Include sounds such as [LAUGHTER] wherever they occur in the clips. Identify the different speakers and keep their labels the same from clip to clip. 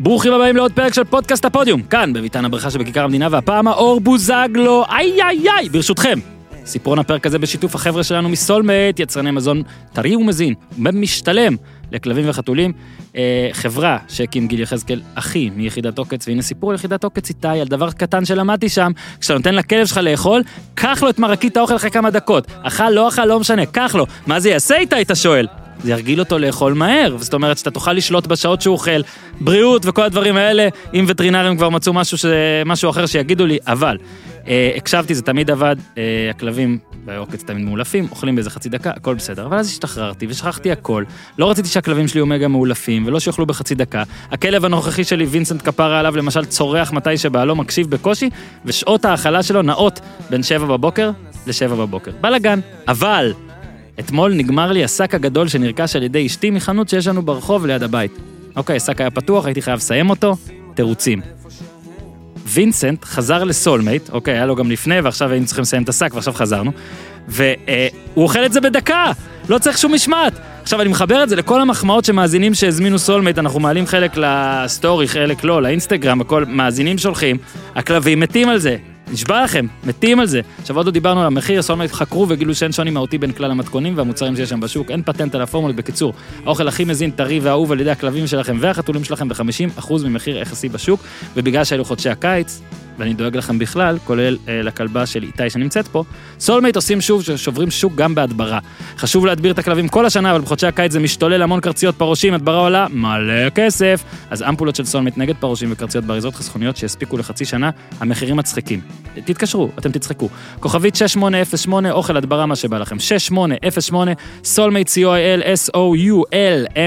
Speaker 1: ברוכים הבאים לעוד פרק של פודקאסט הפודיום, כאן בביתן הברכה שבכיכר המדינה, והפעם האור בוזגלו, איי איי איי, ברשותכם. סיפורון הפרק הזה בשיתוף החבר'ה שלנו מסולמייט, יצרני מזון טרי ומזין, משתלם לכלבים וחתולים. אה, חברה שהקים גיל יחזקאל, אחי מיחידת עוקץ, והנה סיפור על יחידת עוקץ איתי, על דבר קטן שלמדתי שם, כשאתה נותן לכלב שלך לאכול, קח לו את מרקית האוכל אחרי כמה דקות. אכל, לא אכל, לא משנה, קח לו. מה זה יעשה איתי, אתה שואל? זה ירגיל אותו לאכול מהר, זאת אומרת שאתה תוכל לשלוט בשעות שהוא אוכל, בריאות וכל הדברים האלה, אם וטרינרים כבר מצאו משהו, ש... משהו אחר שיגידו לי, אבל אה, הקשבתי, זה תמיד עבד, אה, הכלבים בעוקץ תמיד מאולפים, אוכלים באיזה חצי דקה, הכל בסדר, אבל אז השתחררתי ושכחתי הכל, לא רציתי שהכלבים שלי יהיו מגה מאולפים ולא שיאכלו בחצי דקה, הכלב הנוכחי שלי, וינסנט כפרה עליו, למשל צורח מתי שבא, לא מקשיב בקושי, ושעות ההאכלה שלו נעות בין שבע בבוקר לשבע בבוקר. בלאגן, אבל אתמול נגמר לי השק הגדול שנרכש על ידי אשתי מחנות שיש לנו ברחוב ליד הבית. אוקיי, השק היה פתוח, הייתי חייב לסיים אותו, תירוצים. וינסנט חזר ל Soulmate, אוקיי, היה לו גם לפני, ועכשיו היינו צריכים לסיים את השק, ועכשיו חזרנו, והוא אוכל את זה בדקה, לא צריך שום משמעת. עכשיו, אני מחבר את זה לכל המחמאות שמאזינים שהזמינו Soulmate, אנחנו מעלים חלק לסטורי, חלק לא, לאינסטגרם, הכל, מאזינים שולחים, הכלבים מתים על זה. נשבע לכם, מתים על זה. עכשיו עוד לא דיברנו על המחיר, Soulmate חקרו וגילו שאין שוני מהותי בין כלל המתכונים והמוצרים שיש שם בשוק, אין פטנט על הפורמולות. בקיצור, האוכל הכי מזין, טרי ואהוב על ידי הכלבים שלכם והחתולים שלכם ב-50% ממחיר יחסי בשוק, ובגלל שאלו חודשי הקיץ, ואני דואג לכם בכלל, כולל אה, לכלבה של איתי שנמצאת פה, Soulmate עושים שוב שוברים שוק גם בהדברה. חשוב להדביר את הכלבים כל השנה, אבל בחודשי הקיץ זה משתולל המון קרציות פרעושים, הדברה עולה מלא כסף. אז אמפולות של Soulmate נגד פרעושים וקרציות באריזות חסכוניות שיספיקו לחצי שנה, המחירים מצחיקים. תתקשרו, אתם תצחקו. כוכבית 6808, אוכל הדברה מה שבא לכם. 6808, Soulmate co.il, s-o-u-l-m-a-t-e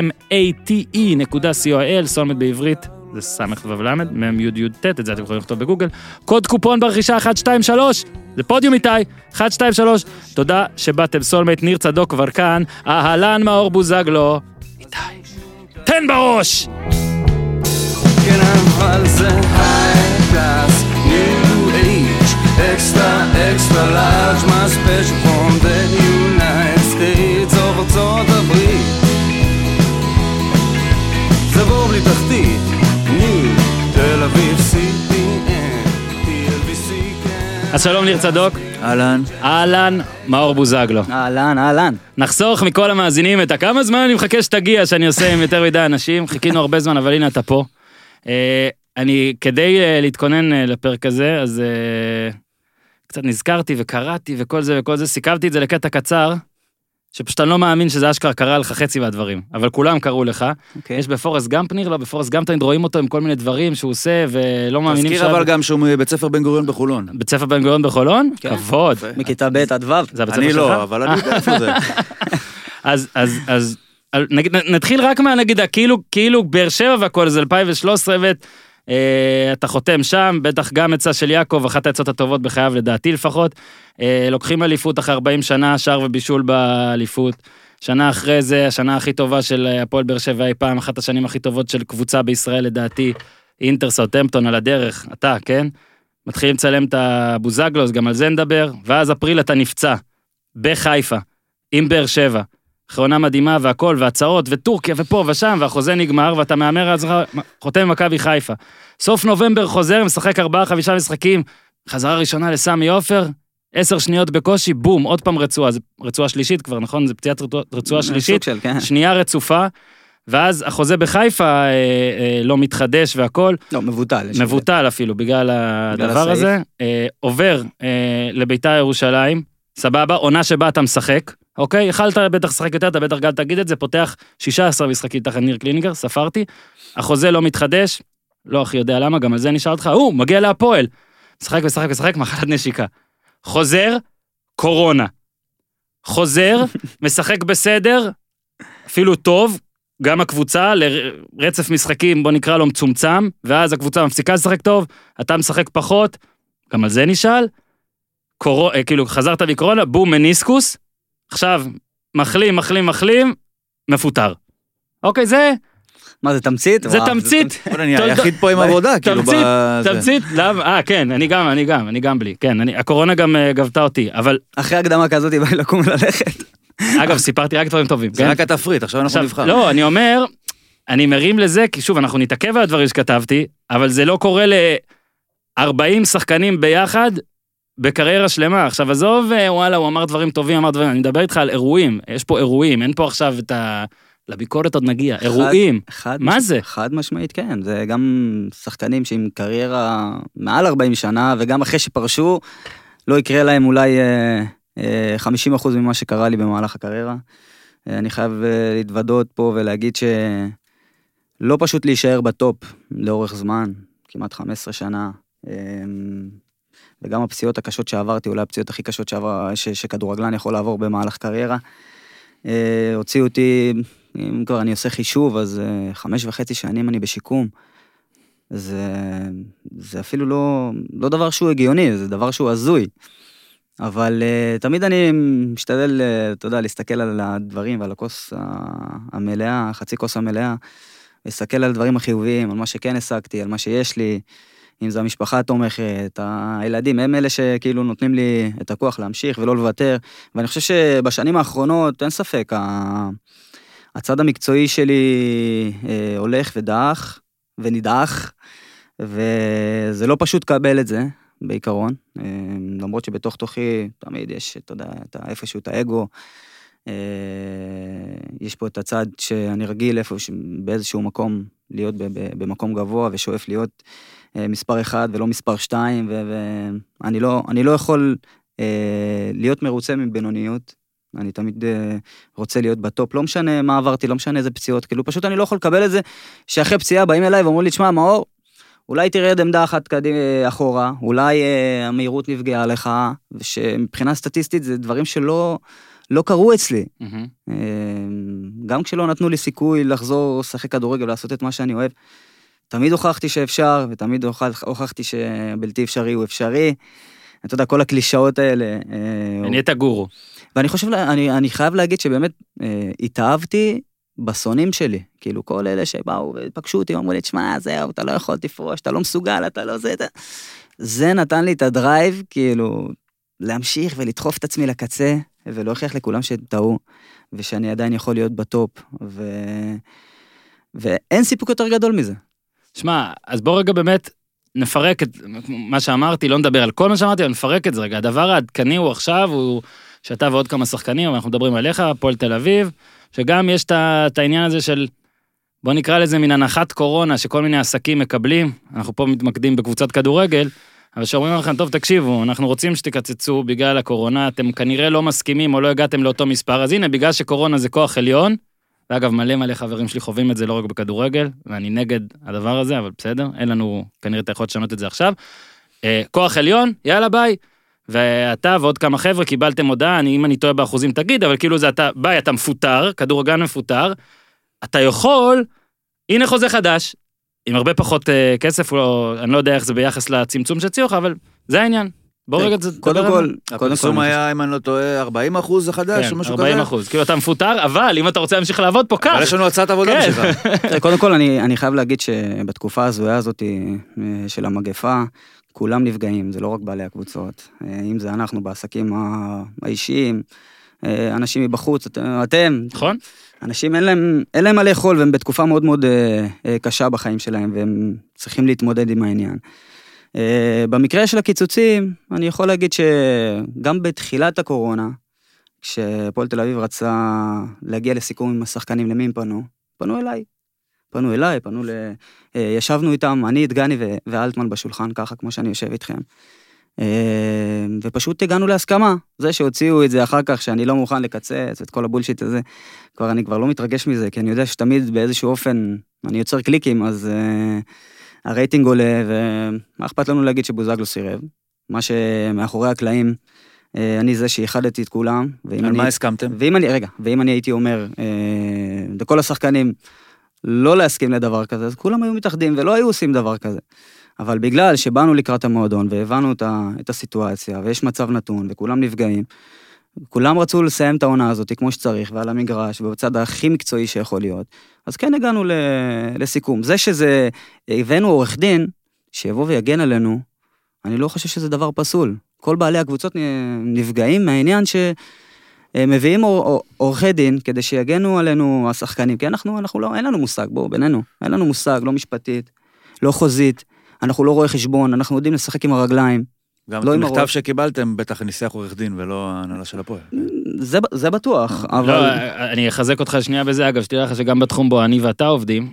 Speaker 1: נקודה co.il, סולמייט בעברית, זה סמ"ך ו"ל, מ"ם י"י ט', את זה אתם יכולים לכתוב בגוגל. קוד קופון ברכישה 123, זה פודיום איתי, 123. תודה שבאתם, Soulmate, ניר צדוק כבר כאן, אהלן מאור בוזגלו. איתי, תן בראש!
Speaker 2: כן, אבל זה special from the United States of ארצות הברית. זה בור בלי תחתית,
Speaker 1: אז שלום ניר צדוק,
Speaker 3: אהלן.
Speaker 1: אהלן מאור בוזגלו.
Speaker 3: אהלן, אהלן.
Speaker 1: נחסוך מכל המאזינים את הכמה זמן אני מחכה שתגיע, שאני עושה עם יותר מדי אנשים, חיכינו הרבה זמן, אבל הנה אתה פה. אה, אני, כדי אה, להתכונן אה, לפרק הזה, אז קצת נזכרתי וקראתי וכל זה וכל זה, סיכבתי את זה לקטע קצר, שפשוט אני לא מאמין שזה אשכרה קרה לך חצי מהדברים, אבל כולם קראו לך.
Speaker 3: אוקיי.
Speaker 1: יש בפורסט גאמפ ניר, לא, בפורסט גאמפ תמיד רואים אותו עם כל מיני דברים שהוא עושה, ולא מאמינים
Speaker 3: תזכיר אבל גם שהוא מבית ספר בן גוריון בחולון.
Speaker 1: בית ספר בן גוריון בחולון?
Speaker 3: כן.
Speaker 1: כבוד.
Speaker 3: יפה.
Speaker 4: מכיתה ב' עד ו'.
Speaker 1: זה הבית ספר
Speaker 3: אני
Speaker 1: שלך?
Speaker 3: לא, אבל אני יודע איפה זה. [LAUGHS]
Speaker 1: אז, אז, אז, נגיד, נתחיל רק מה, נגיד, כאילו, כאילו באר שבע והכל, זה 2013, ואתה חותם שם, בטח גם עצה של יעקב, אחת העצות הטובות בחייו, לדעתי לפחות. אה, לוקחים אליפות אחרי 40 שנה, שער ובישול באליפות. שנה אחרי זה, השנה הכי טובה של אה, הפועל באר שבע אי פעם, אחת השנים הכי טובות של קבוצה בישראל לדעתי, אינטר סאוטהמפטון על הדרך, אתה, כן? מתחילים לצלם את הבוזגלוס, גם על זה נדבר, ואז אפריל אתה נפצע, בחיפה, עם באר שבע. אחרי עונה מדהימה והכל, והצעות, וטורקיה, ופה ושם, והחוזה נגמר, ואתה מהמר על עצמך, חותם במכבי חיפה. סוף נובמבר חוזר, משחק ארבעה, חמישה משחקים, חזרה ראשונה לסמי עופר, עשר שניות בקושי, בום, עוד פעם רצועה, זה רצועה שלישית כבר, נכון? זה פציעת רצועה- רצועה שלישית,
Speaker 4: של, כן.
Speaker 1: שנייה רצופה, ואז החוזה בחיפה אה, אה, לא מתחדש והכל,
Speaker 4: לא, מבוטל.
Speaker 1: מבוטל אפילו בגלל הדבר
Speaker 4: הסעיף.
Speaker 1: הזה, אה, עובר אה, לביתר ירושלים, סבבה, עונה שבה אתה משחק, אוקיי? יכלת בטח לשחק יותר, אתה בטח גם תגיד את זה, פותח 16 משחקים תחת ניר קלינגר, ספרתי, החוזה לא מתחדש, לא הכי יודע למה, גם על זה נשאל אותך, הוא, מגיע להפועל. משחק משחק משחק, מחלת נשיקה. חוזר, קורונה. חוזר, [LAUGHS] משחק בסדר, אפילו טוב, גם הקבוצה לרצף משחקים, בוא נקרא לו מצומצם, ואז הקבוצה מפסיקה לשחק טוב, אתה משחק פחות, גם על זה נשאל. קורו, אה, כאילו, חזרת מקורונה, בום, מניסקוס, עכשיו, מחלים, מחלים, מחלים, מפוטר. אוקיי, זה,
Speaker 4: מה זה תמצית?
Speaker 1: זה תמצית.
Speaker 3: אני היחיד פה עם עבודה, כאילו,
Speaker 1: תמצית,
Speaker 3: בזה.
Speaker 1: תמצית, למה? אה, כן, אני גם, אני גם, אני גם בלי. כן, הקורונה גם אה, גבתה אותי, אבל,
Speaker 4: אחרי הקדמה כזאת בא לי לקום וללכת.
Speaker 1: אגב, סיפרתי רק דברים טובים,
Speaker 3: זה
Speaker 1: כן?
Speaker 3: רק התפריט, עכשיו אנחנו נבחר.
Speaker 1: לא, אני אומר, אני מרים לזה, כי שוב, אנחנו נתעכב על הדברים שכתבתי, אבל זה לא קורה ל-40 שחקנים ביחד בקריירה שלמה. עכשיו, עזוב, אה, וואלה, הוא אמר דברים טובים, אמר דברים, אני מדבר איתך על אירועים, יש פה אירועים, אין פה עכשיו את ה... לביקורת עוד נגיע, אירועים.
Speaker 4: חד
Speaker 1: מה
Speaker 4: מש-
Speaker 1: זה?
Speaker 4: חד משמעית כן, זה גם שחקנים שעם קריירה מעל 40 שנה, וגם אחרי שפרשו, לא יקרה להם אולי אה, אה, 50% ממה שקרה לי במהלך הקריירה. אה, אני חייב אה, להתוודות פה ולהגיד שלא פשוט להישאר בטופ לאורך זמן, כמעט 15 שנה. אה, וגם הפציעות הקשות שעברתי, אולי הפציעות הכי קשות שעבר, ש, שכדורגלן יכול לעבור במהלך קריירה. אה, הוציאו אותי, אם כבר אני עושה חישוב, אז אה, חמש וחצי שנים אני בשיקום. זה, זה אפילו לא, לא דבר שהוא הגיוני, זה דבר שהוא הזוי. אבל uh, תמיד אני משתדל, uh, אתה יודע, להסתכל על הדברים ועל הכוס המלאה, חצי כוס המלאה, להסתכל על הדברים החיוביים, על מה שכן השגתי, על מה שיש לי, אם זו המשפחה התומכת, הילדים, הם אלה שכאילו נותנים לי את הכוח להמשיך ולא לוותר. ואני חושב שבשנים האחרונות, אין ספק, הצד המקצועי שלי אה, הולך ודעך ונדעך, וזה לא פשוט לקבל את זה, בעיקרון. אה, למרות שבתוך תוכי תמיד יש, אתה יודע, את איפשהו את האגו. אה, יש פה את הצד שאני רגיל איפה, באיזשהו מקום, להיות במקום גבוה ושואף להיות מספר אחד ולא מספר שתיים, ואני לא, אני לא יכול אה, להיות מרוצה מבינוניות. אני תמיד אה, רוצה להיות בטופ, לא משנה מה עברתי, לא משנה איזה פציעות, כאילו פשוט אני לא יכול לקבל את זה שאחרי פציעה באים אליי ואומרים לי, תשמע, מאור, אולי תרד עמדה אחת קדימה, אחורה, אולי אה, המהירות נפגעה לך, ושמבחינה סטטיסטית זה דברים שלא לא קרו אצלי.
Speaker 1: מהמם.
Speaker 4: אה, גם כשלא נתנו לי סיכוי לחזור לשחק כדורגל ולעשות את מה שאני אוהב, תמיד הוכחתי שאפשר, ותמיד הוכח- הוכחתי שבלתי אפשרי הוא אפשרי. אתה יודע, כל הקלישאות האלה. אה,
Speaker 1: נהיית גורו.
Speaker 4: ואני חושב, אני, אני חייב להגיד שבאמת אה, התאהבתי בשונאים שלי. כאילו, כל אלה שבאו ופגשו אותי, אמרו לי, תשמע, זהו, אתה לא יכול תפרוש, אתה לא מסוגל, אתה לא זה, אתה... זה נתן לי את ה drive, כאילו, להמשיך ולדחוף את עצמי לקצה, ולהוכיח לכולם שהם טעו, ושאני עדיין יכול להיות ב top, ו... ואין סיפוק יותר גדול מזה.
Speaker 1: שמע, אז בוא רגע באמת נפרק את מה שאמרתי, לא נדבר על כל מה שאמרתי, אבל נפרק את זה רגע. הדבר העדכני הוא עכשיו, הוא שאתה ועוד כמה שחקנים, אנחנו מדברים עליך, הפועל תל אביב, שגם יש את העניין הזה של, בוא נקרא לזה מין הנחת קורונה, שכל מיני עסקים מקבלים, אנחנו פה מתמקדים בקבוצת כדורגל, אבל שאומרים לכם, טוב, תקשיבו, אנחנו רוצים שתקצצו בגלל הקורונה, אתם כנראה לא מסכימים או לא הגעתם לאותו מספר, אז הנה, בגלל שקורונה זה כוח עליון, ואגב, מלא מלא חברים שלי חווים את זה לא רק בכדורגל, ואני נגד הדבר הזה, אבל בסדר, אין לנו כנראה את היכולת לשנות את זה עכשיו. אה, כוח עליון, יאללה ביי. ואתה ועוד כמה חבר'ה קיבלתם הודעה, אני, אם אני טועה באחוזים תגיד, אבל כאילו זה אתה, ביי, אתה מפוטר, כדורגלן מפוטר, אתה יכול, הנה חוזה חדש, עם הרבה פחות אה, כסף, או, אני לא יודע איך זה ביחס לצמצום שהציעו לך, אבל זה העניין. בוא רגע, זה-
Speaker 4: קודם. כל, קודם
Speaker 3: הפרסום
Speaker 4: כל,
Speaker 3: היה, אם אני לא טועה, 40 אחוז החדש, או
Speaker 1: כן,
Speaker 3: משהו
Speaker 1: 40
Speaker 3: כזה.
Speaker 1: אחוז, כאילו אתה מפוטר, אבל אם אתה רוצה להמשיך לעבוד פה,
Speaker 3: אבל
Speaker 1: קח.
Speaker 3: יש לנו הצעת עבודה
Speaker 1: כן.
Speaker 3: בשבילך. [LAUGHS]
Speaker 4: קודם כל, אני, אני חייב להגיד שבתקופה ההזויה הזאת אה, של המגפה, כולם נפגעים, זה לא רק בעלי הקבוצות. אה, אם זה אנחנו בעסקים האישיים, אה, אנשים מבחוץ, את- אתם,
Speaker 1: נכון?
Speaker 4: אנשים אין להם, אין להם מה לאכול והם בתקופה מאוד מאוד קשה בחיים שלהם והם צריכים להתמודד עם העניין. אה, במקרה של הקיצוצים, אני יכול להגיד שגם בתחילת הקורונה, כשהפועל תל אביב רצה להגיע לסיכום עם השחקנים, למי הם פנו? פנו אליי. פנו אליי, פנו ל... אה, ישבנו איתם, אני, דגני ואלטמן בשולחן, ככה כמו שאני יושב איתכם. אה, ופשוט הגענו להסכמה. זה שהוציאו את זה אחר כך, שאני לא מוכן לקצץ את כל הבולשיט הזה, כבר אני כבר לא מתרגש מזה, כי אני יודע שתמיד באיזשהו אופן אני יוצר קליקים, אז uh, הרייטינג עולה, ומה אכפת לנו להגיד שבוזגלו סירב? מה שמאחורי הקלעים, uh, אני זה שאיחדתי את כולם,
Speaker 3: על
Speaker 4: אני...
Speaker 3: מה הסכמתם?
Speaker 4: ואם אני, רגע, ואם אני הייתי אומר אה, לכל השחקנים לא להסכים לדבר כזה, אז כולם היו מתאחדים ולא היו עושים דבר כזה. אבל בגלל שבאנו לקראת המועדון והבנו את הסיטואציה ויש מצב נתון וכולם נפגעים, כולם רצו לסיים את העונה הזאת כמו שצריך ועל המגרש ובצד הכי מקצועי שיכול להיות, אז כן הגענו ל, לסיכום. זה שזה, הבאנו עורך דין שיבוא ויגן עלינו, אני לא חושב שזה דבר פסול. כל בעלי הקבוצות נפגעים מהעניין ש... מביאים עור- עור- עורכי דין כדי שיגנו עלינו השחקנים, כי אנחנו, אנחנו לא, אין לנו מושג, בואו, בינינו, אין לנו מושג, לא משפטית, לא חוזית, אנחנו לא רואי חשבון, אנחנו יודעים לשחק עם הרגליים.
Speaker 3: גם
Speaker 4: לא
Speaker 3: את המכתב
Speaker 4: הראש.
Speaker 3: שקיבלתם, בטח ניסח עורך דין ולא ההנהלה של הפועל.
Speaker 4: זה, זה בטוח, אבל...
Speaker 1: לא, אני אחזק אותך שנייה בזה, אגב, שתדע לך שגם בתחום בו אני ואתה עובדים,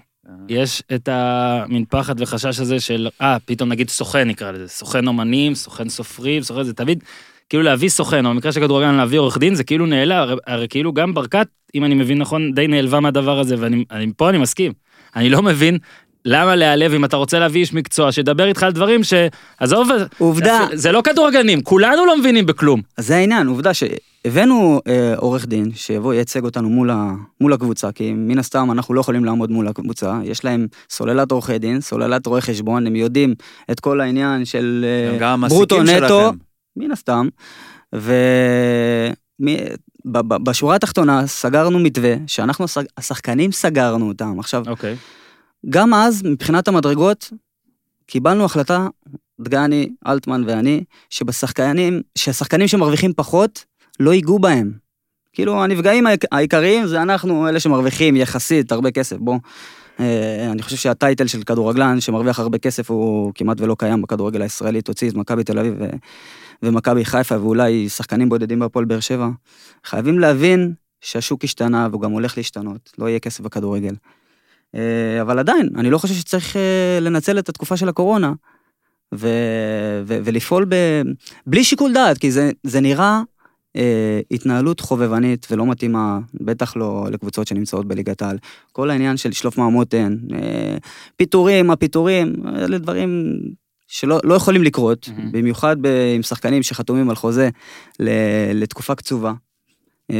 Speaker 1: יש את המין פחד וחשש הזה של, אה, פתאום נגיד סוכן נקרא לזה, סוכן אומנים, סוכן סופרים, סוכן זה תמיד, כאילו להביא סוכן, או במקרה של כדורגלן להביא עורך דין, זה כאילו נעלם, הרי, הרי כאילו גם ברקת, אם אני מבין נכון, די נעלבה מהדבר הזה, ואני אני, פה אני מסכים. אני לא מבין למה להיעלב אם אתה רוצה להביא איש מקצוע, שידבר איתך על דברים ש... עזוב,
Speaker 4: עובדה.
Speaker 1: זה לא כדורגלנים, כולנו לא מבינים בכלום.
Speaker 4: אז זה העניין, עובדה שהבאנו אה, עורך דין שיבוא ייצג אותנו מול, ה, מול הקבוצה, כי מן הסתם אנחנו לא יכולים לעמוד מול הקבוצה, יש להם סוללת עורכי דין, סוללת רואי חשבון, הם יודעים את כל העניין של אה, ברוטו נטו,
Speaker 3: שלכם.
Speaker 4: מן הסתם, ובשורה התחתונה סגרנו מתווה שאנחנו השח- השחקנים סגרנו אותם. עכשיו,
Speaker 1: אוקיי.
Speaker 4: גם אז, מבחינת המדרגות, קיבלנו החלטה, דגני, אלטמן ואני, שבשחקנים, שהשחקנים שמרוויחים פחות, לא ייגעו בהם. כאילו, הנפגעים העיק- העיקריים זה אנחנו, אלה שמרוויחים יחסית הרבה כסף. בוא, אה, אני חושב שהטייטל של כדורגלן שמרוויח הרבה כסף הוא כמעט ולא קיים בכדורגל הישראלי, תוציא את מכבי תל אביב ומכבי חיפה ואולי שחקנים בודדים בהפועל באר שבע. חייבים להבין שהשוק השתנה והוא גם הולך להשתנות, לא יהיה כסף בכדורגל. אה, אבל עדיין, אני לא חושב שצריך אה, לנצל את התקופה של הקורונה ו- ו- ולפעול ב- בלי שיקול דעת, כי זה, זה נראה אה, התנהלות חובבנית ולא מתאימה, בטח לא לקבוצות שנמצאות בליגת העל. כל העניין של לשלוף מהמותן, אה, פיטורים, הפיטורים, אלה דברים שלא לא יכולים לקרות,
Speaker 1: מהמם.
Speaker 4: במיוחד ב- עם שחקנים שחתומים על חוזה ל- לתקופה קצובה. אה,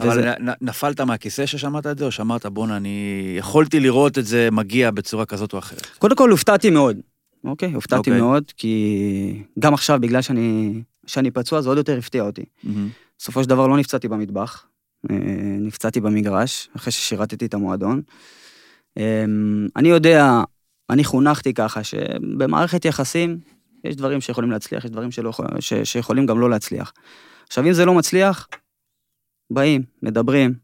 Speaker 3: אבל
Speaker 4: וזה-
Speaker 3: נפלת מהכיסא ששמעת את זה, או שאמרת, בואנה, אני יכולתי לראות את זה מגיע בצורה כזאת או אחרת?
Speaker 4: קודם כל הופתעתי מאוד, אוקיי? הופתעתי
Speaker 3: אוקיי.
Speaker 4: מאוד, כי גם עכשיו, בגלל שאני, שאני פצוע, זה עוד יותר הפתיע אותי.
Speaker 3: מהמם.
Speaker 4: בסופו של דבר לא נפצעתי במטבח, אה, נפצעתי במגרש, אחרי ששירתתי את המועדון. אה, אני יודע, אני חונכתי ככה, שבמערכת יחסים יש דברים שיכולים להצליח, יש דברים שלא, ש, שיכולים גם לא להצליח. עכשיו, אם זה לא מצליח, באים, מדברים,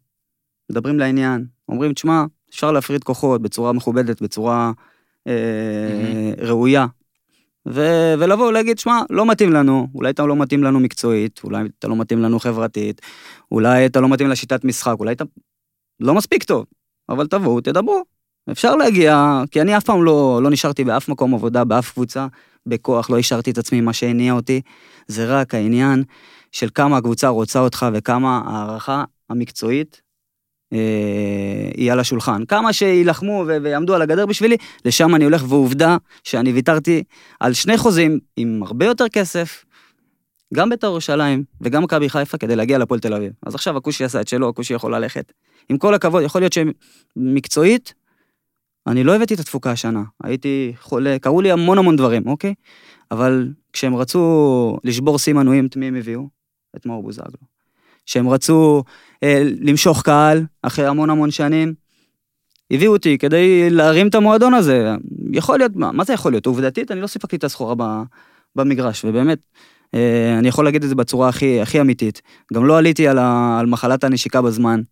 Speaker 4: מדברים לעניין, אומרים, תשמע, אפשר להפריד כוחות בצורה מכובדת, בצורה אה, ראויה. ו- ולבוא ולהגיד, שמע, לא מתאים לנו, אולי אתה לא מתאים לנו מקצועית, אולי אתה לא מתאים לנו חברתית, אולי אתה לא מתאים לשיטת משחק, אולי אתה לא מספיק טוב, אבל תבואו, תדברו. אפשר להגיע, כי אני אף פעם לא, לא נשארתי באף מקום עבודה, באף קבוצה, בכוח, לא השארתי את עצמי, מה שהניע אותי, זה רק העניין של כמה הקבוצה רוצה אותך וכמה הערכה המקצועית אה, היא על השולחן. כמה שיילחמו ו- ויעמדו על הגדר בשבילי, לשם אני הולך, ועובדה שאני ויתרתי על שני חוזים עם הרבה יותר כסף, גם בית"ר ירושלים וגם מכבי חיפה כדי להגיע לפועל תל אביב. אז עכשיו הכושי עשה את שלו, הכושי יכול ללכת. עם כל הכבוד, יכול להיות שמקצועית, אני לא הבאתי את התפוקה השנה. הייתי חולה, קרו לי המון המון דברים, אוקיי? אבל כשהם רצו לשבור שיא מנויים, את מי הם הביאו? את מאור בוזגלו. כשהם רצו אה, למשוך קהל אחרי המון המון שנים, הביאו אותי כדי להרים את המועדון הזה. יכול להיות, מה, מה זה יכול להיות? עובדתית, אני לא סיפקתי את הסחורה ב, במגרש, ובאמת, אה, אני יכול להגיד את זה בצורה הכי, הכי אמיתית. גם לא עליתי על, ה, על מחלת הנשיקה בזמן.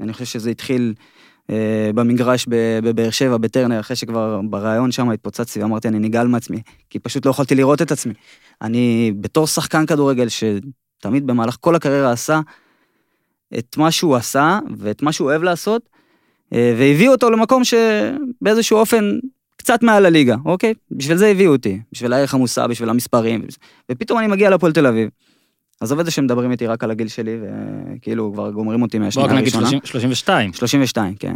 Speaker 4: אני חושב שזה התחיל אה, במגרש בבאר שבע, בטרנר, אחרי שכבר בריאיון שם התפוצצתי ואמרתי, אני נגעל מעצמי, כי פשוט לא יכולתי לראות את עצמי. אני בתור שחקן כדורגל שתמיד במהלך כל הקריירה עשה את מה שהוא עשה ואת מה שהוא אוהב לעשות, אה, והביא אותו למקום שבאיזשהו אופן קצת מעל הליגה, אוקיי? בשביל זה הביאו אותי, בשביל הערך המוסר, בשביל המספרים, ופתאום אני מגיע לפועל תל אביב. עזוב את זה שמדברים איתי רק על הגיל שלי, וכאילו כבר גומרים אותי
Speaker 1: בוא
Speaker 4: מהשנייה
Speaker 1: רק נגיד
Speaker 4: הראשונה.
Speaker 1: 30 32.
Speaker 4: 32, כן.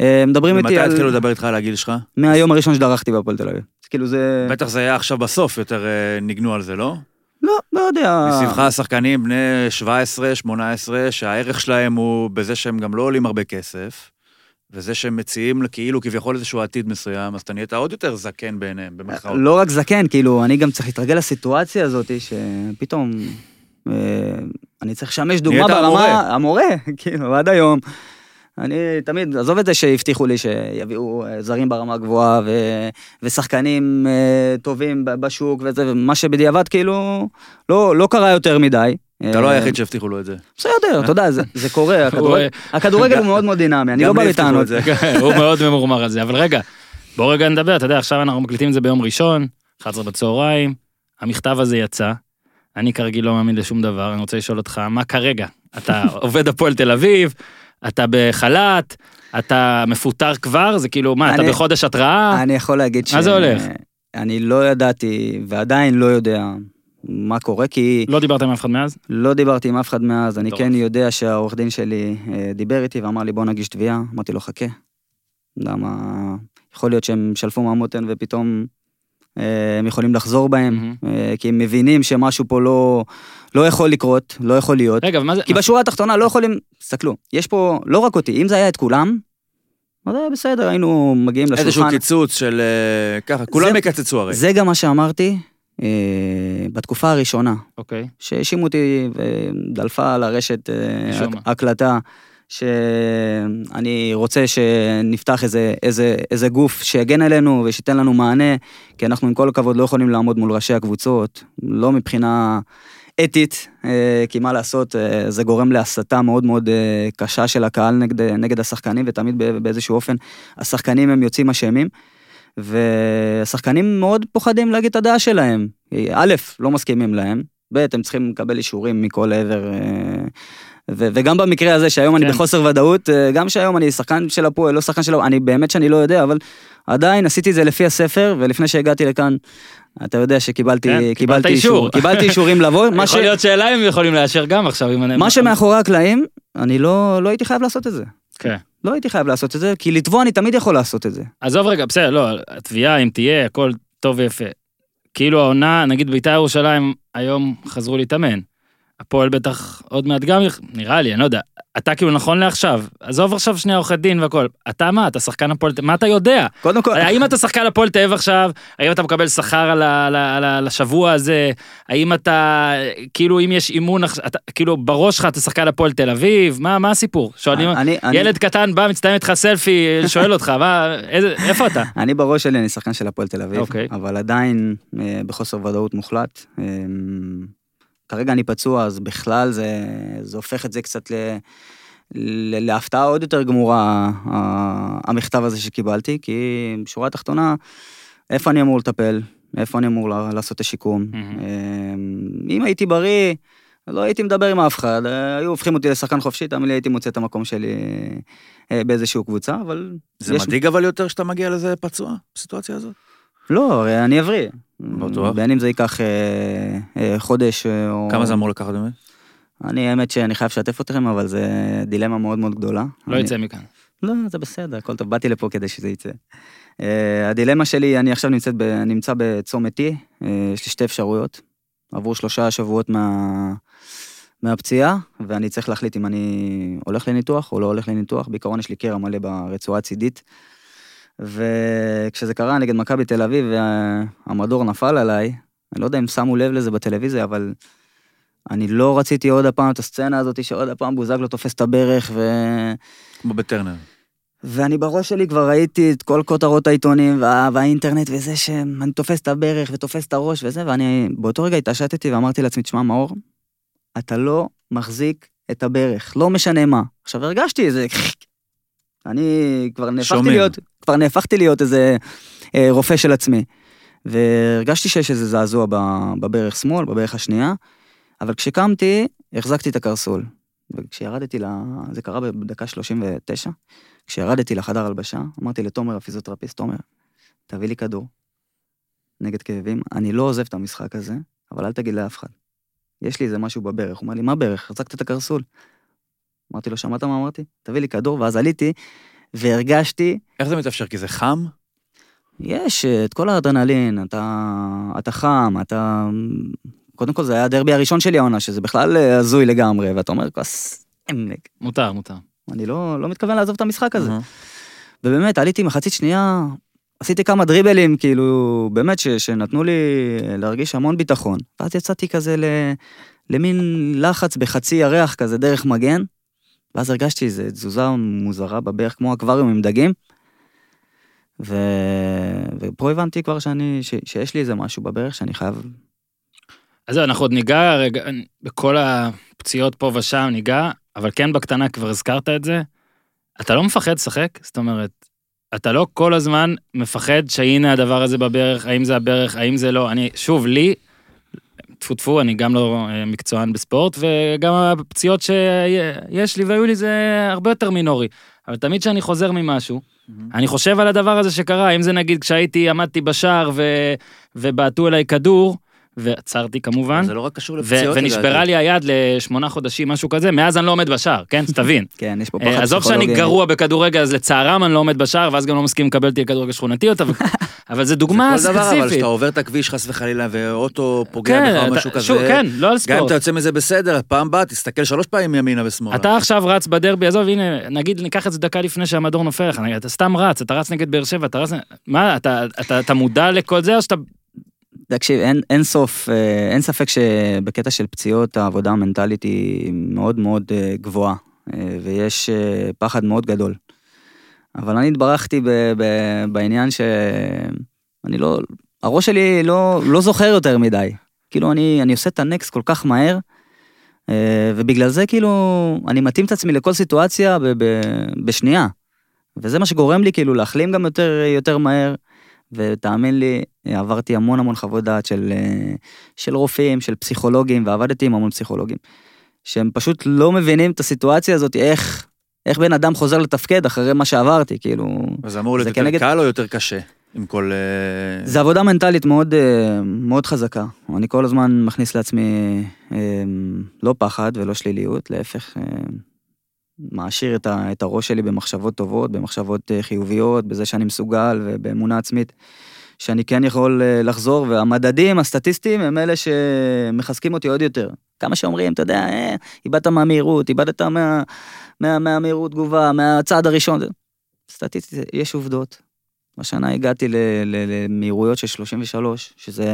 Speaker 4: אה, מדברים איתי
Speaker 3: ומתי
Speaker 4: על...
Speaker 3: התחילו לדבר איתך על הגיל שלך?
Speaker 4: מהיום הראשון שדרכתי בהפועל תל אביב. כאילו זה...
Speaker 3: בטח זה היה עכשיו בסוף, יותר אה, ניגנו על זה, לא?
Speaker 4: לא, לא יודע.
Speaker 3: מסביבך השחקנים בני 17, 18, שהערך שלהם הוא בזה שהם גם לא עולים הרבה כסף, וזה שהם מציעים כאילו כביכול איזשהו עתיד מסוים, אז אתה נהיית עוד יותר זקן בעיניהם, במרכאות.
Speaker 4: לא רק זקן, כאילו, אני גם צריך להתרגל לסיטואציה הזאת, שפתאום אה, אני צריך לשמש דוגמה ברמה...
Speaker 3: המורה.
Speaker 4: המורה, [LAUGHS] כאילו, עד היום. אני תמיד, עזוב את זה שהבטיחו לי שיביאו אה, זרים ברמה גבוהה ו, ושחקנים אה, טובים ב- בשוק וזה, ומה שבדיעבד כאילו לא, לא קרה יותר מדי,
Speaker 3: אתה לא
Speaker 4: אה,
Speaker 3: היחיד שהבטיחו לו את זה.
Speaker 4: בסדר, אתה יודע, זה- זה קורה, [LAUGHS] הכדורגל-
Speaker 1: הוא-
Speaker 4: מאוד מאוד דינמי, אני לא בא בטענות.
Speaker 3: את זה.
Speaker 1: כן, הוא מאוד ממורמר על זה, אבל רגע, בוא רגע נדבר, אתה יודע, עכשיו אנחנו מקליטים את זה ביום ראשון, 11 בצהריים, המכתב הזה יצא, אני כרגיל לא מאמין לשום דבר, אני רוצה לשאול אותך, מה כרגע? אתה עובד הפועל תל אביב, אתה בחל"ת, אתה מפוטר כבר, זה כאילו, מה, אתה
Speaker 4: אני-
Speaker 1: בחודש התראה?
Speaker 4: אני יכול להגיד ש...
Speaker 1: מה זה הולך?
Speaker 4: אני לא ידעתי, ועדיין לא יודע מה קורה, כי
Speaker 1: לא דיברת עם אף אחד מאז?
Speaker 4: לא דיברתי עם אף אחד מאז, אני. כן יודע שהעורך דין שלי אה, דיבר איתי ואמר לי בוא נגיש תביעה, אמרתי לו חכה. למה, יכול להיות שהם שלפו מהמותן ופתאום אה, הם יכולים לחזור בהם, אה, כי הם מבינים שמשהו פה לא, לא יכול לקרות, לא יכול להיות.
Speaker 1: רגע, ומה זה?
Speaker 4: כי בשורה התחתונה לא יכולים, תסתכלו, יש פה לא רק אותי, אם זה היה את כולם, אז היה בסדר, היינו מגיעים לשולחן.
Speaker 3: איזשהו קיצוץ של אה, ככה, כולם
Speaker 4: זה-
Speaker 3: יקצצו הרי.
Speaker 4: זה גם מה שאמרתי אה, בתקופה הראשונה,
Speaker 1: אוקיי,
Speaker 4: שהאשימו אותי ודלפה על הרשת אה,
Speaker 1: מה.
Speaker 4: הקלטה, שאני רוצה שנפתח איזה, איזה, איזה גוף שיגן עלינו ושייתן לנו מענה, כי אנחנו עם כל הכבוד לא יכולים לעמוד מול ראשי הקבוצות, לא מבחינה אתית, אה, כי מה לעשות, אה, זה גורם להסתה מאוד מאוד אה, קשה של הקהל נגד, נגד השחקנים, ותמיד בא- באיזשהו אופן השחקנים הם יוצאים אשמים. והשחקנים מאוד פוחדים להגיד את הדעה שלהם. א', לא מסכימים להם, ב', הם צריכים לקבל אישורים מכל עבר. ו- וגם במקרה הזה שהיום אני
Speaker 1: כן.
Speaker 4: בחוסר ודאות, גם שהיום אני שחקן של הפועל, לא שחקן של הפועל, אני באמת שאני לא יודע, אבל עדיין עשיתי את זה לפי הספר, ולפני שהגעתי לכאן, אתה יודע שקיבלתי
Speaker 1: כן, קיבלת
Speaker 4: קיבלתי
Speaker 1: אישור.
Speaker 4: אישור, קיבלתי אישורים לבוא, [LAUGHS] מה ש-
Speaker 1: יכול להיות שאלה הם יכולים לאשר גם עכשיו, אם.
Speaker 4: מה שמאחורי הקלעים, אני לא לא הייתי חייב לעשות את זה.
Speaker 1: כן.
Speaker 4: לא הייתי חייב לעשות את זה, כי לתבוע אני תמיד יכול לעשות את זה.
Speaker 1: עזוב רגע, בסדר, לא, התביעה, אם תהיה, הכל טוב ויפה. כאילו העונה, נגיד בית"ר ירושלים היום חזרו להתאמן. הפועל בטח עוד מעט גם, נראה לי, אני לא יודע. אתה כאילו נכון לעכשיו, עזוב עכשיו שנייה עורכי דין והכל. אתה מה, אתה שחקן הפועל, מה אתה יודע?
Speaker 4: קודם כל,
Speaker 1: האם אתה שחקן הפועל תל אביב עכשיו? האם אתה מקבל שכר על, על, על, על השבוע הזה? האם אתה, כאילו אם יש אימון, אתה, כאילו בראש שלך אתה שחקן הפועל תל אביב? מה, מה הסיפור? שואלים,
Speaker 4: אני- אני-
Speaker 1: ילד קטן בא, מצטלם איתך סלפי, שואל אותך, מה, איזה, איפה אתה? [LAUGHS]
Speaker 4: אני בראש שלי אני שחקן של הפועל תל אביב,
Speaker 1: אוקיי.
Speaker 4: אבל עדיין אה, בחוסר ודאות מוחלט. כרגע אני פצוע, אז בכלל זה, זה הופך את זה קצת ל, ל, להפתעה עוד יותר גמורה, המכתב הזה שקיבלתי, כי בשורה התחתונה, איפה אני אמור לטפל? איפה אני אמור לעשות את השיקום? אה, אם הייתי בריא, לא הייתי מדבר עם אף אחד, היו הופכים אותי לשחקן חופשי, תאמין לי הייתי מוצא את המקום שלי אה, באיזושהי קבוצה, אבל...
Speaker 3: זה
Speaker 4: יש-
Speaker 3: מדאיג אבל יותר שאתה מגיע לזה פצוע, בסיטואציה הזאת?
Speaker 4: לא, אני אבריא.
Speaker 3: בטוח.
Speaker 4: בין אם זה ייקח אה, אה, חודש אה, או...
Speaker 3: כמה זה אמור לקחת באמת?
Speaker 4: אני, האמת שאני חייב לשתף אתכם, אבל זה דילמה מאוד מאוד גדולה.
Speaker 1: לא
Speaker 4: אני-
Speaker 1: יצא מכאן.
Speaker 4: לא, זה בסדר, הכל טוב, באתי לפה כדי שזה יצא. הדילמה שלי, אני עכשיו נמצאת ב, נמצא בצומת T, אה, יש לי שתי אפשרויות. עברו שלושה שבועות מה, מהפציעה, ואני צריך להחליט אם אני הולך לניתוח או לא הולך לניתוח. בעיקרון יש לי קרע מלא ברצועה הצידית. וכשזה קרה נגד מכבי תל אביב והמדור נפל עליי, אני לא יודע אם שמו לב לזה בטלוויזיה, אבל אני לא רציתי עוד הפעם את הסצנה הזאת שעוד הפעם בוזגלו תופס את הברך ו...
Speaker 3: כמו בטרנר.
Speaker 4: ואני בראש שלי כבר ראיתי את כל כותרות העיתונים וה... והאינטרנט וזה שאני תופס את הברך ותופס את הראש וזה, ואני באותו רגע התעשתתי ואמרתי לעצמי, תשמע מאור, אתה לא מחזיק את הברך, לא משנה מה. עכשיו הרגשתי איזה... אני כבר נהפכתי
Speaker 3: שומר.
Speaker 4: להיות, כבר נהפכתי להיות איזה אה, רופא של עצמי. והרגשתי שיש איזה זעזוע בברך שמאל, בברך השנייה, אבל כשקמתי, החזקתי את הקרסול. וכשירדתי ל... זה קרה בדקה 39, כשירדתי לחדר הלבשה, אמרתי לתומר הפיזיותרפיסט, תומר, תביא לי כדור נגד כאבים, אני לא עוזב את המשחק הזה, אבל אל תגיד לאף אחד. יש לי איזה משהו בברך. הוא אמר לי, מה ברך? החזקת את הקרסול. אמרתי לו, שמעת מה אמרתי? תביא לי כדור, ואז עליתי, והרגשתי,
Speaker 3: איך זה מתאפשר? כי זה חם?
Speaker 4: יש אה, את כל האדרנלין, אתה, אתה חם, אתה... קודם כל זה היה הדרבי הראשון שלי העונה, שזה בכלל אה, הזוי לגמרי, ואתה אומר, כוס.
Speaker 1: מותר, מותר.
Speaker 4: אני לא, לא מתכוון לעזוב את המשחק הזה.
Speaker 3: אהה.
Speaker 4: ובאמת, עליתי מחצית שנייה, עשיתי כמה דריבלים, כאילו, באמת, ש, שנתנו לי להרגיש המון ביטחון. ואז יצאתי כזה ל, למין לחץ בחצי ירח כזה, דרך מגן, ואז הרגשתי איזו תזוזה מוזרה בברך, כמו אקווריום עם דגים. ו... ופה הבנתי כבר שאני, ש... שיש לי איזה משהו בברך שאני חייב...
Speaker 1: אז זהו, אנחנו עוד ניגע רגע, בכל הפציעות פה ושם ניגע, אבל כן בקטנה כבר הזכרת את זה. אתה לא מפחד לשחק? זאת אומרת, אתה לא כל הזמן מפחד שהנה הדבר הזה בברך, האם זה הברך, האם זה לא. אני, שוב, לי, טפו טפו, אני גם לא אה, מקצוען בספורט, וגם הפציעות שיש לי והיו לי זה הרבה יותר מינורי. אבל תמיד כשאני חוזר ממשהו, אני חושב על הדבר הזה שקרה, אם זה נגיד כשהייתי, עמדתי בשער ו... ובעטו אליי כדור, ועצרתי כמובן,
Speaker 3: זה לא רק קשור לפציעות.
Speaker 1: ונשברה. לי היד לשמונה חודשים, משהו כזה, מאז אני לא עומד בשער, כן? [LAUGHS] שתבין.
Speaker 4: כן, יש פה פחד
Speaker 1: אה, עזוב שאני
Speaker 4: פסיכולוגי.
Speaker 1: גרוע בכדורגל, אז לצערם אני לא עומד בשער, ואז גם לא מסכים לקבל אותי לכדורגל שכונתי [LAUGHS] אבל זה דוגמה
Speaker 3: זה כל דבר, אבל
Speaker 1: ספציפית.
Speaker 3: כשאתה עובר את הכביש חס וחלילה, ואוטו פוגע
Speaker 1: כן,
Speaker 3: בך או משהו כזה,
Speaker 1: כן, לא על
Speaker 3: גם אם
Speaker 1: ספורט.
Speaker 3: אתה יוצא מזה בסדר, פעם באה, תסתכל שלוש פעמים ימינה ושמאלה.
Speaker 1: אתה עכשיו רץ בדרבי, עזוב, הנה, נגיד ניקח את זה דקה לפני שהמדור נופל לך, אתה סתם רץ, אתה רץ נגד באר שבע, אתה רץ, מה, אתה- אתה אתה מודע לכל זה, או שאתה...
Speaker 4: תקשיב, אין, אין סוף, אה, אין ספק שבקטע של פציעות העבודה המנטלית היא מאוד מאוד אה, גבוהה, אה, ויש פחד מאוד גדול. אבל אני התברכתי ב, ב, בעניין שאני לא, הראש שלי לא, לא זוכר יותר מדי. כאילו אני, אני עושה את הנקסט כל כך מהר, ובגלל זה כאילו אני מתאים את עצמי לכל סיטואציה ב, ב, בשנייה. וזה מה שגורם לי כאילו להחלים גם יותר, יותר מהר. ותאמין לי, עברתי המון המון חוות דעת של, אה, של רופאים, של פסיכולוגים, ועבדתי עם המון פסיכולוגים, שהם פשוט לא מבינים את הסיטואציה הזאת, איך, איך בן אדם חוזר לתפקד אחרי מה שעברתי, כאילו...
Speaker 3: אז אמור להיות
Speaker 4: זה
Speaker 3: יותר
Speaker 4: כנגד-
Speaker 3: קל או יותר קשה? עם כל... אה,
Speaker 4: זה עבודה מנטלית מאוד, אה, מאוד חזקה. אני כל הזמן מכניס לעצמי לא פחד ולא שליליות, להפך, מעשיר את, ה, את הראש שלי במחשבות טובות, במחשבות אה, חיוביות, בזה שאני מסוגל ובאמונה עצמית, שאני כן יכול אה, לחזור, והמדדים הסטטיסטיים הם אלה שמחזקים אותי עוד יותר. כמה שאומרים, אתה יודע, אה, איבדת מהמהירות, איבדת מה, מה, מהמהירות תגובה, מהצעד הראשון. סטטיסטית, יש עובדות. השנה הגעתי למהירויות של 33, שזה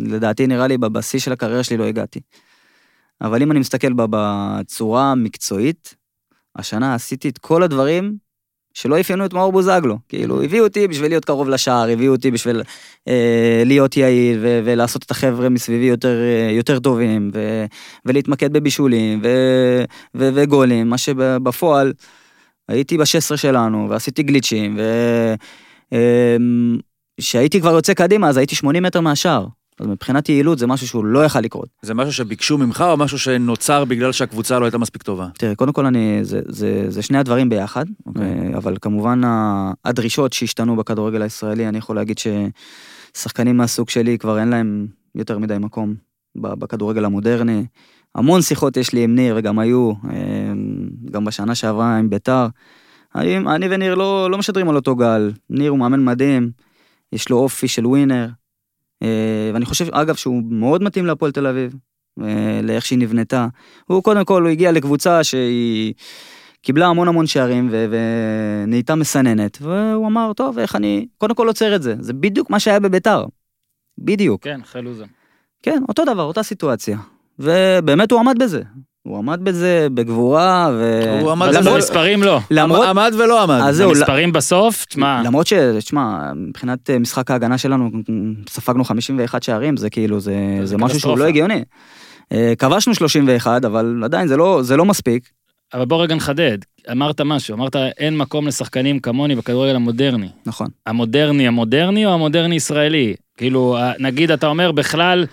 Speaker 4: לדעתי נראה לי בבסיס של הקריירה שלי לא הגעתי. אבל אם אני מסתכל בצורה המקצועית, השנה עשיתי את כל הדברים שלא אפיינו את מאור בוזגלו. כאילו, הביאו אותי בשביל להיות קרוב לשער, הביאו אותי בשביל אה, להיות יעיל ו- ולעשות את החבר'ה מסביבי יותר, אה, יותר טובים, ו- ולהתמקד בבישולים ו- ו- וגולים, מה שבפועל הייתי ב-16 שלנו, ועשיתי גליצ'ים, ו... אמ, שהייתי כבר יוצא קדימה, אז הייתי 80 מטר מהשער. אז מבחינת יעילות זה משהו שהוא לא יכל לקרות.
Speaker 3: זה משהו שביקשו ממך, או משהו שנוצר בגלל שהקבוצה לא הייתה מספיק טובה?
Speaker 4: תראה, קודם כל אני, זה, זה, זה שני הדברים ביחד,
Speaker 3: אוקיי.
Speaker 4: אה, אבל כמובן הדרישות שהשתנו בכדורגל הישראלי, אני יכול להגיד ששחקנים מהסוג שלי כבר אין להם יותר מדי מקום בכדורגל המודרני. המון שיחות יש לי עם ניר, וגם היו, אה, גם בשנה שעברה עם ביתר. אני, אני וניר לא, לא משדרים על אותו גל, ניר הוא מאמן מדהים, יש לו אופי של ווינר, ואני חושב, אגב, שהוא מאוד מתאים להפועל תל אביב, אה, לאיך שהיא נבנתה. הוא קודם כל, הוא הגיע לקבוצה שהיא קיבלה המון המון שערים ו- ונהייתה מסננת, והוא אמר, טוב, איך אני קודם כל עוצר את זה. זה בדיוק מה שהיה בביתר. בדיוק.
Speaker 1: כן, אחרי לוזון.
Speaker 4: כן, אותו דבר, אותה סיטואציה. ובאמת הוא עמד בזה. הוא עמד בזה בגבורה, ו...
Speaker 3: הוא עמד בזה-
Speaker 1: במספרים לא.
Speaker 4: למרות,
Speaker 3: עמד ולא עמד.
Speaker 4: אז זהו,
Speaker 1: במספרים בסוף, תשמע,
Speaker 4: למרות ש... תשמע, מבחינת אה, משחק ההגנה שלנו, ספגנו 51 שערים, זה כאילו, זה,
Speaker 1: זה
Speaker 4: זה משהו שהוא. לא הגיוני. אה, כבשנו 31, אבל עדיין זה לא, זה לא מספיק.
Speaker 1: אבל בוא רגע נחדד. אמרת משהו, אמרת אין מקום לשחקנים כמוני בכדורגל המודרני.
Speaker 4: נכון.
Speaker 1: המודרני המודרני או המודרני ישראלי? כאילו, ה- נגיד אתה אומר בכלל,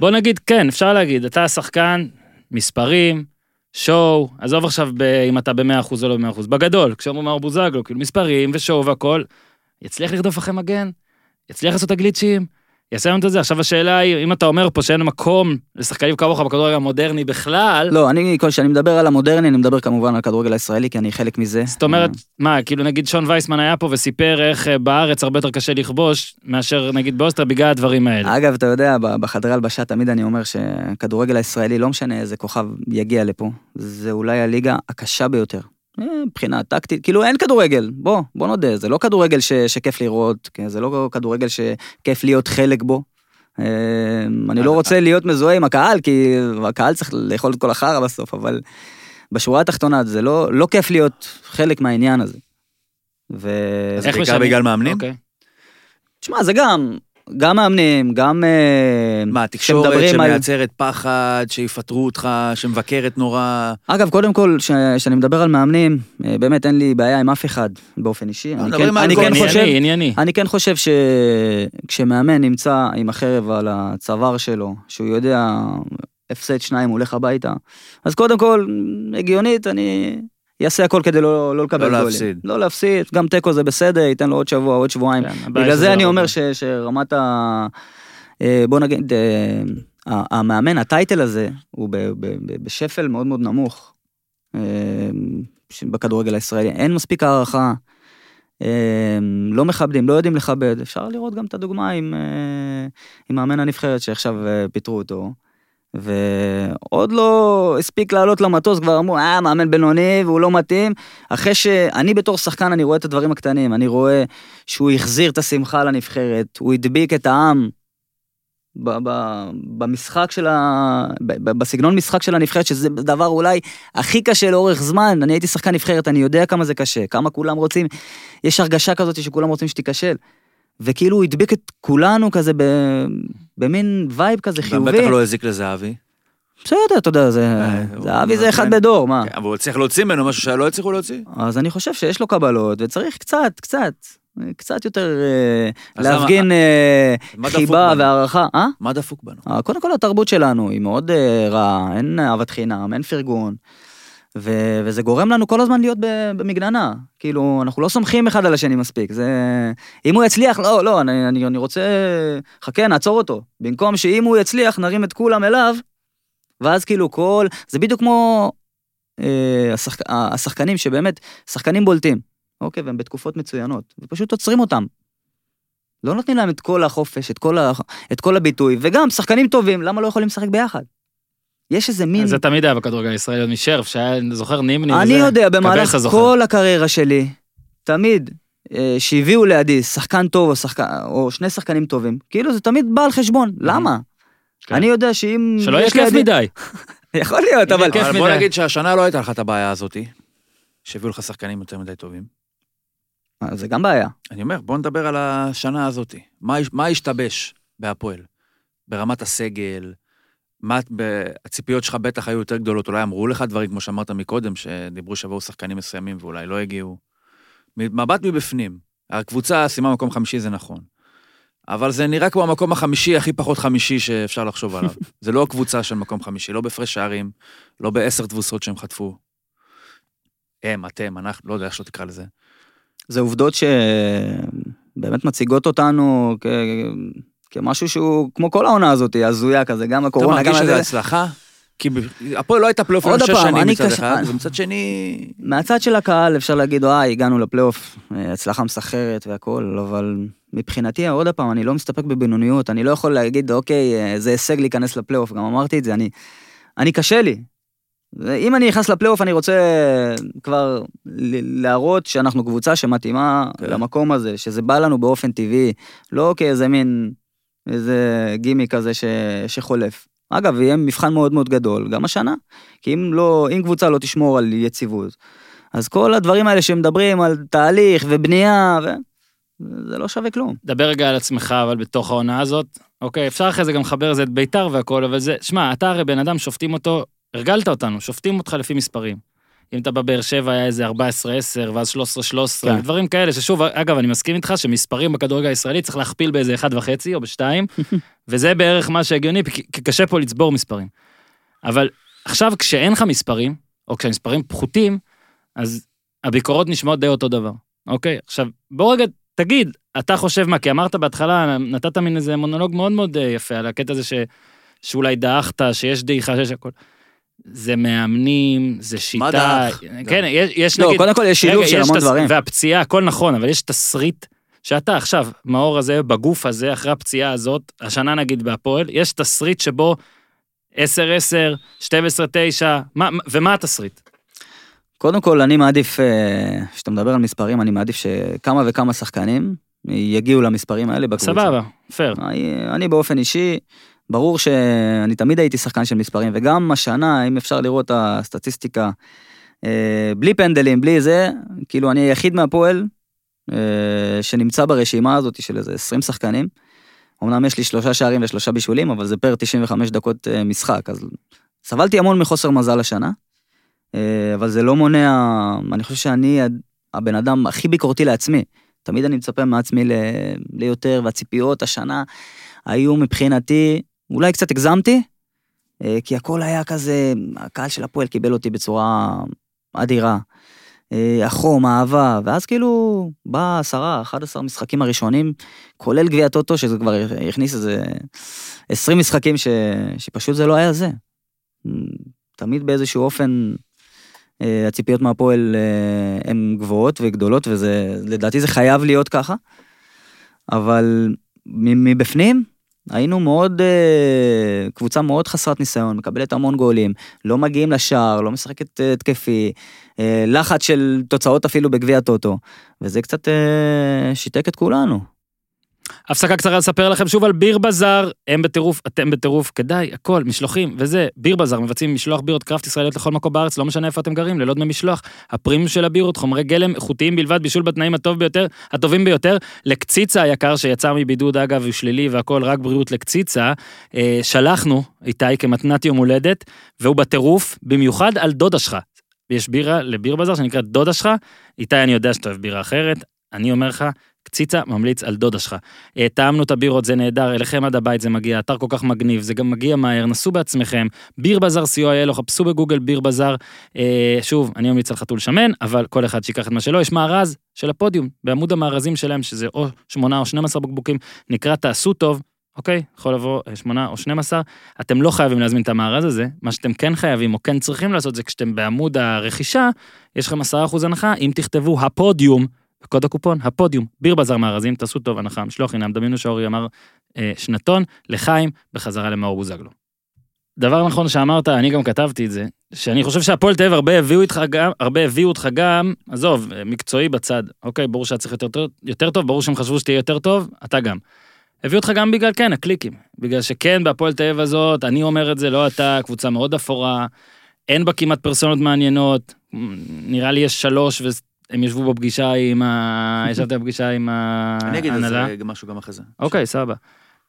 Speaker 1: בוא נגיד כן, אפשר להגיד, אתה שחקן, מספרים, שואו, עזוב עכשיו ב, אם אתה ב-100% או לא ב-100%, בגדול, כשאומרים מאור בוזגלו, כאילו מספרים ושואו והכל, יצליח לרדוף אחרי מגן? יצליח לעשות את הגליצ'ים? לנו את זה. עכשיו השאלה היא, אם אתה אומר פה שאין מקום לשחקנים כמוך בכדורגל המודרני בכלל,
Speaker 4: לא, אני, כשאני מדבר על המודרני, אני מדבר כמובן על הכדורגל הישראלי, כי אני חלק מזה.
Speaker 1: זאת אומרת, מה, כאילו נגיד שון וייסמן היה פה וסיפר איך אה, בארץ הרבה יותר קשה לכבוש מאשר נגיד באוסטריה בגלל הדברים האלה.
Speaker 4: אגב, אתה יודע, בחדרי הלבשה תמיד אני אומר שכדורגל הישראלי, לא משנה איזה כוכב יגיע לפה, זה אולי הליגה הקשה ביותר. אה, מבחינה טקטית, כאילו אין כדורגל, בוא, בוא נודה, זה לא כדורגל ש, שכיף לראות, כן, זה לא כדורגל שכיף להיות חלק בו. אה, אני לא רוצה להיות מזוהה עם הקהל, כי הקהל צריך לאכול את כל החרא בסוף, אבל בשורה התחתונה זה לא, לא כיף להיות חלק מהעניין הזה. ו...
Speaker 3: אז בעיקר? בגלל מאמנים?
Speaker 1: אוקיי.
Speaker 4: תשמע, זה גם, גם מאמנים, גם... אה,
Speaker 3: מה, תקשורת
Speaker 4: כשמדברים על-
Speaker 3: שמייצרת פחד, שיפטרו אותך, שמבקרת נורא.
Speaker 4: אגב, קודם כל, כשאני מדבר על מאמנים, אה, באמת אין לי בעיה עם אף אחד באופן אישי. אני כן- אני כן
Speaker 3: ענייני,
Speaker 4: חושב...
Speaker 1: ענייני, ענייני.
Speaker 4: אני כן חושב שכשמאמן נמצא עם החרב על הצוואר שלו, שהוא יודע הפסד שניים, הוא הולך הביתה, אז קודם כל, הגיונית, אני אעשה הכל כדי לא, לא לקבל
Speaker 3: לא
Speaker 4: גולים.
Speaker 3: להפסיד.
Speaker 4: לא להפסיד, גם תיקו זה בסדר, ייתן לו עוד שבוע, עוד שבועיים.
Speaker 1: כן,
Speaker 4: בגלל זה אני
Speaker 1: לא
Speaker 4: אומר
Speaker 1: עובד.
Speaker 4: ש, שרמת ה... אה, בוא נגיד, אה, המאמן, הטייטל הזה, הוא ב- ב- ב- בשפל מאוד מאוד נמוך אה, בכדורגל הישראלי. אין מספיק הערכה, לא מכבדים, לא יודעים לכבד. אפשר לראות גם את הדוגמה עם, עם מאמן הנבחרת שעכשיו פיטרו אותו. ועוד לא הספיק לעלות למטוס, כבר אמרו, אה, מאמן בינוני והוא לא מתאים. אחרי שאני בתור שחקן, אני רואה את הדברים הקטנים, אני רואה שהוא החזיר את השמחה לנבחרת, הוא הדביק את העם ב- ב- במשחק של ה... ב- ב- בסגנון משחק של הנבחרת, שזה דבר אולי הכי קשה לאורך זמן. אני הייתי שחקן נבחרת, אני יודע כמה זה קשה, כמה כולם רוצים, יש הרגשה כזאת שכולם רוצים שתיכשל. וכאילו הוא הדביק את כולנו כזה ב... במין וייב כזה
Speaker 3: גם
Speaker 4: חיובי.
Speaker 3: בטח לא הזיק לזהבי.
Speaker 4: בסדר, אתה יודע, זה...
Speaker 3: אה,
Speaker 4: זהבי זה אחד
Speaker 3: נותן-
Speaker 4: בדור, מה?
Speaker 3: כן, אבל הוא הצליח להוציא ממנו משהו שלא הצליחו להוציא.
Speaker 4: אז אני חושב שיש לו קבלות, וצריך קצת, קצת, קצת יותר אה, להפגין אה, חיבה? והערכה.
Speaker 3: מה דפוק בנו?
Speaker 4: קודם כל התרבות שלנו היא מאוד רעה, אין אהבת חינם, אין פרגון. ו- וזה גורם לנו כל הזמן להיות במגננה. כאילו, אנחנו לא סומכים אחד על השני מספיק. זה... אם הוא יצליח, לא, לא, אני, אני, אני רוצה... חכה, נעצור אותו. במקום שאם הוא יצליח, נרים את כולם אליו, ואז כאילו כל... זה בדיוק כמו אה, השחק... השחקנים שבאמת, שחקנים בולטים, אוקיי? והם בתקופות מצוינות, ופשוט עוצרים אותם. לא נותנים להם את כל החופש, את כל, ה... את כל הביטוי, וגם שחקנים טובים, למה לא יכולים לשחק ביחד? יש איזה מין...
Speaker 1: זה תמיד היה בכדורגל הישראלי, עוד משרף, שהיה, אני זוכר נימני
Speaker 4: אני
Speaker 1: וזה.
Speaker 4: יודע, במהלך. כל הקריירה שלי, תמיד, אה, שהביאו לידי שחקן טוב או, שחק... או שני שחקנים טובים, כאילו זה תמיד בא על חשבון, למה?
Speaker 1: כן.
Speaker 4: אני יודע שאם...
Speaker 1: שלא יהיה
Speaker 4: יש
Speaker 1: כיף מדי. [LAUGHS]
Speaker 4: יכול להיות, אבל...
Speaker 3: אבל בוא. נגיד שהשנה לא הייתה לך את הבעיה הזאתי, שהביאו לך שחקנים יותר מדי טובים.
Speaker 4: אה, זה גם בעיה.
Speaker 3: אני אומר, בוא נדבר על השנה הזאתי. מה, מה השתבש בהפועל? ברמת הסגל? מה, ב- הציפיות שלך בטח היו יותר גדולות, אולי אמרו לך דברים, כמו שאמרת מקודם, שדיברו שיבואו שחקנים מסוימים ואולי לא הגיעו. מבט מבפנים, הקבוצה סיימה מקום חמישי, זה נכון. אבל זה נראה כמו המקום החמישי הכי פחות חמישי שאפשר לחשוב עליו. [LAUGHS] זה לא קבוצה של מקום חמישי, לא בהפרש שערים, לא בעשר תבוסות שהם חטפו. הם, אתם, אנחנו, לא יודע איך שלא תקרא לזה.
Speaker 4: זה עובדות שבאמת מציגות אותנו כ... כמשהו שהוא, כמו כל העונה הזאת, הזויה כזה, גם
Speaker 3: אתה
Speaker 4: הקורונה, גם
Speaker 3: מרגיש שזה. הצלחה? כי הפועל לא הייתה פלייאוף
Speaker 4: עוד
Speaker 3: שש
Speaker 4: פעם,
Speaker 3: שנים מצד
Speaker 4: קשה-
Speaker 3: אחד,
Speaker 4: אני-
Speaker 3: ומצד שני...
Speaker 4: מהצד של הקהל אפשר להגיד, וואי, הגענו לפלייאוף, אה, הצלחה מסחררת והכל, אבל מבחינתי, עוד פעם, אני לא מסתפק בבינוניות, אני לא יכול להגיד, אוקיי, אה, זה הישג להיכנס לפלייאוף, גם אמרתי את זה, אני, אני קשה לי. אם אני נכנס לפלייאוף, אני רוצה כבר להראות שאנחנו קבוצה שמתאימה
Speaker 3: כן.
Speaker 4: למקום הזה, שזה בא לנו באופן טבעי, לא כאיזה מין, איזה גימי כזה ש, שחולף. אגב, יהיה מבחן מאוד מאוד גדול, גם השנה. כי אם לא, אם קבוצה לא תשמור על יציבות, אז כל הדברים האלה שמדברים על תהליך ובנייה, ו... זה לא שווה כלום.
Speaker 1: דבר רגע על עצמך, אבל בתוך העונה הזאת, אוקיי, אפשר אחרי זה גם לחבר לזה את ביתר והכל, אבל זה, שמע, אתה הרי בן אדם, שופטים אותו, הרגלת אותנו, שופטים אותך לפי מספרים. אם אתה בבאר שבע היה איזה 14-10, ואז 13-13,
Speaker 4: כן.
Speaker 1: דברים כאלה, ששוב, אגב, אני מסכים איתך שמספרים בכדורגל הישראלי צריך להכפיל באיזה 1.5 או ב-2, [LAUGHS] וזה בערך מה שהגיוני, כי קשה פה לצבור מספרים. אבל עכשיו, כשאין לך מספרים, או כשהמספרים פחותים, אז הביקורות נשמעות די אותו דבר, אוקיי? עכשיו, בוא רגע תגיד, אתה חושב מה, כי אמרת בהתחלה, נתת מין איזה מונולוג מאוד מאוד אה, יפה על הקטע הזה ש, שאולי דעכת, שיש דעיכה, שיש הכל. זה מאמנים, זה שיטה.
Speaker 3: דעך?
Speaker 1: כן, יש, יש
Speaker 4: לא,
Speaker 1: נגיד...
Speaker 4: קודם כל יש שילוב
Speaker 1: רגע,
Speaker 4: של
Speaker 1: יש
Speaker 4: המון
Speaker 1: תס-
Speaker 4: דברים.
Speaker 1: והפציעה, הכל נכון, אבל יש תסריט שאתה עכשיו, מאור הזה, בגוף הזה, אחרי הפציעה הזאת, השנה נגיד בהפועל, יש תסריט שבו 10-10, 12-9, מה- מה- ומה התסריט?
Speaker 4: קודם כל, אני מעדיף, אה, כשאתה מדבר על מספרים, אני מעדיף שכמה וכמה שחקנים יגיעו למספרים האלה בקבוצה.
Speaker 1: סבבה, פייר.
Speaker 4: אני, אני באופן אישי, ברור שאני תמיד הייתי שחקן של מספרים, וגם השנה, אם אפשר לראות את הסטטיסטיקה, אה, בלי פנדלים, בלי זה, כאילו אני היחיד מהפועל אה, שנמצא ברשימה הזאת של איזה 20 שחקנים, אמנם יש לי שלושה שערים ושלושה בישולים, אבל זה פר 95 דקות אה, משחק, אז סבלתי המון מחוסר מזל השנה, אבל זה לא מונע, אני חושב שאני הבן אדם הכי ביקורתי לעצמי. תמיד אני מצפה מעצמי ל... ליותר, והציפיות השנה היו מבחינתי, אולי קצת הגזמתי, אה, כי הכל היה כזה, הקהל של הפועל קיבל אותי בצורה אדירה. אה, החום, האהבה, ואז כאילו בא עשרה, 11 משחקים הראשונים, כולל גביע טוטו, שזה כבר הכניס איזה 20 משחקים ש... שפשוט זה לא היה זה. תמיד באיזשהו אופן אה, הציפיות מהפועל הן גבוהות וגדולות, וזה, לדעתי זה חייב להיות ככה. אבל מבפנים, היינו מאוד, uh, קבוצה מאוד חסרת ניסיון, מקבלת המון גולים, לא מגיעים לשער, לא משחקת uh, התקפי, uh, לחץ של תוצאות אפילו בגביע הטוטו, וזה קצת שיתק את כולנו.
Speaker 1: הפסקה קצרה לספר לכם שוב על ביר בזאר, הם בטירוף, אתם בטירוף, כדאי, הכל, משלוחים וזה. ביר בזאר מבצעים משלוח בירות קראפט ישראליות לכל מקום בארץ, לא משנה איפה אתם גרים, ללא דמי משלוח. הפרימיום של הבירות, חומרי גלם איכותיים בלבד, בישול בתנאים הטוב ביותר, הטובים ביותר. לקציצה היקר שיצא מבידוד אגב, הוא שלילי והכל, רק בריאות לקציצה. אה, שלחנו איתי כמתנת יום הולדת, והוא בטירוף, במיוחד על דודה שלך. יש בירה לביר בזאר שנקראת דודה שלך, איתי אני יודע שאתה אוהב בירה אחרת, אני אומר לך, קציצה, ממליץ על דודה שלך. אה, טעמנו את הבירות, זה נהדר, אליכם עד הבית זה מגיע, אתר כל כך מגניב, זה גם מגיע מהר, נסו בעצמכם, ביר בזאר co.il, חפשו בגוגל ביר בזאר. אה, שוב, אני ממליץ על חתול שמן, אבל כל אחד שיקח את מה שלו, יש מארז של הפודיום, בעמוד המארזים שלהם, שזה או 8 או 12 בקבוקים, נקרא תעשו טוב, אוקיי, יכול לבוא 8 או 12, אתם לא חייבים להזמין את המארז הזה, מה שאתם כן חייבים או כן צריכים לעשות זה כשאתם בעמוד הרכישה, יש לכם 10% הנחה אם תכתבו הפודיום קוד הקופון, הפודיום, ביר בזאר מארזים, תעשו טוב, הנחה, משלוח חינם, דמיינו שאורי אמר אה, שנתון, לחיים, בחזרה למאור בוזגלו. דבר נכון שאמרת, אני גם כתבתי את זה, שאני חושב שהפועל תל אביב הרבה הביאו איתך גם, הרבה הביאו אותך גם, עזוב, מקצועי בצד, אוקיי, ברור שהיה צריך יותר, יותר טוב, ברור שהם חשבו שתהיה יותר טוב, אתה גם. הביאו אותך גם בגלל, כן, הקליקים. בגלל שכן, בהפועל תל אביב הזאת, אני אומר את זה, לא אתה, קבוצה מאוד אפורה, אין בה כמעט פרסונות מעניינות, נראה לי יש שלוש הם ישבו בפגישה עם ה... [LAUGHS] ישבת בפגישה עם ההנהלה?
Speaker 3: אני אגיד על זה משהו גם אחרי זה.
Speaker 1: אוקיי, סבבה.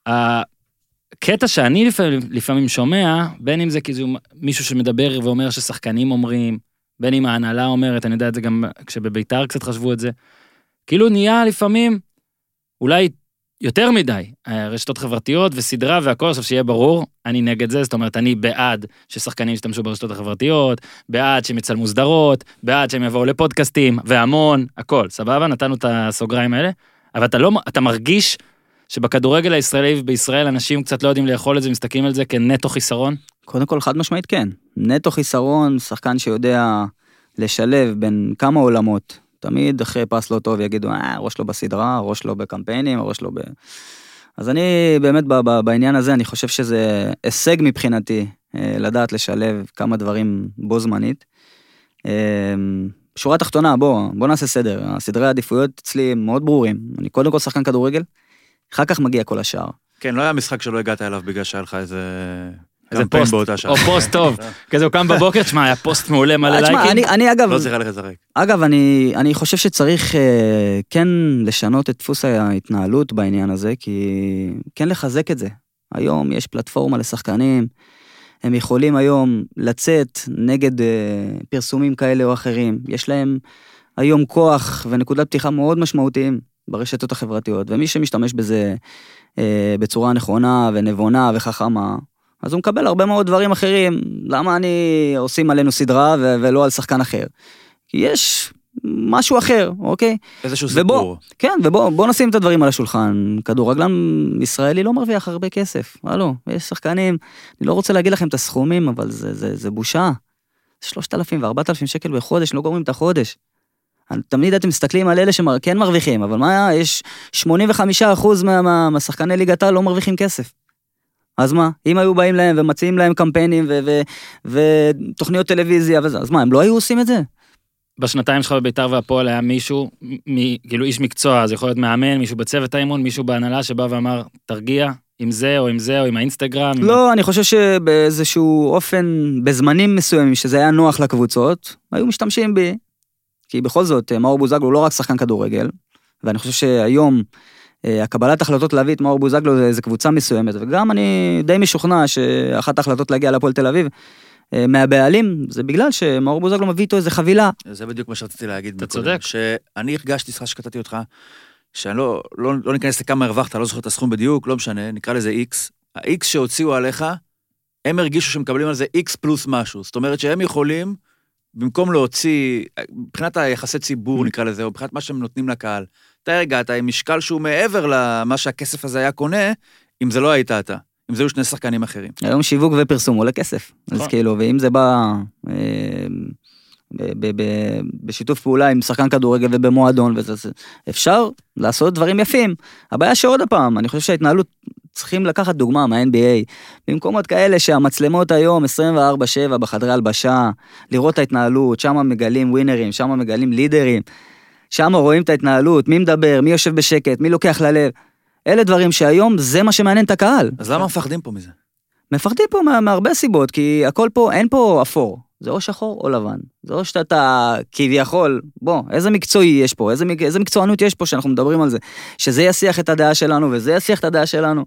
Speaker 1: הקטע שאני לפעמים, לפעמים שומע, בין אם זה כאילו מישהו שמדבר ואומר ששחקנים אומרים, בין אם ההנהלה אומרת, אני יודע את זה גם כשבביתר קצת חשבו את זה, כאילו נהיה לפעמים, אולי יותר מדי, אה, רשתות חברתיות וסדרה והכל, עכשיו שיהיה ברור, אני נגד זה, זאת אומרת, אני בעד ששחקנים ישתמשו ברשתות החברתיות, בעד שהם יצלמו סדרות, בעד שהם יבואו לפודקאסטים, והמון, הכל, סבבה? נתנו את הסוגריים האלה, אבל אתה לא, אתה מרגיש שבכדורגל הישראלי ובישראל אנשים קצת לא יודעים לאכול את זה, מסתכלים על זה כנטו חיסרון?
Speaker 4: קודם כל, חד משמעית כן. נטו חיסרון, שחקן שיודע לשלב בין כמה עולמות, תמיד אחרי פס לא טוב יגידו, אה, ראש לא בסדרה, ראש לא בקמפיינים, ראש לא ב... אז אני באמת בעניין הזה, אני חושב שזה הישג מבחינתי, אה, לדעת לשלב כמה דברים בו זמנית. אה, שורה תחתונה, בוא, בוא נעשה סדר. הסדרי העדיפויות אצלי מאוד ברורים. אני קודם כל שחקן כדורגל, אחר כך מגיע כל השאר.
Speaker 3: כן, לא היה משחק שלא הגעת אליו בגלל שהיה לך איזה
Speaker 1: איזה פוסט, או פוסט טוב, [LAUGHS] כזה הוא קם בבוקר, תשמע, היה פוסט מעולה, מלא
Speaker 4: אה, לייקים. אני, אגב,
Speaker 3: לא צריך ללכת לזרק.
Speaker 4: אגב, אני, אני חושב שצריך אה, כן לשנות את דפוס ההתנהלות בעניין הזה, כי כן לחזק את זה. היום יש פלטפורמה לשחקנים, הם יכולים היום לצאת נגד אה, פרסומים כאלה או אחרים, יש להם היום כוח ונקודת פתיחה מאוד משמעותיים ברשתות החברתיות, ומי שמשתמש בזה בצורה נכונה ונבונה וחכמה, אז הוא מקבל הרבה מאוד דברים אחרים. למה אני עושים עלינו סדרה ו- ולא על שחקן אחר? כי יש משהו אחר, אוקיי?
Speaker 3: איזשהו סיפור.
Speaker 4: ובוא, כן, ובוא נשים את הדברים על השולחן. כדורגלן ישראלי לא מרוויח הרבה כסף. הלו, יש שחקנים, אני לא רוצה להגיד לכם את הסכומים, אבל זה, זה, זה בושה. 3,000 ו-4,000 שקל בחודש, לא גומרים את החודש. תמיד אתם מסתכלים על אלה שכן מרוויחים, אבל מה, יש 85% מהשחקני ליגת העל לא מרוויחים כסף. אז מה? אם היו באים להם ומציעים להם קמפיינים ותוכניות טלוויזיה וזה, אז מה, הם לא היו עושים את זה?
Speaker 1: בשנתיים שלך בביתר והפועל היה מישהו, מ, כאילו איש מקצוע, זה יכול להיות מאמן, מישהו בצוות האימון, מישהו בהנהלה שבא ואמר, תרגיע, עם זה או עם זה או עם האינסטגרם?
Speaker 4: לא,
Speaker 1: עם...
Speaker 4: אני חושב שבאיזשהו אופן, בזמנים מסוימים שזה היה נוח לקבוצות, היו משתמשים בי. כי בכל זאת, מאור בוזגלו לא רק שחקן כדורגל, ואני חושב שהיום אה, הקבלת החלטות להביא את מאור בוזגלו זה, זה קבוצה מסוימת, וגם אני די משוכנע שאחת ההחלטות להגיע להפועל תל אביב אה, מהבעלים, זה בגלל שמאור בוזגלו מביא איתו איזה חבילה.
Speaker 3: זה בדיוק מה שרציתי להגיד.
Speaker 1: אתה צודק.
Speaker 3: שאני הרגשתי, סליחה שקטעתי אותך, שאני לא, לא, לא ניכנס לכמה הרווחת, לא זוכר את הסכום בדיוק, לא משנה, נקרא לזה X. ה-X שהוציאו עליך, הם הרגישו שמקבלים על זה X פלוס משהו. זאת אומרת שהם יכולים, במקום להוציא, מבחינת היחסי ציבור נקרא לזה, או מבחינת מה שהם נותנים לקהל, אתה הרגעת עם משקל שהוא מעבר למה שהכסף הזה היה קונה, אם זה לא היית אתה. אם זה היו שני שחקנים אחרים.
Speaker 4: היום שיווק ופרסום עולה כסף. אז
Speaker 1: נכון.
Speaker 4: כאילו, ואם זה בא אה, בשיתוף פעולה עם שחקן כדורגל ובמועדון, אפשר לעשות דברים יפים. הבעיה שעוד פעם, אני חושב שההתנהלות, צריכים לקחת דוגמה מה-NBA, במקומות כאלה שהמצלמות היום 24/7 בחדרי הלבשה, לראות את ההתנהלות, שם מגלים ווינרים, שם מגלים לידרים, שם רואים את ההתנהלות, מי מדבר, מי יושב בשקט, מי לוקח ללב. אלה דברים שהיום זה מה שמעניין את הקהל.
Speaker 3: אז למה מפחדים פה מזה?
Speaker 4: מפחדים פה מה- מהרבה סיבות, כי הכל פה, אין פה אפור. זה או שחור או לבן. זה או שאתה כביכול, בוא, איזה מקצועי יש פה, איזה, איזה מקצוענות יש פה שאנחנו מדברים על זה. שזה יסיח את הדעה שלנו וזה יסיח את הדעה שלנו.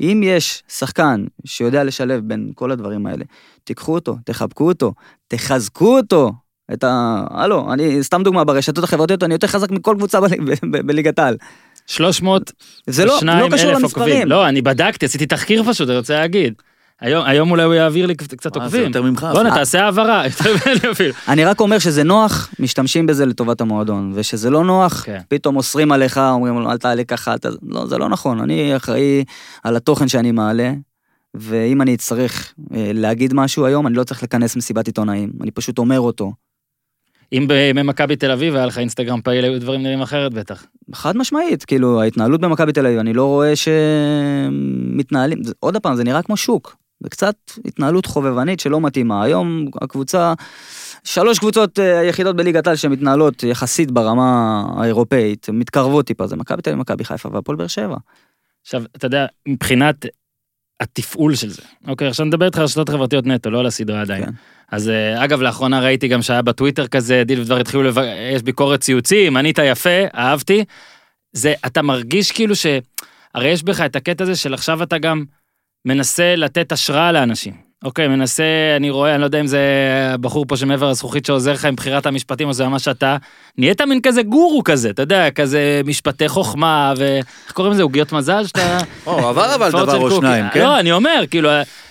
Speaker 4: אם יש שחקן שיודע לשלב בין כל הדברים האלה, תיקחו אותו, תחבקו אותו, תחזקו אותו. את ה... הלו, אני, סתם דוגמה, ברשתות החברתיות אני יותר חזק מכל קבוצה בליגת העל.
Speaker 1: 300
Speaker 4: זה לא, לא קשור למספרים.
Speaker 1: לא, אני בדקתי, עשיתי תחקיר פשוט, אני רוצה להגיד. היום, היום אולי הוא יעביר לי קצת
Speaker 3: אה, זה
Speaker 1: עוקבים.
Speaker 3: יותר ממך.
Speaker 1: בוא'נה,
Speaker 4: אה.
Speaker 1: תעשה העברה. [LAUGHS]
Speaker 4: אני רק אומר שזה נוח, משתמשים בזה לטובת המועדון, ושזה לא נוח,
Speaker 1: כן.
Speaker 4: פתאום אוסרים עליך, אומרים לו אל תעלה ככה, אל ת... לא, זה לא נכון, אני אחראי על התוכן שאני מעלה, ואם אני אצטרך אה, להגיד משהו היום, אני לא צריך לכנס מסיבת עיתונאים, אני פשוט אומר אותו.
Speaker 1: אם בימי מכבי תל אביב היה לך אינסטגרם פעיל, היו דברים נראים אחרת בטח.
Speaker 4: חד משמעית, כאילו, ההתנהלות במכבי תל אביב, אני לא רואה שמתנהלים, עוד פעם, זה נראה כמו שוק, זה קצת התנהלות חובבנית שלא מתאימה. היום הקבוצה, שלוש קבוצות אה, היחידות בליגת העל שמתנהלות יחסית ברמה האירופאית, מתקרבות טיפה, זה מכבי תל אביב, מכבי חיפה והפועל באר שבע.
Speaker 1: עכשיו, אתה יודע, מבחינת התפעול של זה, אוקיי, עכשיו נדבר איתך על רשתות חברתיות נטו, לא על הסדרה עדיין.
Speaker 4: כן.
Speaker 1: אז אה, אגב, לאחרונה ראיתי גם שהיה בטוויטר כזה, דיל ודבר התחילו, לב... יש ביקורת ציוצים, ענית יפה, אהבתי. זה, אתה מרגיש כאילו ש... הרי יש בך את הקטע הזה של עכשיו אתה גם מנסה לתת השראה לאנשים. אוקיי, מנסה, אני רואה, אני לא יודע אם זה הבחור פה שמעבר לזכוכית שעוזר לך עם בחירת המשפטים, או זה ממש אתה, נהיית מין כזה גורו כזה, אתה יודע, כזה משפטי חוכמה, ואיך קוראים לזה, עוגיות מזל שאתה...
Speaker 3: או, עבר אבל דבר או. שניים, כן?
Speaker 1: לא, אני אומר, כאילו,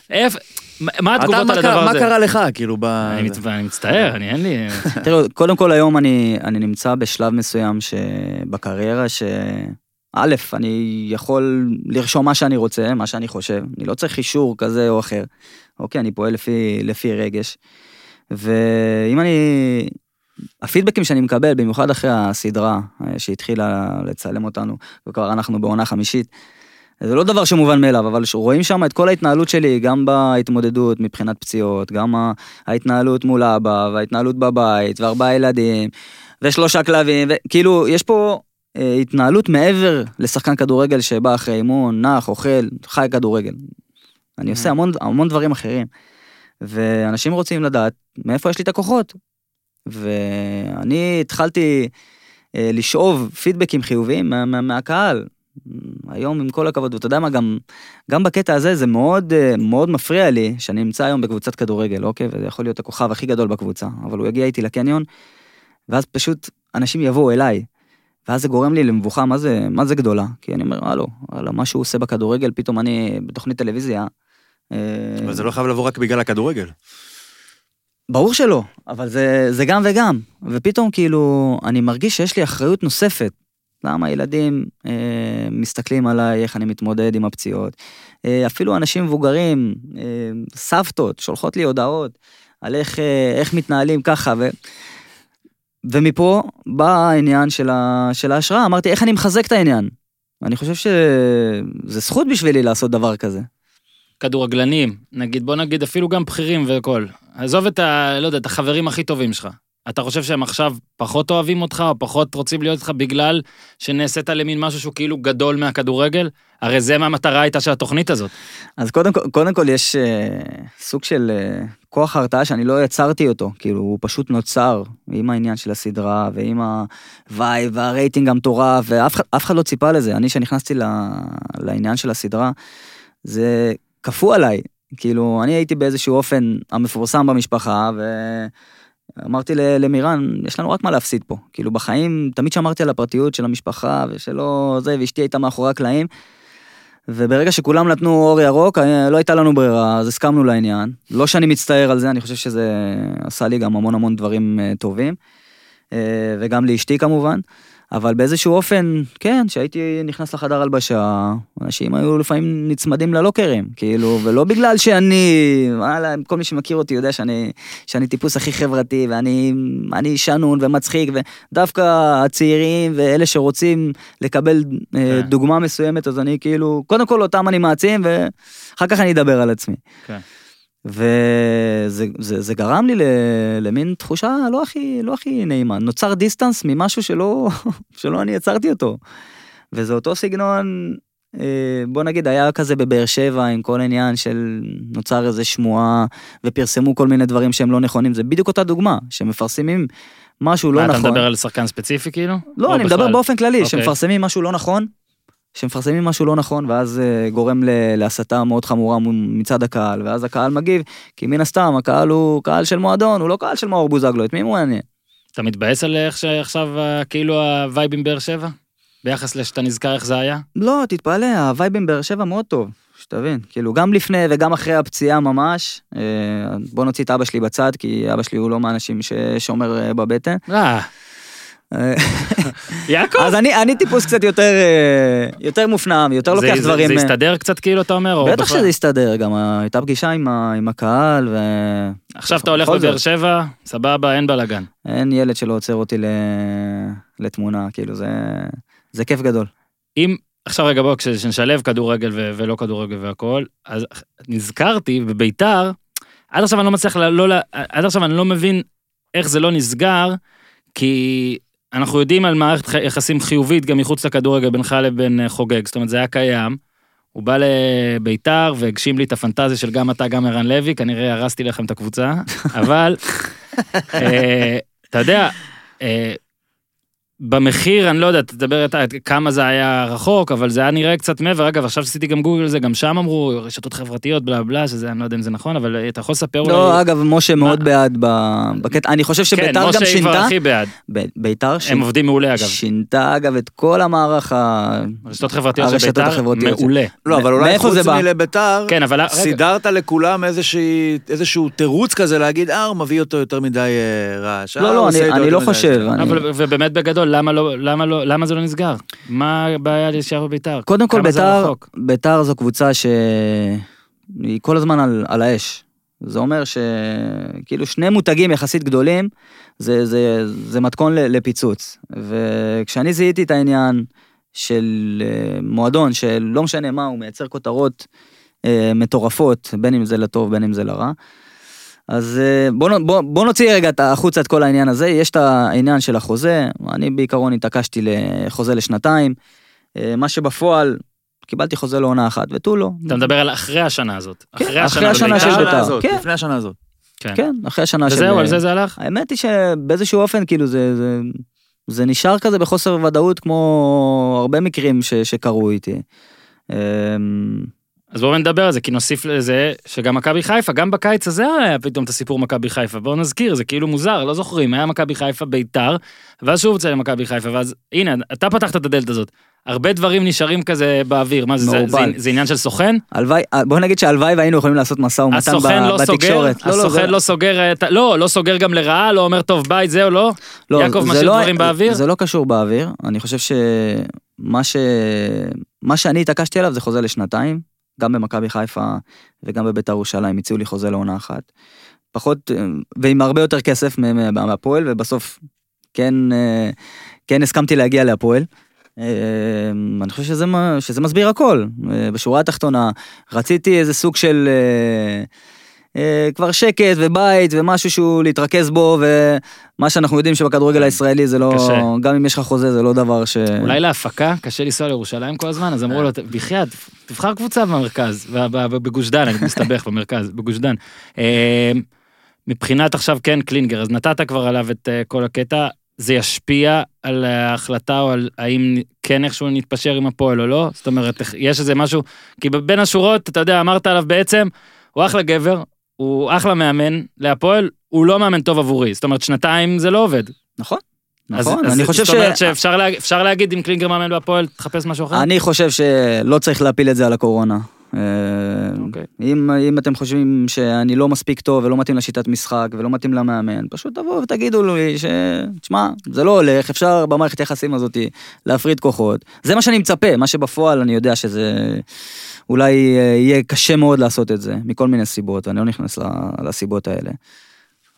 Speaker 1: איפה... מה התגובות
Speaker 3: מה
Speaker 1: על
Speaker 3: קרה-
Speaker 1: הדבר
Speaker 3: מה
Speaker 1: הזה?
Speaker 3: קרה לך, כאילו, ב...
Speaker 1: אני מצ- אני מצטער, אני אין לי...
Speaker 4: תראו, קודם כל היום אני, אני נמצא בשלב מסוים שבקריירה ש... א', אני יכול לרשום מה שאני רוצה, מה שאני חושב, אני לא צריך אישור כזה או אחר. אוקיי, אני פועל לפי, לפי רגש. ואם אני... הפידבקים שאני מקבל, במיוחד אחרי הסדרה אה, שהתחילה לצלם אותנו, וכבר אנחנו בעונה חמישית, זה לא דבר שמובן מאליו, אבל רואים שם את כל ההתנהלות שלי, גם בהתמודדות מבחינת פציעות, גם ההתנהלות מול אבא, וההתנהלות בבית, וארבעה ילדים, ושלושה כלבים, וכאילו, יש פה התנהלות מעבר לשחקן כדורגל שבא אחרי אימון, נח, אוכל, חי כדורגל. אני עושה המון, המון דברים אחרים. ואנשים רוצים לדעת מאיפה יש לי את הכוחות. ואני התחלתי אה, לשאוב פידבקים חיוביים מה, מה, מהקהל. היום עם כל הכבוד, ואתה יודע מה, גם, גם בקטע הזה זה מאוד אה, מאוד מפריע לי שאני נמצא היום בקבוצת כדורגל, אוקיי? וזה יכול להיות הכוכב הכי גדול בקבוצה, אבל הוא יגיע איתי לקניון, ואז פשוט אנשים יבואו אליי. ואז זה גורם לי למבוכה, מה זה, מה זה גדולה? כי אני אומר, הלו, הלו, מה שהוא עושה בכדורגל, פתאום אני בתוכנית טלוויזיה. אה,
Speaker 3: אבל זה לא חייב לבוא רק בגלל הכדורגל.
Speaker 4: ברור שלא, אבל זה, זה גם וגם. ופתאום כאילו, אני מרגיש שיש לי אחריות נוספת. למה ילדים אה, מסתכלים עליי, איך אני מתמודד עם הפציעות. אה, אפילו אנשים מבוגרים, אה, סבתות, שולחות לי הודעות על איך, אה, איך מתנהלים ככה. ו... ומפה בא העניין של, ה... של ההשראה, אמרתי, איך אני מחזק את העניין? אני חושב שזה זכות בשבילי לעשות דבר כזה.
Speaker 1: כדורגלנים, נגיד, בוא נגיד אפילו גם בכירים והכל. עזוב את ה... לא יודע, את החברים הכי טובים שלך. אתה חושב שהם עכשיו פחות אוהבים אותך, או פחות רוצים להיות איתך בגלל שנעשית למין משהו שהוא כאילו גדול מהכדורגל? הרי זה מה המטרה הייתה של התוכנית הזאת.
Speaker 4: אז קודם, קודם כל יש אה, סוג של אה, כוח הרתעה שאני לא יצרתי אותו, כאילו הוא פשוט נוצר עם העניין של הסדרה ועם הווייב והרייטינג המטורף ואף אחד- לא ציפה לזה. אני שנכנסתי ל- לעניין של הסדרה, זה כפו עליי, כאילו אני הייתי באיזשהו אופן המפורסם במשפחה ואמרתי ל- למירן, יש לנו רק מה להפסיד פה. כאילו בחיים תמיד שמרתי על הפרטיות של המשפחה ושלא זה, ואשתי הייתה מאחורי הקלעים. וברגע שכולם נתנו אור ירוק, אה, לא הייתה לנו ברירה, אז הסכמנו לעניין. לא שאני מצטער על זה, אני חושב שזה עשה לי גם המון המון דברים אה, טובים. אה, וגם לאשתי כמובן. אבל באיזשהו אופן, כן, כשהייתי נכנס לחדר הלבשה, אנשים היו לפעמים נצמדים ללוקרים, כאילו, ולא בגלל שאני, וואלה, כל מי שמכיר אותי יודע שאני, שאני טיפוס הכי חברתי, ואני אני שנון ומצחיק, ודווקא הצעירים ואלה שרוצים לקבל אה,
Speaker 1: כן.
Speaker 4: דוגמה מסוימת, אז אני כאילו, קודם כל אותם אני מעצים, ואחר כך אני אדבר על עצמי.
Speaker 1: כן.
Speaker 4: וזה זה, זה גרם לי למין תחושה לא הכי, לא הכי נעימה. נוצר דיסטנס ממשהו שלא, [LAUGHS] שלא אני יצרתי אותו. וזה אותו סגנון, אה, בוא נגיד, היה כזה בבאר שבע עם כל העניין של נוצר איזה שמועה ופרסמו כל מיני דברים שהם לא נכונים. זה בדיוק אותה דוגמה, שמפרסמים משהו לא נכון.
Speaker 1: אתה מדבר על שחקן ספציפי כאילו?
Speaker 4: לא, אני מדבר
Speaker 1: בכלל?
Speaker 4: באופן כללי,
Speaker 1: אוקיי.
Speaker 4: שמפרסמים משהו לא נכון, שמפרסמים משהו לא נכון, ואז uh, גורם להסתה מאוד חמורה מצד הקהל, ואז הקהל מגיב, כי מן הסתם הקהל הוא קהל של מועדון, הוא לא קהל של מאור בוזגלו, את מי הוא מעניין?
Speaker 1: אתה מתבאס על איך שעכשיו אה, כאילו הווייב עם באר שבע? ביחס לשאתה נזכר איך זה היה?
Speaker 4: לא, תתפלא, הווייב עם באר שבע מאוד טוב, שתבין, כאילו גם לפני וגם אחרי הפציעה ממש, אה, בוא נוציא את אבא שלי בצד, כי אבא שלי הוא לא מהאנשים ששומר בבטן.
Speaker 1: אה, [LAUGHS]
Speaker 4: אה,
Speaker 1: יעקב!
Speaker 4: אז אני, אני טיפוס קצת יותר, אה, יותר מופנם, יותר
Speaker 1: זה-
Speaker 4: לוקח
Speaker 1: זה-
Speaker 4: דברים...
Speaker 1: זה
Speaker 4: אה,
Speaker 1: הסתדר קצת כאילו אתה אומר? או
Speaker 4: בטח
Speaker 1: בכלל?
Speaker 4: שזה יסתדר, גם הייתה פגישה עם, ה, עם הקהל, ואין
Speaker 1: עכשיו אתה הולך לבאר. שבע, סבבה, אין בלאגן.
Speaker 4: ילד שלא עוצר אותי ל, לתמונה, כאילו זה, זה כיף גדול.
Speaker 1: אם, עכשיו רגע בוא, כשנשלב כדורגל ו- ולא כדורגל והכל, אז נזכרתי בביתר, עד עכשיו אני לא מצליח, לא, ל- עד עכשיו אני לא מבין איך זה לא נסגר, כי אנחנו יודעים על מערכת יחסים חיובית גם מחוץ לכדורגל בינך לבין אה, חוגג, זאת אומרת זה היה קיים. הוא בא לביתר והגשים לי את הפנטזיה של גם אתה גם ערן לוי, כנראה הרסתי לכם את הקבוצה, [LAUGHS] אבל אה, אתה יודע, אה, במחיר, אני לא יודע, תדבר אתה, כמה זה היה רחוק, אבל זה היה נראה קצת מעבר. אגב, עכשיו עשיתי גם גוגל זה, גם שם אמרו רשתות חברתיות, בלה בלה, שזה, אני לא יודע אם זה נכון, אבל אה, אתה יכול לספר אולי...
Speaker 4: לא, אגב, משה מאוד בעד ב- בקטע, אני חושב
Speaker 1: כן,
Speaker 4: שביתר גם
Speaker 1: משה כבר
Speaker 4: שינתה,
Speaker 1: הכי בעד.
Speaker 4: ב- ביתר
Speaker 1: הם
Speaker 4: שינ-
Speaker 1: עובדים מעולה, אגב.
Speaker 4: שינתה אגב את כל המערך ה...
Speaker 1: רשתות חברתיות של בית"ר,
Speaker 4: החברתיות.
Speaker 1: מעולה.
Speaker 3: לא, אבל אולי חוץ? מלביתר,
Speaker 1: כן, אבל רגע,
Speaker 3: סידרת לכולם איזושהי- איזשהו תירוץ כזה להגיד, אה, הוא מביא אותו יותר מדי אה, רעש. אה,
Speaker 4: לא,
Speaker 3: הוא
Speaker 4: לא, אני- לא חושב,
Speaker 3: זה."
Speaker 4: אני-
Speaker 1: אבל ובאמת בגדול, למה לא, למה לא, למה זה לא נסגר? מה הבעיה להישאר בביתר?
Speaker 4: קודם כל ביתר? ביתר זו קבוצה שהיא כל הזמן על, על האש. זה אומר שכאילו שני מותגים יחסית גדולים, זה, זה, זה מתכון לפיצוץ. וכשאני זיהיתי את העניין של אה, מועדון שלא משנה מה, הוא מייצר כותרות אה, מטורפות, בין אם זה לטוב, בין אם זה לרע. אז אה, בוא, בוא, בוא נוציא רגע את- החוצה את כל העניין הזה, יש את העניין של החוזה, אני בעיקרון התעקשתי לחוזה לשנתיים, אה, מה שבפועל, קיבלתי חוזה לעונה אחת ותו לא.
Speaker 1: אתה מדבר על אחרי השנה הזאת.
Speaker 4: כן,
Speaker 1: אחרי
Speaker 4: אחרי
Speaker 1: השנה
Speaker 4: השנה של. בית"ר. כן.
Speaker 3: לפני השנה הזאת.
Speaker 1: כן.
Speaker 4: כן, אחרי השנה של...
Speaker 1: וזהו, על זה זה הלך?
Speaker 4: האמת היא שבאיזשהו אופן, כאילו, זה, זה, זה נשאר כזה בחוסר ודאות כמו הרבה מקרים ש, שקרו איתי.
Speaker 1: אז בואו נדבר על זה, כי נוסיף לזה שגם מכבי חיפה, גם בקיץ הזה היה פתאום את הסיפור מכבי חיפה. בואו נזכיר, זה כאילו מוזר, לא זוכרים, היה מכבי חיפה ביתר, ואז שוב יוצא למכבי חיפה, ואז הנה, אתה פתחת את הדלת הזאת. הרבה דברים נשארים כזה באוויר, מה זה, זה, זה. זה עניין של סוכן?
Speaker 4: הלוואי, בוא נגיד שהלוואי והיינו יכולים לעשות משא ומתן
Speaker 1: הסוכן לא
Speaker 4: בתקשורת. לא, לא,
Speaker 1: הסוכן
Speaker 4: זה-
Speaker 1: לא סוגר, לא, לא סוגר גם לרעה, לא אומר טוב ביי, זהו, לא?
Speaker 4: לא,
Speaker 1: יעקב משאיר
Speaker 4: לא-
Speaker 1: דברים באוויר?
Speaker 4: זה לא קשור באוויר, אני חושב שמה ש... מה שאני התעקשתי עליו זה חוזה לשנתיים, גם במכבי חיפה וגם בביתר ירושלים הציעו לי חוזה לעונה אחת. פחות, אה, ועם הרבה יותר כסף מהפועל, ובסוף כן, אה, כן הסכמתי להגיע להפועל. אה, אני חושב שזה, שזה מסביר הכל. אה, בשורה התחתונה, רציתי איזה סוג של... אה, כבר שקט ובית ומשהו שהוא להתרכז בו, ומה שאנחנו יודעים שבכדורגל הישראלי זה לא,
Speaker 1: קשה.
Speaker 4: גם אם יש לך חוזה זה לא דבר ש...
Speaker 1: אולי להפקה, קשה לנסוע לירושלים כל הזמן, אז אמרו לו, בחייאת, תבחר קבוצה במרכז, בגוש דן, אני מסתבך [LAUGHS] במרכז, בגוש דן. אה, מבחינת עכשיו כן קלינגר, אז נתת כבר עליו את אה, כל הקטע, זה ישפיע על ההחלטה או על האם כן איכשהו נתפשר עם הפועל או לא? זאת אומרת, יש איזה משהו, כי בין השורות, אתה יודע, אמרת עליו בעצם, הוא אחלה גבר, הוא אחלה מאמן להפועל, הוא לא מאמן טוב עבורי, זאת אומרת, שנתיים זה לא עובד.
Speaker 4: נכון, נכון,
Speaker 1: אז
Speaker 4: אני חושב
Speaker 1: זאת אומרת
Speaker 4: ש...
Speaker 1: שאפשר לה- להגיד אם קלינגר מאמן בהפועל, תחפש משהו אחר?
Speaker 4: אני חושב שלא צריך להפיל את זה על הקורונה. אה,
Speaker 1: אוקיי.
Speaker 4: אם, אם אתם חושבים שאני לא מספיק טוב ולא מתאים לשיטת משחק ולא מתאים למאמן, פשוט תבואו ותגידו לי ש... תשמע, זה לא הולך, אפשר במערכת יחסים הזאת להפריד כוחות. זה מה שאני מצפה, מה שבפועל אני יודע שזה... אולי אה, יהיה קשה מאוד לעשות את זה, מכל מיני סיבות, אני לא נכנס לסיבות האלה.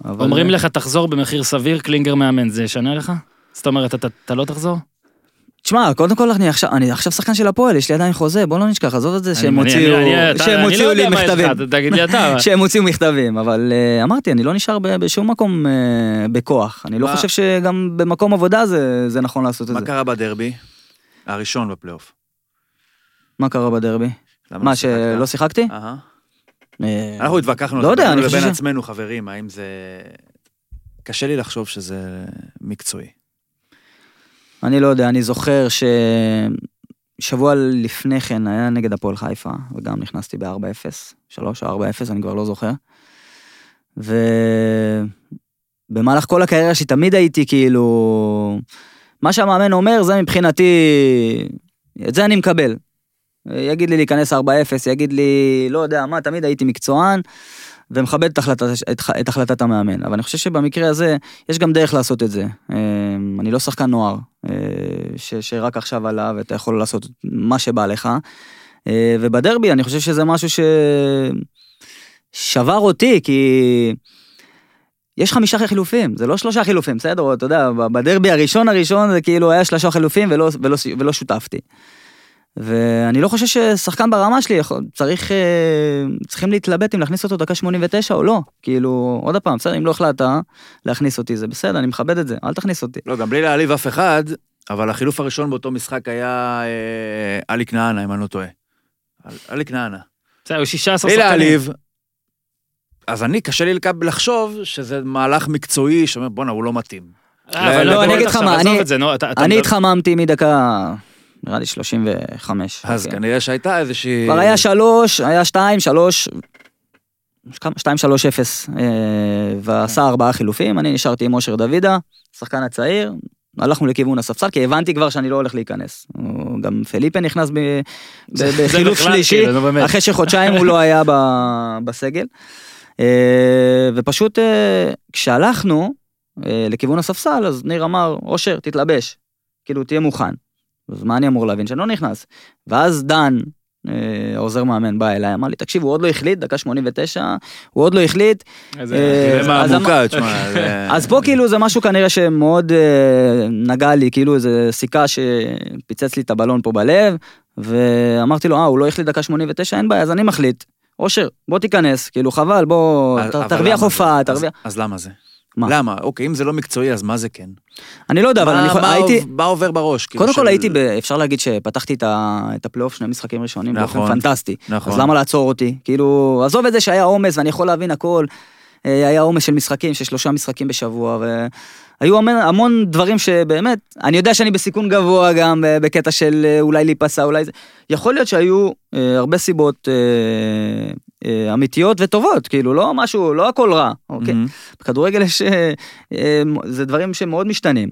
Speaker 4: אבל-
Speaker 1: אומרים לך תחזור במחיר סביר, קלינגר מאמן, זה ישנה לך? זאת אומרת, אתה- אתה לא תחזור?
Speaker 4: תשמע, קודם כל אני עכשיו, אני עכשיו שחקן של הפועל, יש לי עדיין חוזה, בוא לא נשכח, עזוב את זה שהם הוציאו, שהם
Speaker 1: לא
Speaker 4: הוציאו לי
Speaker 1: מה
Speaker 4: מכתבים.
Speaker 1: תגיד לי אתה. אבל- [LAUGHS]
Speaker 4: שהם הוציאו מכתבים, אבל uh, אמרתי, אני לא נשאר ב- בשום מקום uh, בכוח. אני לא
Speaker 3: מה-
Speaker 4: חושב שגם במקום עבודה זה, זה נכון לעשות את
Speaker 3: מה
Speaker 4: זה.
Speaker 3: קרה בדרבי? הראשון בפלייאוף.
Speaker 4: מה קרה בדרבי? מה,
Speaker 3: לא?
Speaker 4: שלא שיחקתי? אה,
Speaker 3: אנחנו התווכחנו
Speaker 4: לא יודע, אני חושב
Speaker 3: לבין
Speaker 4: ש-
Speaker 3: עצמנו, חברים, האם זה... קשה לי לחשוב שזה מקצועי.
Speaker 4: אני לא יודע, אני זוכר ששבוע לפני כן היה נגד הפועל חיפה, וגם נכנסתי ב-4-0, 3 או 4-0, אני כבר לא זוכר. ובמהלך כל הקריירה שלי תמיד הייתי כאילו... מה שהמאמן אומר זה מבחינתי, את זה אני מקבל. יגיד לי להיכנס 4-0, יגיד לי, לא יודע מה, תמיד הייתי מקצוען, ומכבד את החלטת, את, את החלטת המאמן. אבל אני חושב שבמקרה הזה, יש גם דרך לעשות את זה. אה, אני לא שחקן נוער, אה, ש, שרק עכשיו עלה ואתה יכול לעשות מה שבא לך. אה, ובדרבי אני חושב שזה משהו ששבר אותי, כי יש חמישה חילופים, זה לא שלושה חילופים, בסדר? אתה יודע, בדרבי הראשון הראשון זה כאילו היה שלושה חילופים ולא, ולא, ולא שותפתי. ואני לא חושב ששחקן ברמה שלי יכול, צריך, אה, צריכים להתלבט אם להכניס אותו דקה 89 או לא. כאילו, עוד פעם, בסדר, אם לא החלטת להכניס אותי, זה בסדר, אני מכבד את זה, אל תכניס אותי.
Speaker 3: לא, גם בלי להעליב אף אחד, אבל החילוף הראשון באותו משחק היה אה, עלי כנענה, אם אני לא טועה. עלי כנענה.
Speaker 1: בסדר, היו 16
Speaker 3: בלי
Speaker 1: שחקנים.
Speaker 3: להעליב, אז אני, קשה לי לחשוב שזה מהלך מקצועי שאומר, בואנה, הוא לא מתאים.
Speaker 1: אה, אבל
Speaker 3: לא,
Speaker 1: לא,
Speaker 3: אני אגיד
Speaker 4: לך מה, אני- התחממתי מדקה, נראה לי 35.
Speaker 3: אז
Speaker 4: אוקיי.
Speaker 3: כנראה שהייתה איזושהי...
Speaker 4: כבר היה שלוש, היה שתיים, שלוש, כמה? שתיים, שלוש, אפס, אה, ועשה ארבעה חילופים, אני נשארתי עם אושר דוידה, שחקן הצעיר, הלכנו לכיוון הספסל, כי הבנתי כבר שאני לא הולך להיכנס. גם פליפה נכנס ב- בחילוף שלישי,
Speaker 1: כאילו.
Speaker 4: אחרי שחודשיים הוא לא היה ב- בסגל. אה, ופשוט אה, כשהלכנו אה, לכיוון הספסל, אז ניר אמר, אושר, תתלבש, כאילו, תהיה מוכן. אז מה אני אמור להבין? שאני לא נכנס. ואז דן, אה, העוזר מאמן, בא אליי, אמר לי, תקשיב, הוא עוד לא החליט, דקה 89, הוא עוד לא החליט.
Speaker 1: איזה-
Speaker 4: אה,
Speaker 3: זה
Speaker 4: אז
Speaker 3: מהמוקד, שמע, [LAUGHS] זה-
Speaker 4: אז פה כאילו זה משהו כנראה שמאוד אה, נגע לי, כאילו איזה סיכה שפיצץ לי את הבלון פה בלב, ואמרתי לו, אה, הוא לא החליט דקה 89, אין בעיה, אז אני מחליט. אושר, בוא תיכנס, כאילו חבל, בוא, תרוויח הופעה? תרוויח...
Speaker 3: אז למה זה?
Speaker 4: מה?
Speaker 3: למה? אוקיי, אם זה לא מקצועי, אז מה זה כן?
Speaker 4: אני לא יודע, אבל
Speaker 3: מה-
Speaker 4: אני יכול-
Speaker 3: מה
Speaker 4: הייתי...
Speaker 3: מה עובר בראש? כאילו,
Speaker 4: קודם כל
Speaker 3: של-
Speaker 4: הייתי, ב- אפשר להגיד שפתחתי את ה- את הפלייאוף שני משחקים ראשונים באופן
Speaker 3: נכון,
Speaker 4: פנטסטי.
Speaker 3: נכון.
Speaker 4: אז למה לעצור אותי? כאילו, עזוב את זה שהיה עומס ואני יכול להבין הכל. אה, היה עומס של משחקים, של שלושה משחקים בשבוע, והיו המון, המון דברים שבאמת, אני יודע שאני בסיכון גבוה גם אה, בקטע של אה, אולי להיפסע, אולי זה. יכול להיות שהיו אה, הרבה סיבות אה, אה, אמיתיות וטובות, כאילו, לא משהו, לא הכל רע, אוקיי?
Speaker 3: מהמם.
Speaker 4: בכדורגל יש, אה, אה, זה דברים שמאוד משתנים.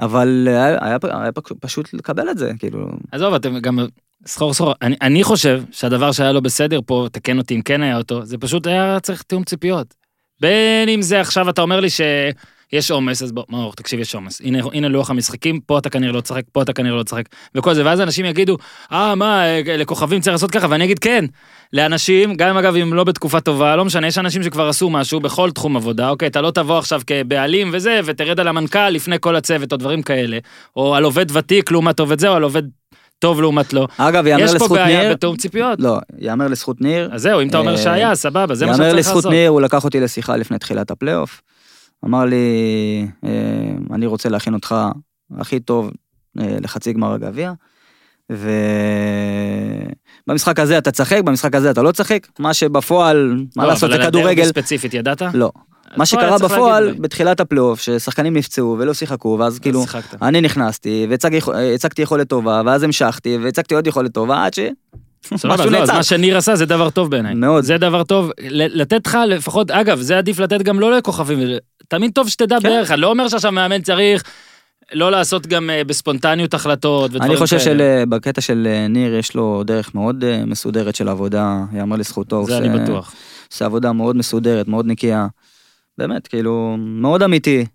Speaker 4: אבל היה, היה, היה פשוט לקבל את זה, כאילו,
Speaker 1: עזוב, אתם גם... סחור סחור, אני, אני חושב שהדבר שהיה לא בסדר פה, תקן אותי אם כן היה אותו, זה פשוט היה צריך תיאום ציפיות. בין אם זה עכשיו אתה אומר לי שיש עומס, אז בוא, מאור, תקשיב, יש עומס. הנה, הנה לוח המשחקים, פה אתה כנראה לא תשחק, פה אתה כנראה לא תשחק, וכל זה, ואז אנשים יגידו, אה, מה, אה, לכוכבים צריך לעשות ככה, ואני אגיד כן. לאנשים, גם אם אגב, אם לא בתקופה טובה, לא משנה, יש אנשים שכבר עשו משהו בכל תחום עבודה, אוקיי, אתה לא תבוא עכשיו כבעלים וזה, ותרד על המנכ"ל לפני כל הצוות או דברים כאלה, או על עובד ותיק לעומת עובד זה, או על עובד טוב לעומת לא.
Speaker 4: אגב, יאמר
Speaker 1: יש פה
Speaker 4: לזכות
Speaker 1: בעיה
Speaker 4: ניר,
Speaker 1: בתיאום ציפיות.
Speaker 4: לא, יאמר לזכות ניר,
Speaker 1: אז זהו, אם אתה אומר
Speaker 4: אה,
Speaker 1: שהיה, סבבה, זה מה
Speaker 4: יאמר
Speaker 1: שצריך
Speaker 4: לזכות
Speaker 1: לעשות.
Speaker 4: ניר, הוא לקח אותי לשיחה לפני תחילת הפלייאוף. אמר לי, אה, אני רוצה להכין אותך הכי טוב אה, לחצי גמר הגביע. ובמשחק הזה אתה תשחק, במשחק הזה אתה לא תשחק, מה שבפועל, מה
Speaker 1: לא,
Speaker 4: לעשות,
Speaker 1: אבל
Speaker 4: זה
Speaker 1: על הדרבי
Speaker 4: כדורגל.
Speaker 1: ספציפית, ידעת?
Speaker 4: לא. מה שקרה בפועל. בתחילת הפלייאוף, ששחקנים נפצעו ולא שיחקו, ואז כאילו,
Speaker 1: שיחקת.
Speaker 4: אני נכנסתי, והצגתי יכולת טובה, ואז המשכתי, והצגתי עוד יכולת טובה, עד ש...
Speaker 1: סבבה,
Speaker 4: משהו
Speaker 1: לא, אז
Speaker 4: נעצר.
Speaker 1: מה שניר עשה זה דבר טוב בעיניי.
Speaker 4: מאוד.
Speaker 1: זה דבר טוב, לתת לך לפחות, אגב, זה עדיף לתת גם לא לכוכבים, תמיד טוב שתדע
Speaker 4: כן.
Speaker 1: בערך, אני לא אומר שעכשיו מאמן צריך לא לעשות גם אה, בספונטניות החלטות ודברים
Speaker 4: אני חושב
Speaker 1: כאלה.
Speaker 4: שבקטע של אה, ניר יש לו דרך מאוד אה, מסודרת של עבודה, יאמר לזכותו.
Speaker 1: זה אני
Speaker 4: עושה-
Speaker 1: בטוח.
Speaker 4: עושה עבודה מאוד מסודרת, מאוד נקייה. באמת, כאילו, מאוד אמיתי.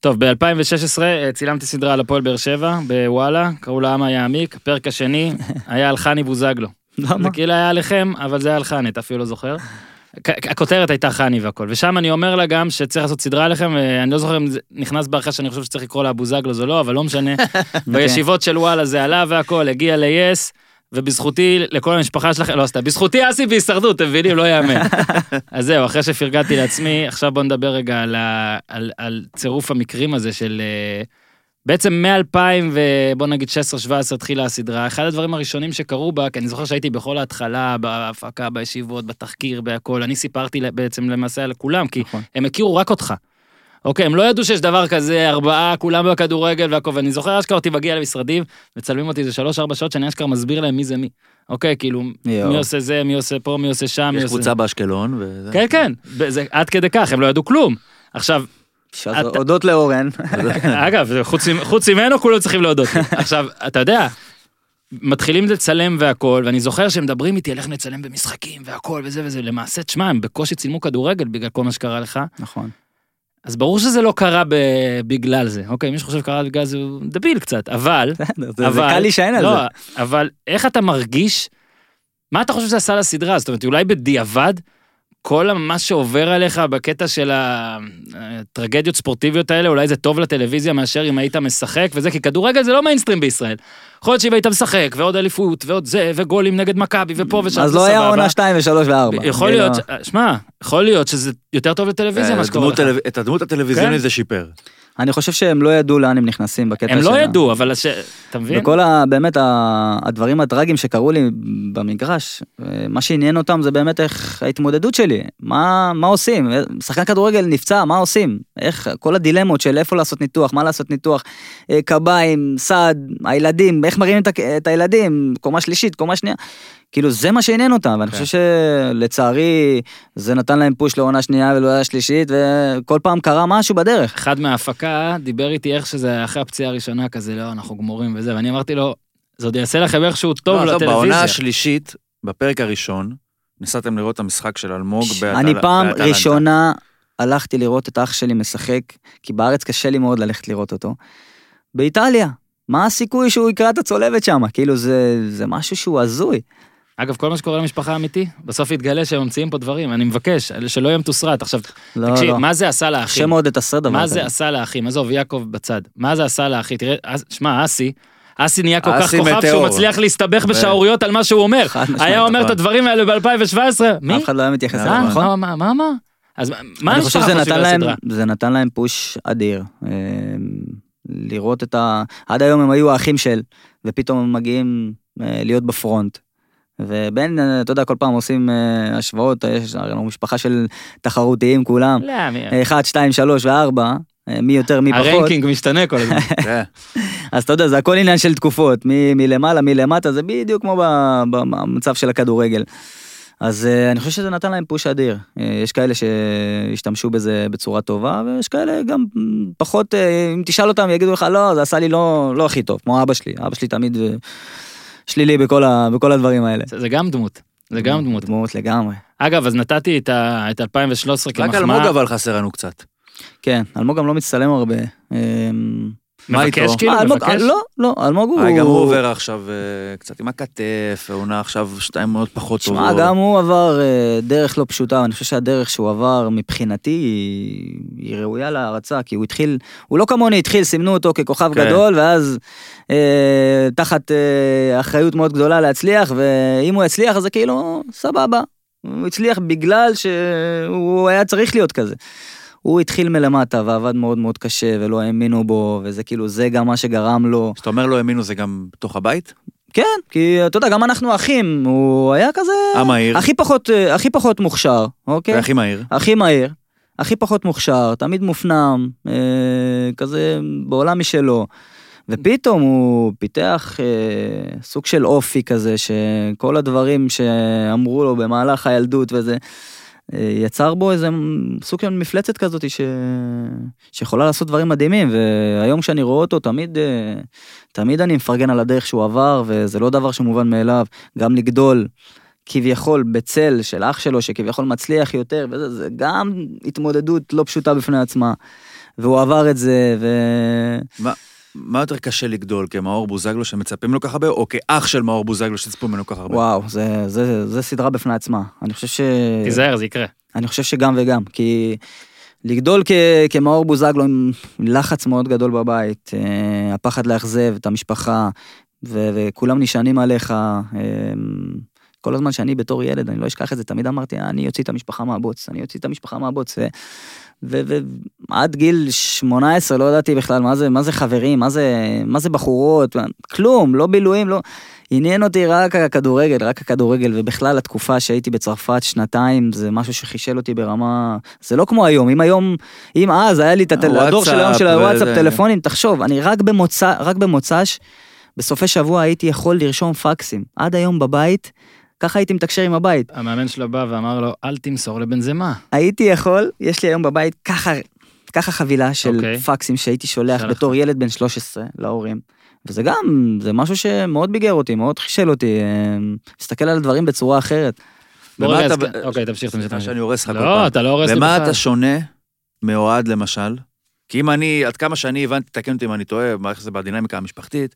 Speaker 1: טוב, ב-2016 צילמתי סדרה על הפועל באר שבע, בוואלה, קראו לה עמה יעמיק, הפרק השני [LAUGHS] היה על חני בוזגלו.
Speaker 4: למה?
Speaker 1: זה כאילו היה עליכם, אבל זה היה על חני, אתה אפילו לא זוכר. הכותרת הייתה חני והכל, ושם אני אומר לה גם שצריך לעשות סדרה עליכם, ואני לא זוכר אם זה נכנס בערכה שאני חושב שצריך לקרוא לה בוזגלו או לא, אבל לא משנה. [LAUGHS] בישיבות של וואלה זה עלה והכל, הגיע ל-yes, ובזכותי, לכל המשפחה שלכם, לא סתם, בזכותי אסי בהישרדות, אתם מבינים? לא יאמן. [LAUGHS] אז זהו, אחרי שפרגנתי לעצמי, עכשיו בוא נדבר רגע על, ה, על, על צירוף המקרים הזה של... אה, בעצם מ-2000 ובוא נגיד 16-17 התחילה הסדרה, אחד הדברים הראשונים שקרו בה, כי אני זוכר שהייתי בכל ההתחלה, בהפקה, בישיבות, בתחקיר, בהכל, אני סיפרתי בעצם למעשה על כולם, כי
Speaker 4: נכון.
Speaker 1: הם הכירו רק אותך. אוקיי, הם לא ידעו שיש דבר כזה, ארבעה, כולם בכדורגל והכל, ואני זוכר אשכרה אותי מגיע למשרדים, מצלמים אותי איזה שלוש-ארבע שעות שאני אשכרה מסביר להם מי זה מי. אוקיי, כאילו,
Speaker 4: יואו.
Speaker 1: מי עושה זה, מי עושה פה, מי עושה שם, מי
Speaker 3: יש
Speaker 1: עושה...
Speaker 3: קבוצה באשקלון, וזה...
Speaker 1: כן, כן, זה עד כדי כך, הם לא ידעו כלום. עכשיו,
Speaker 4: הודות לאורן.
Speaker 1: אגב, חוץ ממ- חוץ ממנו כולם צריכים להודות. [LAUGHS] עכשיו, אתה יודע, מתחילים לצלם והכל, ואני זוכר שהם מדברים איתי על איך נצלם במשחקים והכל וזה וזה, למעשה, תשמע, הם בקושי צילמו כדורגל בגלל כל מה שקרה לך,
Speaker 4: נכון.
Speaker 1: אז ברור שזה לא קרה. בגלל זה, אוקיי, מי שחושב שקרה בגלל זה הוא דביל קצת, אבל,
Speaker 4: זה קל להישען על
Speaker 1: לא,
Speaker 4: זה.
Speaker 1: אבל איך אתה מרגיש, מה אתה חושב שזה עשה לסדרה? זאת אומרת, אולי בדיעבד, כל מה שעובר עליך בקטע של הטרגדיות ספורטיביות האלה, אולי זה טוב לטלוויזיה מאשר אם היית משחק וזה, כי כדורגל זה לא מיינסטרים בישראל. יכול להיות שאם היית משחק, ועוד אליפות, ועוד זה, וגולים נגד מכבי, ופה ושם,
Speaker 4: אז לא היה. עונה 2 ו-3 ו-4.
Speaker 1: יכול להיות, ש- שמע, יכול להיות שזה יותר טוב לטלוויזיה מה שקורה לך.
Speaker 3: את הדמות הטלוויזיונית
Speaker 1: כן.
Speaker 3: זה שיפר.
Speaker 4: אני חושב שהם לא ידעו לאן הם נכנסים בקטע
Speaker 1: הם
Speaker 4: של...
Speaker 1: לא
Speaker 4: ה-
Speaker 1: ידעו, אבל הש- אתה מבין?
Speaker 4: וכל ה... באמת ה- הדברים הטראגיים שקרו לי במגרש, אה, מה שעניין אותם זה באמת איך ההתמודדות שלי, מה, מה עושים, שחקן כדורגל נפצע, מה עושים, איך, כל הדילמות של איפה לעשות ניתוח, מה לעשות ניתוח, אה, קביים, סעד, הילדים, איך מרימים את, ה- את הילדים, קומה שלישית, קומה שנייה, כאילו זה מה שעניין אותם, ואני
Speaker 1: כן.
Speaker 4: חושב שלצערי זה נתן להם פוש לעונה שנייה ולעונה שלישית, וכל פעם קרה משהו בדרך.
Speaker 1: אחד מההפקה דיבר איתי איך שזה אחרי הפציעה הראשונה כזה, לא, אנחנו גמורים וזה, ואני אמרתי לו, זה עוד יעשה לכם איכשהו טוב
Speaker 3: לא, עזוב, בעונה
Speaker 1: לטלוויזיה.
Speaker 3: השלישית, בפרק הראשון, ניסיתם לראות את המשחק של אלמוג באטל-
Speaker 4: אני פעם
Speaker 3: באטלנטה.
Speaker 4: ראשונה הלכתי לראות את אח שלי משחק, כי בארץ קשה לי מאוד ללכת לראות אותו. באיטליה, מה הסיכוי שהוא יקרא את הצולבת שם? כאילו זה, זה משהו שהוא הזוי.
Speaker 1: אגב, כל מה שקורה למשפחה אמיתי, בסוף יתגלה שהם ממציאים פה דברים, אני מבקש, שלא יהיה מתוסרט. עכשיו,
Speaker 4: לא,
Speaker 1: תקשיב,
Speaker 4: לא.
Speaker 1: מה זה עשה
Speaker 4: קשה
Speaker 1: לאחים?
Speaker 4: מאוד לתסרט דבר
Speaker 1: מה. זה עשה לאחים? עזוב, יעקב בצד. מה זה עשה לאחי? תראה, שמע, אסי, אסי נהיה כל כך כוכב שהוא. מצליח להסתבך בשערוריות על מה שהוא אומר. היה אומר את
Speaker 3: נכון.
Speaker 1: הדברים האלה ב-2017, מי?
Speaker 4: אף אחד לא היה מתייחס
Speaker 3: אה,
Speaker 4: לזה,
Speaker 1: אה,
Speaker 4: נכון?
Speaker 1: מה, מה, מה, מה? אז מה-
Speaker 4: אני חושב שזה נתן להם? זה נתן להם פוש אדיר. אה, לראות את ה... עד היום הם היו האחים של, ופתאום הם מגיעים אה, להיות בפרונט. ובין, אה, אתה יודע, כל פעם עושים אה, השוואות, יש לנו משפחה של תחרותיים כולם.
Speaker 1: לא, מי-
Speaker 4: אה, אחד, שתיים, שלוש וארבע, אה, מי יותר, מי פחות.
Speaker 1: הרנקינג משתנה כל הזמן. [LAUGHS]
Speaker 4: אז אתה יודע, זה הכל עניין של תקופות, מלמעלה, מי למטה, זה בדיוק כמו במצב של הכדורגל. אז אה, אני חושב שזה נתן להם פוש אדיר. אה, יש כאלה שהשתמשו בזה בצורה טובה, ויש כאלה גם פחות, אה, אם תשאל אותם, יגידו לך, לא, זה עשה לי לא, לא הכי טוב, כמו אבא שלי. אבא שלי תמיד אה, שלילי בכל, ה, בכל הדברים האלה.
Speaker 1: זה זה גם דמות. זה גם דמות.
Speaker 4: דמות לגמרי.
Speaker 1: אגב, אז נתתי את ה- את 2013
Speaker 3: רק אלמוג
Speaker 1: כמחמאה.
Speaker 3: אבל חסר לנו קצת.
Speaker 4: כן, אלמוג גם לא מצטלם הרבה.
Speaker 3: מה
Speaker 1: מבקש
Speaker 3: איתו?
Speaker 1: כאילו,
Speaker 4: אה,
Speaker 1: מבקש?
Speaker 4: לא, לא, אלמוג הוא...
Speaker 3: אה, גם הוא עובר עכשיו אה, קצת עם הכתף, העונה עכשיו שתיים מאוד פחות טובות.
Speaker 4: שמע, גם הוא עבר דרך לא פשוטה, ואני חושב שהדרך שהוא עבר מבחינתי היא, ראויה להערצה, כי הוא התחיל, הוא לא כמוני התחיל, סימנו אותו ככוכב
Speaker 3: כן.
Speaker 4: גדול, ואז תחת אחריות מאוד גדולה להצליח, ואם הוא יצליח אז זה כאילו, סבבה. הוא הצליח בגלל שהוא היה צריך להיות כזה. הוא התחיל מלמטה ועבד מאוד מאוד קשה ולא האמינו בו, וזה כאילו, זה גם מה שגרם לו.
Speaker 3: כשאתה אומר לא האמינו זה גם בתוך הבית?
Speaker 4: כן, כי אתה יודע, גם אנחנו אחים, הוא היה כזה...
Speaker 3: המהיר.
Speaker 4: הכי פחות, הכי פחות מוכשר, אוקיי?
Speaker 3: והכי מהיר.
Speaker 4: הכי מהיר, הכי פחות מוכשר, תמיד מופנם, אה, כזה בעולם משלו. ופתאום הוא פיתח אה, סוג של אופי כזה, שכל הדברים שאמרו לו במהלך הילדות וזה, יצר בו איזה סוג של מפלצת כזאת ש... שיכולה לעשות דברים מדהימים, והיום כשאני רואה אותו תמיד, אה, תמיד אני מפרגן על הדרך שהוא עבר, וזה לא דבר שמובן מאליו, גם לגדול. כביכול בצל של אח שלו שכביכול מצליח יותר וזה זה גם התמודדות לא פשוטה בפני עצמה. והוא עבר את זה ו...
Speaker 3: מה- מה יותר קשה לגדול, כמאור בוזגלו שמצפים לו ככה הרבה, או כאח של מאור בוזגלו שצפו ממנו ככה הרבה?
Speaker 4: וואו זה, זה, זה סדרה בפני עצמה אני חושב ש...
Speaker 1: תיזהר, זה יקרה.
Speaker 4: אני חושב שגם וגם כי לגדול כ... כמאור בוזגלו עם לחץ מאוד גדול בבית אה, הפחד לאכזב את המשפחה ו... וכולם נשענים עליך. אה, כל הזמן שאני בתור ילד, אני לא אשכח את זה, תמיד אמרתי, אני אוציא את המשפחה מהבוץ, אני אוציא את המשפחה מהבוץ. ועד גיל 18 לא ידעתי בכלל מה זה, מה זה חברים, מה זה, מה זה בחורות, כלום, לא בילויים, לא... עניין אותי רק הכדורגל, רק הכדורגל, ובכלל התקופה שהייתי בצרפת שנתיים, זה משהו שחישל אותי ברמה... זה לא כמו היום, אם היום, אם אז היה לי את הטל... הדור של היום של
Speaker 3: הוואטסאפ.
Speaker 4: טלפונים, תחשוב, אני רק במוצא, רק במוצ"ש, בסופי שבוע הייתי יכול לרשום פקסים. עד היום בבית, ככה הייתי מתקשר עם הבית.
Speaker 1: המאמן שלו בא ואמר לו, אל תמסור לבנזמה.
Speaker 4: הייתי יכול, יש לי היום בבית ככה, ככה חבילה של
Speaker 1: אוקיי.
Speaker 4: פקסים שהייתי שולח
Speaker 1: שלח.
Speaker 4: בתור ילד בן 13 להורים. וזה גם, זה משהו שמאוד ביגר אותי, מאוד חישל אותי, מסתכל על הדברים בצורה אחרת.
Speaker 1: בוא
Speaker 3: ומה
Speaker 1: רגע,
Speaker 3: אתה-
Speaker 1: אוקיי, תמשיך, תמשיך.
Speaker 3: סליחה
Speaker 1: תמשיך.
Speaker 3: שאני הורס לך כל
Speaker 1: לא,
Speaker 3: פעם.
Speaker 1: אתה לא הורס לי
Speaker 3: במה
Speaker 1: בכלל.
Speaker 3: אתה שונה מאוהד למשל? כי אם אני, עד כמה שאני הבנתי, תקן אותי אם אני טועה, מה- איך זה בדינמיקה המשפחתית,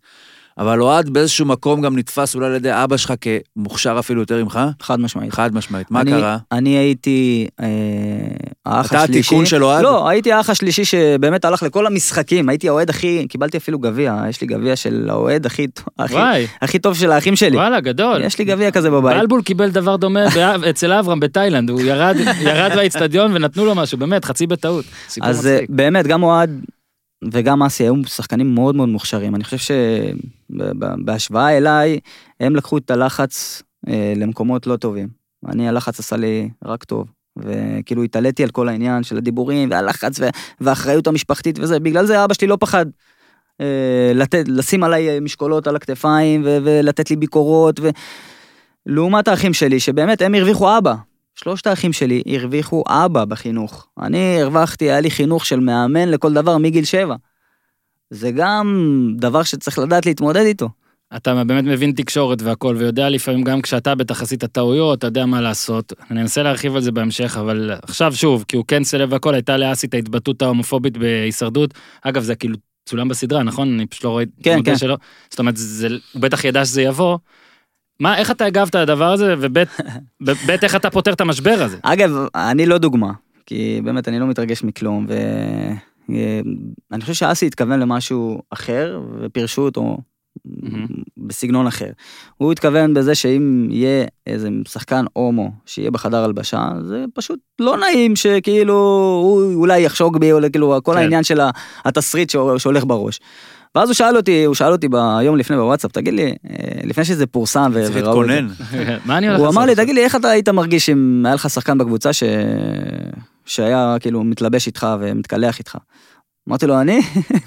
Speaker 3: אבל אוהד באיזשהו מקום גם נתפס אולי על ידי אבא שלך כמוכשר אפילו יותר ממך?
Speaker 4: חד משמעית.
Speaker 3: חד משמעית. מה
Speaker 4: אני,
Speaker 3: קרה?
Speaker 4: אני הייתי אה, האח
Speaker 3: אתה
Speaker 4: השלישי.
Speaker 3: התיקון של אוהד?
Speaker 4: לא, הייתי האח השלישי שבאמת הלך לכל המשחקים, הייתי האוהד הכי, קיבלתי אפילו גביע, יש לי גביע של האוהד הכי, הכי, הכי טוב של האחים שלי.
Speaker 1: וואלה, גדול.
Speaker 4: יש לי גביע כזה בבית.
Speaker 1: בלבול קיבל דבר דומה באב- אצל אברהם בתאילנד, הוא ירד ירד באיצטדיון ונתנו לו משהו, באמת, חצי בטעות. סיפור
Speaker 4: אז אה,
Speaker 1: מצחיק.
Speaker 4: באמת, גם אוהד וגם אסי היו שחקנים מאוד מאוד מוכשרים. אני חושב שבהשוואה אליי, הם לקחו את הלחץ אה, למקומות לא טובים. אני, הלחץ עשה לי רק טוב. וכאילו התעליתי על כל העניין של הדיבורים והלחץ וה- והאחריות המשפחתית וזה, בגלל זה אבא שלי לא פחד אה, לתת, לשים עליי משקולות על הכתפיים ולתת לי ביקורות. ו... לעומת האחים שלי, שבאמת הם הרוויחו אבא. שלושת האחים שלי הרוויחו אבא בחינוך. אני הרווחתי, היה לי חינוך של מאמן לכל דבר מגיל שבע. זה גם דבר שצריך לדעת להתמודד איתו.
Speaker 1: אתה באמת מבין תקשורת והכל, ויודע לפעמים גם כשאתה בטח עשית טעויות, אתה יודע מה לעשות. אני אנסה להרחיב על זה בהמשך, אבל עכשיו שוב, כי הוא כן סלב והכל, הייתה לאסי את ההתבטאות ההומופובית בהישרדות. אגב, זה כאילו צולם בסדרה, נכון? אני פשוט לא רואה...
Speaker 4: כן, כן.
Speaker 1: שלא. זאת אומרת, זה, הוא בטח ידע שזה יבוא. מה, איך אתה הגבת לדבר הזה, וב' [LAUGHS] ב- ב', איך אתה פותר את המשבר הזה?
Speaker 4: אגב, אני לא דוגמה, כי באמת אני לא מתרגש מכלום, ואני חושב שאסי התכוון למשהו אחר, ופירשו אותו. בסגנון אחר. הוא התכוון בזה שאם יהיה איזה שחקן הומו שיהיה בחדר הלבשה, זה פשוט לא נעים שכאילו הוא אולי יחשוק בי, או כאילו כל
Speaker 1: כן.
Speaker 4: העניין של התסריט שהו- שהולך בראש. ואז הוא שאל אותי, הוא שאל אותי ביום לפני בוואטסאפ, תגיד לי, אה, לפני שזה פורסם ו-
Speaker 3: צריך
Speaker 4: וראו את זה,
Speaker 3: להתכונן. [LAUGHS]
Speaker 1: מה אני הולך
Speaker 4: הוא
Speaker 1: לעשות?
Speaker 4: אמר לי? תגיד לי, איך אתה היית מרגיש אם היה לך שחקן בקבוצה ש... שהיה כאילו מתלבש איתך ומתקלח איתך? אמרתי לו, אני?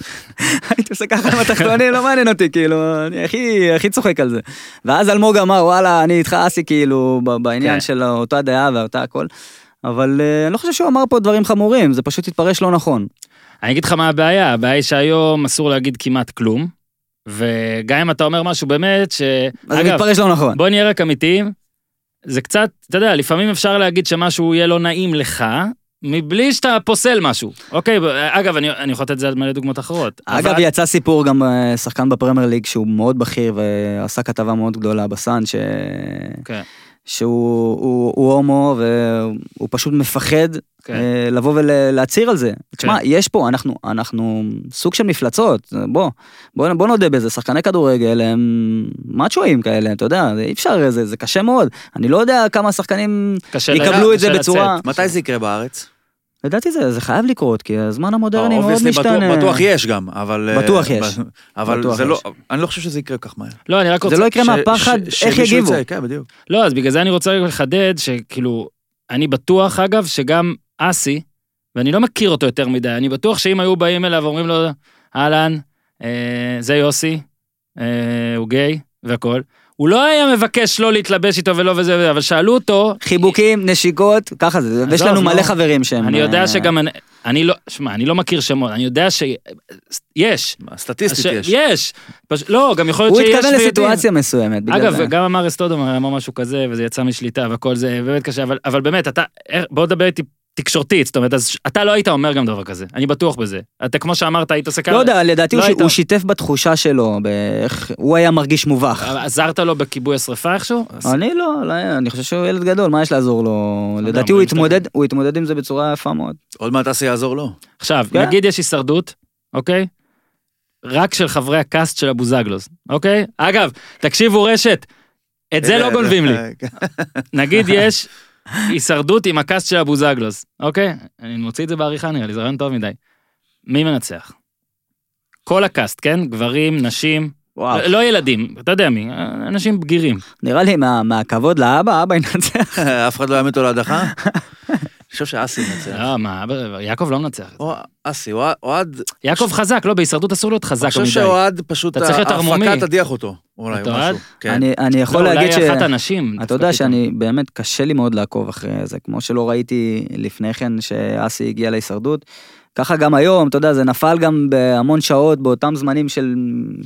Speaker 4: [LAUGHS] הייתי עושה ככה עם התחתונים, לא מעניין אותי, כאילו, אני הכי, הכי צוחק על זה. ואז אלמוג אמר, וואלה, אני איתך אסי, כאילו, ב- בעניין
Speaker 1: כן.
Speaker 4: של אותה דעה ואותה הכל. אבל אה, אני לא חושב שהוא אמר פה דברים חמורים, זה פשוט התפרש לא נכון.
Speaker 1: אני אגיד לך מה הבעיה, הבעיה היא שהיום אסור להגיד כמעט כלום, וגם אם אתה אומר משהו באמת, ש...
Speaker 4: אז זה מתפרש לא נכון.
Speaker 1: בוא נהיה רק אמיתיים, זה קצת, אתה יודע, לפעמים אפשר להגיד שמשהו יהיה לא נעים לך, מבלי שאתה פוסל משהו. אוקיי, אגב, אני אני יכול לתת את זה על מלא דוגמאות אחרות.
Speaker 4: אגב,
Speaker 1: אבל-
Speaker 4: יצא סיפור גם אה, שחקן בפרמייר ליג שהוא מאוד בכיר ועשה כתבה מאוד גדולה בסאן, ש...
Speaker 1: כן,
Speaker 4: שהוא הוא, הוא הומו והוא פשוט מפחד
Speaker 1: כן.
Speaker 4: אה, לבוא ולהצהיר על זה. תשמע, יש פה, אנחנו, אנחנו סוג של מפלצות, בוא, בוא, בוא נודה בזה, שחקני כדורגל הם מאצ'ואים כאלה, אתה יודע, זה אי אפשר, זה, זה קשה מאוד. אני לא יודע כמה שחקנים יקבלו
Speaker 1: לה-
Speaker 4: את זה בצורה...
Speaker 1: לצאת.
Speaker 3: מתי זה יקרה בארץ?
Speaker 4: לדעתי זה, זה חייב לקרות, כי הזמן המודרני מאוד
Speaker 3: Obviously, בטוח-
Speaker 4: משתנה.
Speaker 3: בטוח יש גם, אבל... אה,
Speaker 4: בטוח יש.
Speaker 3: אבל
Speaker 4: בטוח
Speaker 3: זה לא,
Speaker 4: יש.
Speaker 3: אני לא חושב שזה יקרה כך מהר.
Speaker 1: לא, אני רק רוצה...
Speaker 4: זה לא יקרה
Speaker 3: ש-
Speaker 4: מהפחד,
Speaker 3: ש-
Speaker 4: איך
Speaker 3: שמישהו
Speaker 4: יגיבו.
Speaker 3: יצא, כן, בדיוק.
Speaker 1: לא, אז בגלל זה אני רוצה לחדד שכאילו, אני בטוח אגב שגם אסי, ואני לא מכיר אותו יותר מדי, אני בטוח שאם היו באים אליו ואומרים לו, אהלן, אה, זה יוסי, אה, הוא גיי והכל, הוא לא היה מבקש לא להתלבש איתו ולא וזה וזה, אבל שאלו אותו,
Speaker 4: חיבוקים, נשיקות, ככה זה, ויש לנו
Speaker 1: לא.
Speaker 4: מלא חברים שהם...
Speaker 1: אני יודע
Speaker 4: אה,
Speaker 1: שגם, אני, לא, שמע, אני לא מכיר שמות, אני יודע שיש.
Speaker 3: סטטיסטית יש.
Speaker 1: יש. פש... לא, גם יכול להיות
Speaker 4: הוא
Speaker 1: שיש
Speaker 4: התכוון
Speaker 1: ויודעים.
Speaker 4: לסיטואציה מסוימת, בגלל
Speaker 1: אגב,
Speaker 4: זה.
Speaker 1: גם אמר אסטודום אמר משהו כזה, וזה יצא משליטה והכל זה באמת קשה, אבל, אבל באמת, אתה, איך- בוא נדבר איתי תקשורתית, זאת אומרת, אז אתה לא היית אומר גם דבר כזה, אני בטוח בזה. אתה, כמו שאמרת, היית עושה ככה,
Speaker 4: לא יודע, לדעתי
Speaker 1: לא
Speaker 4: הוא
Speaker 1: היית-
Speaker 4: הוא שיתף בתחושה שלו, באיך הוא היה מרגיש מובך.
Speaker 1: עזרת לו בכיבוי השרפה איכשהו?
Speaker 4: אני לא, לא, אני חושב שהוא ילד גדול, מה יש לעזור לו?
Speaker 1: יודע,
Speaker 4: לדעתי הוא התמודד, הוא התמודד עם זה בצורה יפה מאוד.
Speaker 3: עוד מעט אסי יעזור לו.
Speaker 1: עכשיו,
Speaker 4: כן.
Speaker 1: נגיד יש הישרדות, אוקיי? רק של חברי הקאסט של הבוזגלוס, אוקיי? אגב, תקשיבו רשת, את זה לא גונבים לי. נגיד יש הישרדות עם הקאסט של הבוזגלוס, אוקיי? אני מוציא את זה בעריכה נראה לי, זה רעיון טוב מדי. מי מנצח? כל הקאסט, כן? גברים, נשים,
Speaker 4: וואו.
Speaker 1: לא- לא ילדים, אתה יודע מי, אנשים בגירים.
Speaker 4: נראה לי מה- מהכבוד לאבא, אבא ינצח. [LAUGHS]
Speaker 3: אף אחד לא יעמיד אותו להדחה? אני חושב שאסי ינצח.
Speaker 1: לא, מה, יעקב לא מנצח.
Speaker 3: או אסי, אוהד-
Speaker 1: יעקב חזק, לא, בהישרדות אסור להיות
Speaker 3: אני
Speaker 1: חזק
Speaker 3: חושב
Speaker 1: מדי.
Speaker 3: שאוהד פשוט,
Speaker 1: אתה צריך להיות ערמומי.
Speaker 3: ההפקה תדיח אותו. אולי,
Speaker 1: אתה?
Speaker 3: משהו. כן.
Speaker 4: אני אני יכול
Speaker 1: לא,
Speaker 4: להגיד ש...
Speaker 1: אולי אחת הנשים.
Speaker 4: אתה יודע שאני באמת קשה לי מאוד לעקוב אחרי זה, כמו שלא ראיתי לפני כן שאסי הגיע להישרדות. ככה גם היום, אתה יודע, זה נפל גם בהמון שעות באותם זמנים של,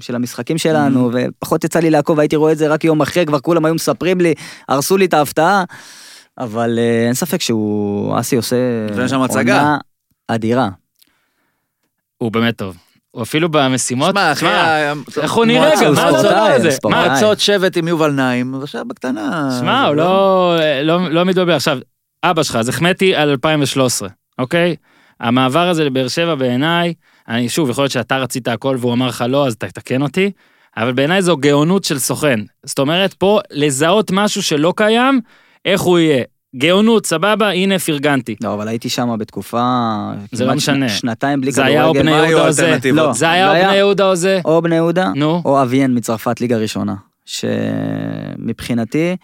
Speaker 4: של המשחקים שלנו, ופחות יצא לי לעקוב, הייתי רואה את זה רק יום אחרי, כבר כולם היו מספרים לי, הרסו לי את ההפתעה. אבל אה, אין ספק שהוא, אסי עושה
Speaker 3: נותן שם הצגה.
Speaker 4: עונה אדירה.
Speaker 1: הוא באמת טוב. הוא אפילו במשימות,
Speaker 3: שמע, אחי,
Speaker 1: שמע,
Speaker 3: ה-
Speaker 1: איך הוא נראה גם, מה זה הדבר הזה? מה,
Speaker 3: מועצות שבט עם יובל נעים, אז עכשיו בקטנה.
Speaker 1: שמע, הוא לא, לא, לא מתבלבל. עכשיו, אבא שלך, אז החמאתי על 2013, אוקיי? המעבר הזה לבאר שבע בעיניי, אני שוב, יכול להיות שאתה רצית הכל והוא אמר לך לא, אז תתקן אותי, אבל בעיניי זו גאונות של סוכן. זאת אומרת, פה לזהות משהו שלא קיים, איך הוא יהיה. גאונות, סבבה, הנה פרגנתי.
Speaker 4: לא, אבל הייתי שם בתקופה...
Speaker 1: זה לא משנה.
Speaker 4: שנה- שנתיים בלי
Speaker 1: זה
Speaker 4: כדורגל.
Speaker 1: היה או בני
Speaker 3: מה היו
Speaker 1: יהודה או זה.
Speaker 4: לא,
Speaker 1: זה היה
Speaker 4: זה
Speaker 1: או בני יהודה או זה.
Speaker 4: או בני יהודה,
Speaker 1: נו.
Speaker 4: או אביאן מצרפת ליגה ראשונה. שמבחינתי,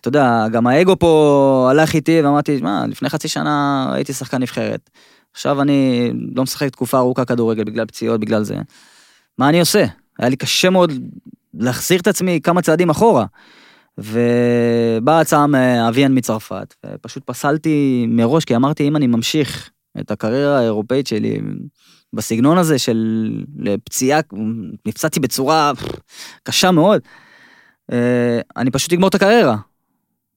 Speaker 4: אתה יודע, גם האגו פה הלך איתי ואמרתי, מה, לפני חצי שנה הייתי שחקן נבחרת. עכשיו אני לא משחק תקופה ארוכה כדורגל בגלל פציעות, בגלל זה. מה אני עושה? היה לי קשה מאוד להחזיר את עצמי כמה צעדים אחורה. ובאה הצעה מאביאן מצרפת, ופשוט פסלתי מראש, כי אמרתי, אם אני ממשיך את הקריירה האירופאית שלי בסגנון הזה של פציעה, נפצעתי בצורה קשה מאוד, אה, אני פשוט אגמור את הקריירה.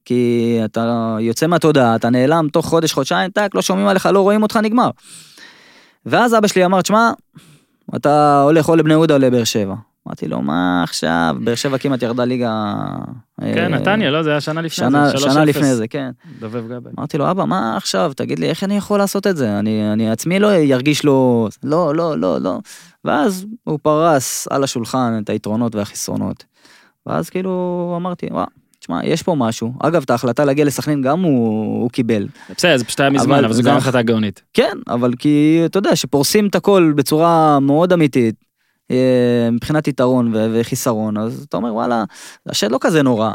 Speaker 4: כי אתה יוצא מהתודעה, אתה נעלם תוך חודש, חודשיים, טאק, לא שומעים עליך, לא רואים אותך, נגמר. ואז אבא שלי אמר, תשמע, אתה הולך או לבני יהודה או לבאר שבע. אמרתי לו, מה עכשיו? באר שבע כמעט ירדה ליגה...
Speaker 1: כן,
Speaker 4: אה,
Speaker 1: נתניה, לא, זה היה שנה לפני
Speaker 4: שנה,
Speaker 1: זה,
Speaker 4: שנה
Speaker 1: 3-0.
Speaker 4: לפני זה, כן.
Speaker 1: דובב גבאי.
Speaker 4: אמרתי לו, אבא, מה עכשיו? תגיד לי, איך אני יכול לעשות את זה? אני, אני עצמי לא ירגיש לו... לא, לא, לא, לא. ואז הוא פרס על השולחן את היתרונות והחסרונות. ואז כאילו אמרתי, וואה, תשמע, יש פה משהו. אגב, את ההחלטה להגיע לסכנין גם הוא, הוא קיבל.
Speaker 1: בסדר, זה פשוט היה מזמן,
Speaker 4: אבל
Speaker 1: אבל זו גם החלטה גאונית.
Speaker 4: כן, אבל כי, אתה יודע, שפורסים את הכל בצורה מאוד אמיתית, מבחינת יתרון וחיסרון, אז אתה אומר, וואלה, השד לא כזה נורא.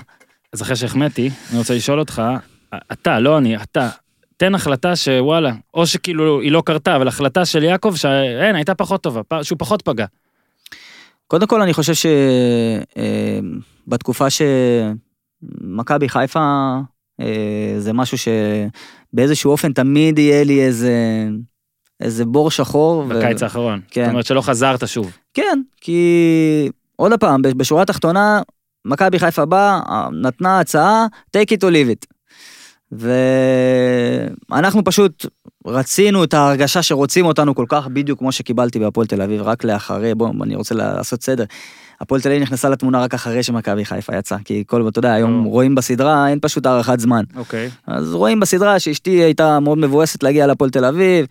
Speaker 1: אז אחרי שהחמאתי, אני רוצה לשאול אותך, אתה, לא אני, אתה, תן החלטה שוואלה, או שכאילו היא לא קרתה, אבל החלטה של יעקב שאין, הייתה פחות טובה, שהוא פחות פגע.
Speaker 4: קודם כל אני חושב שבתקופה שמכבי חיפה אה, זה משהו שבאיזשהו אופן תמיד יהיה לי איזה, איזה בור שחור. ו-
Speaker 1: בקיץ האחרון.
Speaker 4: כן.
Speaker 1: זאת אומרת שלא חזרת שוב.
Speaker 4: כן, כי עוד פעם, בשורה התחתונה, מכבי חיפה באה, נתנה הצעה, take it or leave it. ואנחנו פשוט רצינו את ההרגשה שרוצים אותנו כל כך בדיוק כמו שקיבלתי בהפועל תל אביב, רק לאחרי, בוא, אני רוצה לעשות סדר. הפועל תל אביב נכנסה לתמונה רק אחרי שמכבי חיפה יצא, כי כל, אתה יודע, היום
Speaker 1: או.
Speaker 4: רואים בסדרה, אין פשוט הארכת זמן.
Speaker 1: אוקיי.
Speaker 4: אז רואים בסדרה שאשתי הייתה מאוד מבואסת להגיע להפועל תל אביב,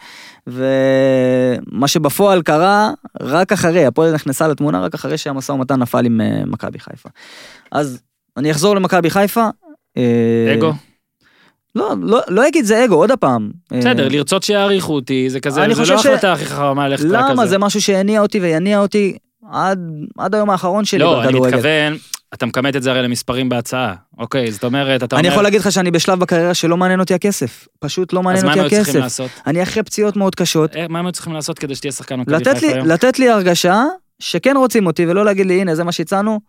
Speaker 4: ומה שבפועל קרה, רק אחרי, הפועל נכנסה לתמונה רק אחרי שהמשא ומתן נפל עם אה, מכבי חיפה. אז אני אחזור למכבי חיפה. אה,
Speaker 1: אגו.
Speaker 4: לא, לא, לא אגיד זה אגו, עוד הפעם. אה,
Speaker 1: בסדר, לרצות שיעריכו אותי, זה כזה,
Speaker 4: אני
Speaker 1: זה לא ההחלטה הכי חכמה ללכת על
Speaker 4: למה? זה משהו שהניע אותי ויניע אותי עד, עד היום האחרון שלי
Speaker 1: לא, אני
Speaker 4: בכדורגל.
Speaker 1: מתכוון, אתה מכמת את זה הרי למספרים בהצעה. אוקיי, זאת אומרת, אתה אומר...
Speaker 4: אני יכול להגיד לך שאני בשלב בקריירה שלא מעניין אותי הכסף. פשוט לא
Speaker 1: אז
Speaker 4: מעניין
Speaker 1: מה הם
Speaker 4: אותי
Speaker 1: היו צריכים
Speaker 4: הכסף.
Speaker 1: לעשות?
Speaker 4: אני אחרי פציעות מאוד קשות.
Speaker 1: אה, מה הם היו צריכים לעשות כדי שתהיה שחקן היום?
Speaker 4: לתת לי הרגשה שכן רוצים אותי ולא להגיד לי הנה זה מה שהצענו,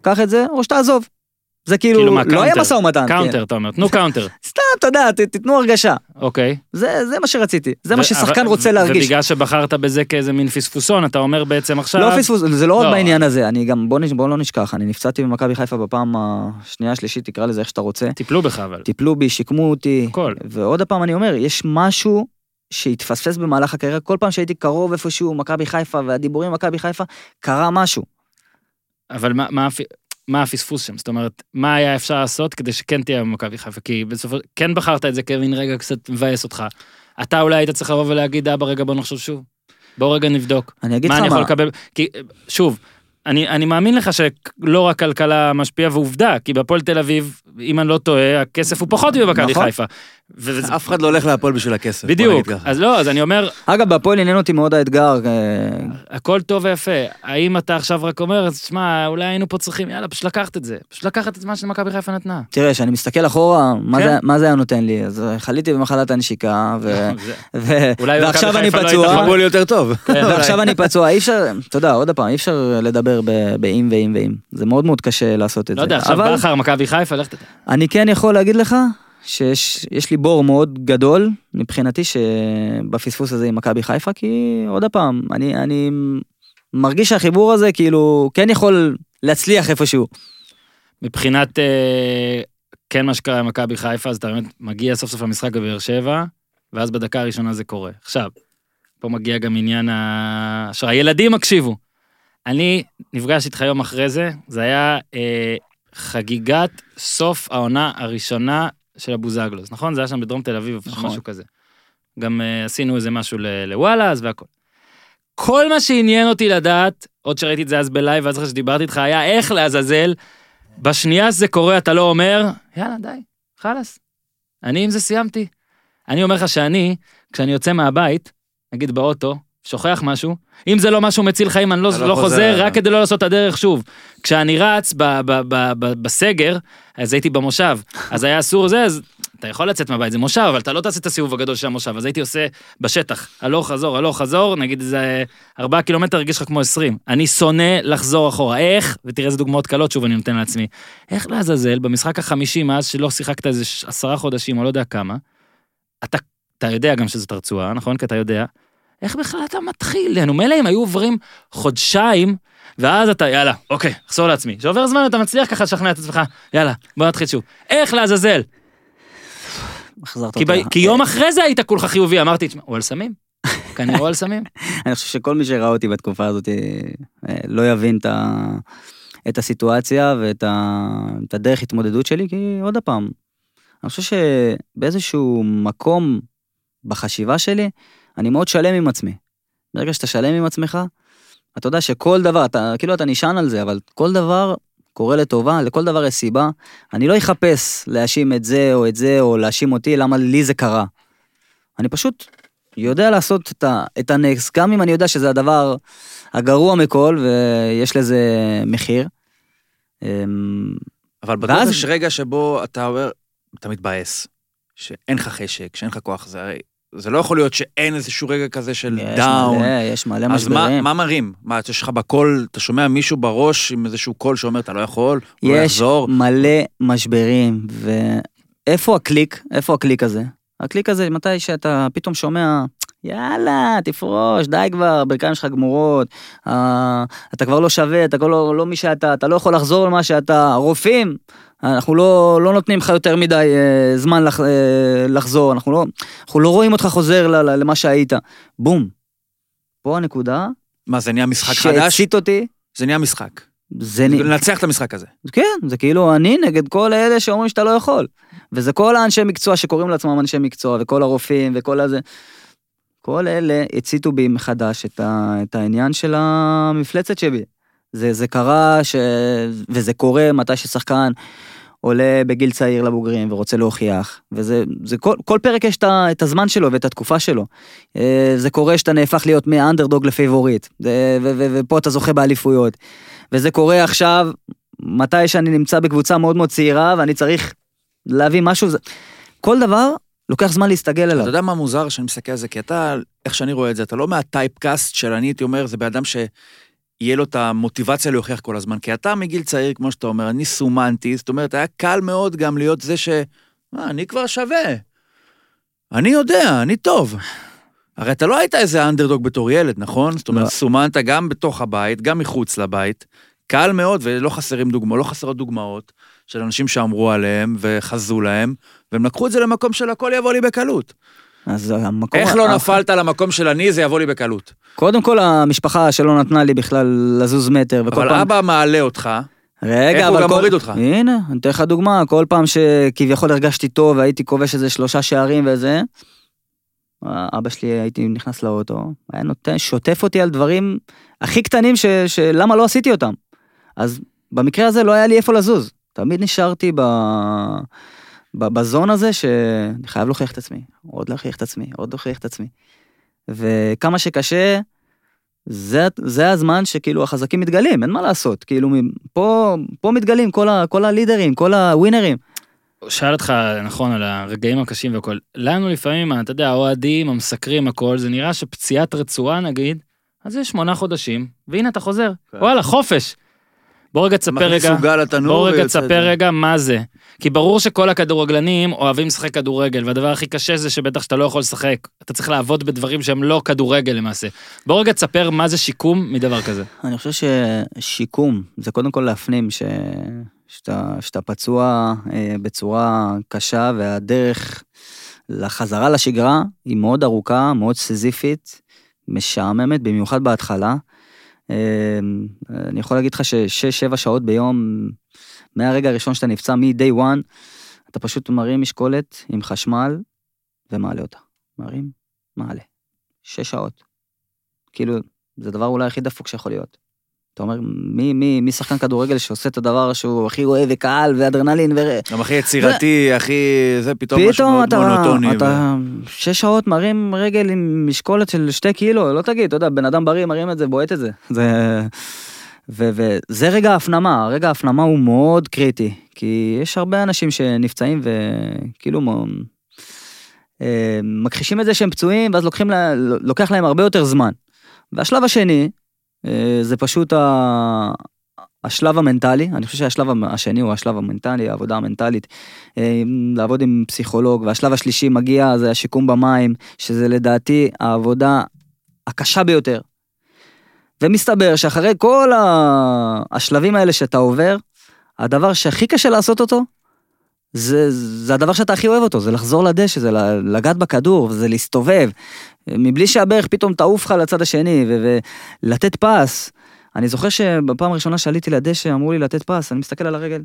Speaker 4: קח את זה או שתעזוב. זה כאילו,
Speaker 1: כאילו מה,
Speaker 4: לא היה? משא ומתן.
Speaker 1: counter, אתה אומר, תנו counter.
Speaker 4: כן. סתם, אתה יודע, תיתנו הרגשה.
Speaker 1: אוקיי.
Speaker 4: זה, זה מה שרציתי, זה מה
Speaker 1: ו-
Speaker 4: ששחקן
Speaker 1: אבל-
Speaker 4: רוצה להרגיש.
Speaker 1: ובגלל שבחרת בזה כאיזה מין פספוסון, אתה אומר בעצם עכשיו...
Speaker 4: לא פספוס, זה לא רק
Speaker 1: לא.
Speaker 4: בעניין הזה, אני גם, בוא, נש- בוא לא נשכח, אני נפצעתי במכבי חיפה בפעם השנייה, השלישית, תקרא לזה איך שאתה רוצה.
Speaker 1: טיפלו בך אבל.
Speaker 4: טיפלו בי, שיקמו אותי.
Speaker 1: הכל.
Speaker 4: ועוד פעם אני אומר, יש משהו שהתפספס במהלך הקריירה, כל פעם שהייתי קרוב איפשהו, מכבי חיפה, והדיבורים מכבי חיפה, קרה משהו.
Speaker 1: אבל מה- מה מה הפספוס שם? זאת אומרת, מה היה אפשר לעשות כדי שכן תהיה במכבי חיפה? כי בסופו... כן בחרת את זה כמין רגע קצת מבאס אותך. אתה אולי היית צריך לבוא ולהגיד, אבא, רגע, בוא נחשוב שוב. בוא רגע נבדוק.
Speaker 4: אני אגיד
Speaker 1: מה
Speaker 4: לך
Speaker 1: אני יכול
Speaker 4: מה,
Speaker 1: לקבל? כי, שוב, אני, אני מאמין לך שלא רק כלכלה משפיעה, ועובדה, כי בהפועל תל אביב, אם אני לא טועה, הכסף הוא פחות ממכבי
Speaker 4: נכון.
Speaker 1: חיפה. וזה-
Speaker 3: אף אחד לא הולך להפועל בשביל הכסף.
Speaker 1: בדיוק. אז לא, אז אני אומר,
Speaker 4: אגב, בהפועל עניין אותי מאוד האתגר, אה,
Speaker 1: הכל טוב ויפה. האם אתה עכשיו רק אומר, אז שמע, אולי היינו פה צריכים, יאללה, פשוט לקחת את זה. פשוט לקחת את מה שמכבי חיפה נתנה.
Speaker 4: תראה, כשאני מסתכל אחורה, מה,
Speaker 1: כן.
Speaker 4: זה, מה זה היה נותן לי? אז אה, חליתי במחלת הנשיקה, ו... [LAUGHS]
Speaker 1: זה-
Speaker 4: ו...
Speaker 1: אולי
Speaker 4: ועכשיו
Speaker 1: במכבי
Speaker 4: אני
Speaker 1: חיפה לא
Speaker 4: פצוע,
Speaker 3: יותר טוב. [LAUGHS]
Speaker 1: כן,
Speaker 4: ועכשיו אני פצוע, אי אפשר, אתה יודע, עוד פעם, אי אפשר לדבר באם ואם ואם. זה מאוד מאוד קשה לעשות את
Speaker 1: לא
Speaker 4: זה.
Speaker 1: יודע, עכשיו
Speaker 4: אבל
Speaker 1: בכר, מכבי חיפה, לך תדע.
Speaker 4: אני כן יכול להגיד לך שיש יש לי בור מאוד גדול מבחינתי שבפספוס הזה עם מכבי חיפה, כי עוד פעם, אני, אני מרגיש שהחיבור הזה כאילו כן יכול להצליח איפשהו.
Speaker 1: מבחינת אה, כן מה שקרה עם מכבי חיפה, אז אתה באמת מגיע סוף סוף למשחק בבאר שבע, ואז בדקה הראשונה זה קורה. עכשיו, פה מגיע גם עניין ה... עכשיו, הילדים הקשיבו. אני נפגש איתך יום אחרי זה, זה היה אה, חגיגת סוף העונה הראשונה של הבוזגלוס, נכון? זה היה שם בדרום תל אביב,
Speaker 4: נכון.
Speaker 1: משהו כזה. גם אה, עשינו איזה משהו לוואלה, אז והכל. כל מה שעניין אותי לדעת, עוד שראיתי את זה אז בלייב, ואז אחרי שדיברתי איתך, היה איך לעזאזל, בשנייה שזה קורה אתה לא אומר, יאללה די, חלאס. אני עם זה סיימתי. אני אומר לך שאני, כשאני יוצא מהבית, נגיד באוטו, שוכח משהו, אם זה לא משהו מציל חיים, אני לא,
Speaker 3: לא
Speaker 1: לא
Speaker 3: חוזר.
Speaker 1: חוזר, רק כדי לא לעשות את הדרך שוב. כשאני רץ ב, ב, ב, ב, בסגר, אז הייתי במושב, אז היה אסור זה, אז אתה יכול לצאת מהבית, זה מושב, אבל אתה לא תעשה את הסיבוב הגדול של המושב, אז הייתי עושה בשטח, הלוך חזור, הלוך חזור, נגיד איזה ארבעה קילומטר הרגיש לך כמו עשרים. אני שונא לחזור אחורה, איך, ותראה איזה דוגמאות קלות שוב אני נותן לעצמי, איך לעזאזל במשחק החמישי מאז שלא שיחקת איזה עשרה חודשים או לא יודע כמה, אתה, אתה יודע גם שזאת הרצועה, נכון? כי אתה יודע, איך בכלל אתה מתחיל? נו, מילא אם היו עוברים חודשיים, ואז אתה, יאללה, אוקיי, אחזור לעצמי. שעובר זמן אתה מצליח ככה לשכנע את עצמך, יאללה, בוא נתחיל שוב. איך לעזאזל?
Speaker 4: החזרת
Speaker 1: כי,
Speaker 4: אותי.
Speaker 1: ב... כי יום אחרי זה היית כולך חיובי, אמרתי, תשמע, הוא על סמים? כנראה הוא על סמים. [LAUGHS]
Speaker 4: אני חושב שכל מי שראה אותי בתקופה הזאת אה, לא יבין את, ה... את הסיטואציה ואת ה... את הדרך התמודדות שלי, כי עוד פעם, אני חושב שבאיזשהו מקום בחשיבה שלי, אני מאוד שלם עם עצמי. ברגע שאתה שלם עם עצמך, אתה יודע שכל דבר, אתה, כאילו אתה נשען על זה, אבל כל דבר קורה לטובה, לכל דבר יש סיבה. אני לא אחפש להאשים את זה או את זה, או להאשים אותי למה לי זה קרה. אני פשוט יודע לעשות את, ה, את הנקס, גם אם אני יודע שזה הדבר הגרוע מכל ויש לזה מחיר. אמ,
Speaker 3: אבל בטוח
Speaker 4: ואז-
Speaker 3: יש רגע שבו אתה אומר, אתה מתבאס, שאין לך חשק, שאין לך כוח, זה הרי, זה לא יכול להיות שאין איזשהו רגע כזה של
Speaker 4: יש
Speaker 3: down.
Speaker 4: מלא, יש מלא
Speaker 3: אז מה,
Speaker 4: משברים.
Speaker 3: מה מרים? מה, יש לך בקול, אתה שומע מישהו בראש עם איזשהו קול שאומר, אתה לא יכול, הוא לא
Speaker 4: יש
Speaker 3: יחזור?
Speaker 4: מלא משברים, ואיפה הקליק? איפה הקליק הזה? הקליק הזה, מתי שאתה פתאום שומע, יאללה, תפרוש, די כבר, הברכיים שלך גמורות, אה, אתה כבר לא שווה, אתה כבר לא, לא מי שאתה, אתה לא יכול לחזור למה שאתה, הרופאים, אנחנו לא, לא נותנים לך יותר מדי אה, זמן לח, אה, לחזור, אנחנו לא, אנחנו לא רואים אותך חוזר ל, ל, למה שהיית. בום. פה הנקודה
Speaker 3: מה, זה נהיה משחק חדש?
Speaker 4: שהצית אותי,
Speaker 3: זה נהיה משחק.
Speaker 4: זה נ...
Speaker 3: לנצח את המשחק הזה.
Speaker 4: כן, זה כאילו אני נגד כל אלה שאומרים שאתה לא יכול. וזה כל האנשי מקצוע שקוראים לעצמם אנשי מקצוע, וכל הרופאים, וכל הזה. כל אלה הציתו בי מחדש את, ה, את העניין של המפלצת שבי. זה, זה קרה, ש... וזה קורה מתי ששחקן עולה בגיל צעיר לבוגרים ורוצה להוכיח, וזה זה כל, כל פרק יש את ה- את הזמן שלו ואת התקופה שלו. אה, זה קורה שאתה נהפך להיות מאנדרדוג לפייבוריט, זה- ו- ו- ופה אתה זוכה באליפויות. וזה קורה עכשיו, מתי שאני נמצא בקבוצה מאוד מאוד צעירה ואני צריך להביא משהו, זה... כל דבר לוקח זמן להסתגל
Speaker 3: אתה
Speaker 4: אליו.
Speaker 3: יודע מה מוזר שאני מסתכל על זה? כי אתה, איך שאני רואה את זה, אתה לא מהטייפקאסט של אני הייתי אומר, זה בן אדם שיהיה לו את המוטיבציה להוכיח כל הזמן. כי אתה מגיל צעיר, כמו שאתה אומר, אני סומנתי, זאת אומרת, היה קל מאוד גם להיות זה ש... מה, אני כבר שווה. אני יודע, אני טוב. הרי אתה לא היית איזה אנדרדוג בתור ילד, נכון? זאת אומרת,
Speaker 4: לא.
Speaker 3: סומנת גם בתוך הבית, גם מחוץ לבית. קל מאוד, ולא חסרים דוגמאות, לא חסרות דוגמאות של אנשים שאמרו עליהם וחזו להם, והם לקחו את זה למקום של הכל יבוא לי בקלות.
Speaker 4: אז המקום...
Speaker 3: איך לא
Speaker 4: ה-
Speaker 3: נפלת למקום של אני, זה יבוא לי בקלות.
Speaker 4: קודם כל המשפחה שלא נתנה לי בכלל לזוז מטר, וכל
Speaker 3: אבל
Speaker 4: פעם...
Speaker 3: אבא מעלה אותך,
Speaker 4: רגע,
Speaker 3: איך הוא
Speaker 4: אבל
Speaker 3: גם
Speaker 4: כל...
Speaker 3: מוריד אותך?
Speaker 4: הנה, אני אתן לך דוגמה, כל פעם שכביכול הרגשתי טוב והייתי כובש איזה שלושה שערים וזה, אבא שלי הייתי נכנס לאוטו, היה נותן, שוטף אותי על דברים הכי קטנים ש... שלמה לא עשיתי אותם. אז במקרה הזה לא היה לי איפה לזוז. תמיד נשארתי ב... ב... בזון הזה שאני חייב להוכיח את עצמי, עוד להוכיח את עצמי, עוד להוכיח את עצמי. וכמה שקשה, זה, זה הזמן שכאילו החזקים מתגלים, אין מה לעשות, כאילו פה, פה מתגלים כל, ה, כל הלידרים, כל הווינרים.
Speaker 1: שאל אותך, נכון, על הרגעים הקשים והכל. לנו לפעמים, אתה יודע, האוהדים, המסקרים, הכל, זה נראה שפציעת רצועה נגיד, אז זה שמונה חודשים, והנה אתה חוזר.
Speaker 3: כן.
Speaker 1: וואלה, חופש. בוא רגע תספר רגע, בוא רגע תספר. רגע מה זה. כי ברור שכל הכדורגלנים אוהבים לשחק כדורגל, והדבר הכי קשה זה שבטח שאתה לא יכול לשחק. אתה צריך לעבוד בדברים שהם לא כדורגל למעשה. בוא רגע תספר מה זה שיקום מדבר כזה.
Speaker 4: אני חושב ששיקום זה קודם כל להפנים ש... שאתה, שאתה פצוע אה, בצורה קשה והדרך לחזרה לשגרה היא מאוד ארוכה, מאוד סיזיפית, משעממת, במיוחד בהתחלה. אה, אני יכול להגיד לך ששש-שבע שעות ביום, מהרגע הראשון שאתה נפצע, מ-day one, אתה פשוט מרים משקולת עם חשמל ומעלה אותה. מרים, מעלה. שש שעות. כאילו, זה הדבר אולי הכי דפוק שיכול להיות. אתה אומר, מי, מי, מי שחקן כדורגל שעושה את הדבר שהוא הכי אוהב וקהל ואדרנלין ו...
Speaker 3: גם הכי יצירתי, הכי... זה פתאום משהו
Speaker 4: פתאום
Speaker 3: מאוד
Speaker 4: אתה,
Speaker 3: מונוטוני.
Speaker 4: אתה שש שעות מרים רגל עם משקולת של שתי קילו, לא תגיד, אתה יודע, בן אדם בריא מרים את זה, בועט את זה. זה... ו- וזה רגע ההפנמה, רגע ההפנמה הוא מאוד קריטי, כי יש הרבה אנשים שנפצעים וכאילו מ- אה, מכחישים את זה שהם פצועים, ואז לוקחים לה, לוקח להם הרבה יותר זמן. והשלב השני, זה פשוט ה... השלב המנטלי, אני חושב שהשלב השני הוא השלב המנטלי, העבודה המנטלית, אה, לעבוד עם פסיכולוג, והשלב השלישי מגיע, זה השיקום במים, שזה לדעתי העבודה הקשה ביותר. ומסתבר שאחרי כל ה- השלבים האלה שאתה עובר, הדבר שהכי קשה לעשות אותו, זה, זה הדבר שאתה הכי אוהב אותו, זה לחזור לדשא, זה לגעת בכדור, זה להסתובב, מבלי שהברך פתאום תעוף לך לצד השני, ו- ולתת פס. אני זוכר שבפעם הראשונה שעליתי לדשא אמרו לי לתת פס, אני מסתכל על הרגל.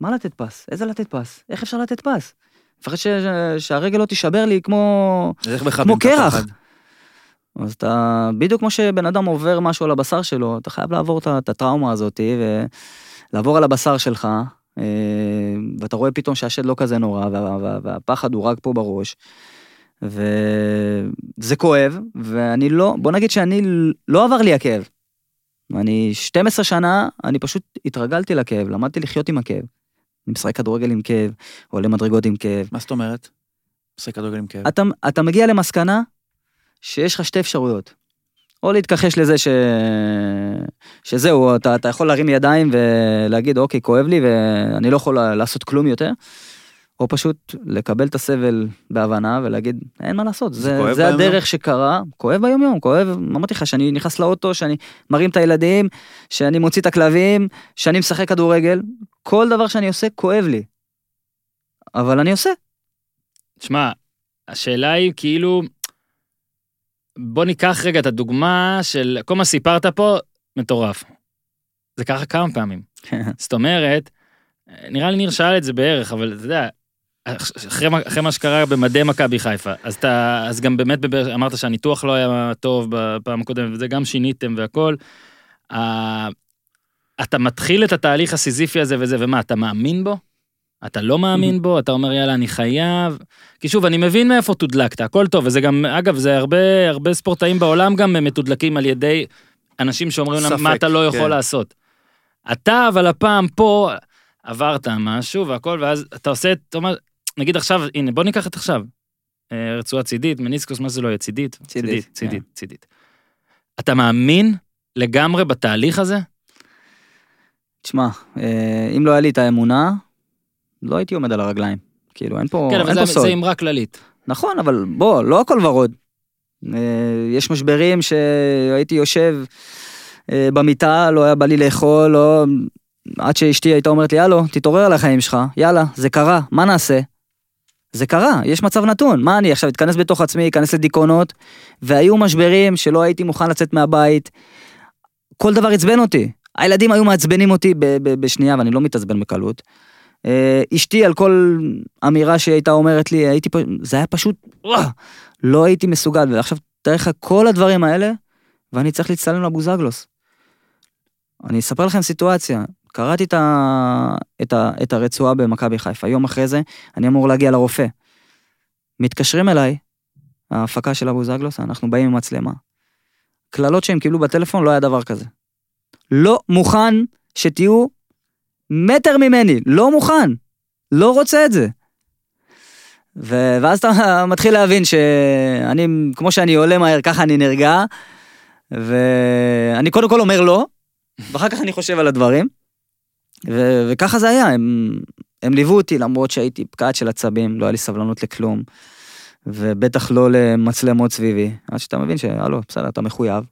Speaker 4: מה לתת פס? איזה לתת פס? איך אפשר לתת פס? מפחד ש- שהרגל לא תישבר לי כמו... כמו קרח. אז אתה, בדיוק כמו שבן אדם עובר משהו על הבשר שלו, אתה חייב לעבור את הטראומה הזאת, ולעבור על הבשר שלך, אה, ואתה רואה פתאום שהשד לא כזה נורא, וה- וה- והפחד הוא רק פה בראש. וזה כואב, ואני לא, בוא נגיד שאני, לא עבר לי הכאב. אני 12 שנה, אני פשוט התרגלתי לכאב, למדתי לחיות עם הכאב. אני משחק כדורגל עם כאב, עולה מדרגות עם כאב.
Speaker 3: מה זאת אומרת? משחק כדורגל עם כאב.
Speaker 4: אתה, אתה מגיע למסקנה שיש לך שתי אפשרויות. או להתכחש לזה ש... שזהו, אתה, אתה יכול להרים ידיים ולהגיד, אוקיי, כואב לי ואני לא יכול לעשות כלום יותר, או פשוט לקבל את הסבל בהבנה ולהגיד, אין מה לעשות,
Speaker 3: זה
Speaker 4: זה, זה? הדרך שקרה, כואב ביום יום, כואב, אמרתי לך, שאני נכנס לאוטו, שאני מרים את הילדים, שאני מוציא את הכלבים, שאני משחק כדורגל, כל דבר שאני עושה כואב לי. אבל אני עושה.
Speaker 1: תשמע, השאלה היא כאילו, בוא ניקח רגע את הדוגמה של כל מה שסיפרת פה, מטורף. זה קרה כמה פעמים. זאת אומרת, נראה לי ניר שאל את זה בערך, אבל אתה יודע, אחרי, אחרי מה שקרה במדי מכבי חיפה, אז, אתה, אז גם באמת בבאר- אמרת שהניתוח לא היה טוב בפעם הקודמת, וזה גם שיניתם והכל. ה- אתה מתחיל את התהליך הסיזיפי הזה וזה, ומה, אתה מאמין בו? אתה לא מאמין בו, אתה אומר יאללה אני חייב. כי שוב, אני מבין מאיפה תודלקת, הכל טוב, וזה גם, אגב, זה הרבה, הרבה ספורטאים בעולם גם מתודלקים על ידי אנשים שאומרים להם מה אתה לא יכול
Speaker 3: כן.
Speaker 1: לעשות. אתה אבל הפעם פה עברת משהו והכל, ואז אתה עושה, את- אתה אומר, נגיד עכשיו, הנה בוא ניקח את עכשיו. אה, רצועה צידית, מניסקוס, מה זה לא יהיה? צידית?
Speaker 4: צידית, כן.
Speaker 1: צידית, צידית. אתה מאמין לגמרי בתהליך הזה?
Speaker 4: תשמע, אה, אם לא היה לי את האמונה, לא הייתי עומד על הרגליים. כאילו, אין פה,
Speaker 1: כן, אבל
Speaker 4: אין
Speaker 1: זה-
Speaker 4: פה סוד.
Speaker 1: זה אמרה כללית.
Speaker 4: נכון, אבל בוא, לא הכל ורוד. אה, יש משברים שהייתי יושב במיטה, לא היה בא לי לאכול, לא... עד שאשתי הייתה אומרת לי, הלו, תתעורר על החיים שלך, יאללה, זה קרה, מה נעשה? זה קרה, יש מצב נתון, מה אני עכשיו אתכנס בתוך עצמי, אכנס לדיכאונות, והיו משברים שלא הייתי מוכן לצאת מהבית, כל דבר עצבן אותי. הילדים היו מעצבנים אותי ב- ב- בשנייה, ואני לא מתעצבן בקלות. אה, אשתי על כל אמירה שהיא הייתה אומרת לי, הייתי זה היה פשוט, לא הייתי מסוגל, ועכשיו תאר לך כל הדברים האלה, ואני צריך להצטלם לבוזגלוס. אני אספר לכם סיטואציה, קראתי את, ה... את, ה... את הרצועה במכבי חיפה, יום אחרי זה אני אמור להגיע לרופא. מתקשרים אליי, ההפקה של הבוזגלוס, אנחנו באים עם מצלמה. קללות שהם קיבלו בטלפון, לא היה דבר כזה. לא מוכן שתהיו מטר ממני, לא מוכן, לא רוצה את זה. ו... ואז אתה [LAUGHS] מתחיל להבין שאני, כמו שאני עולה מהר, ככה אני נרגע, ואני קודם כל אומר לא, ואחר כך אני חושב על הדברים, ו... וככה זה היה, הם, הם ליוו אותי למרות שהייתי פקעת של עצבים, לא היה לי סבלנות לכלום, ובטח לא למצלמות סביבי, עד שאתה מבין שהלו, בסדר, אתה מחויב,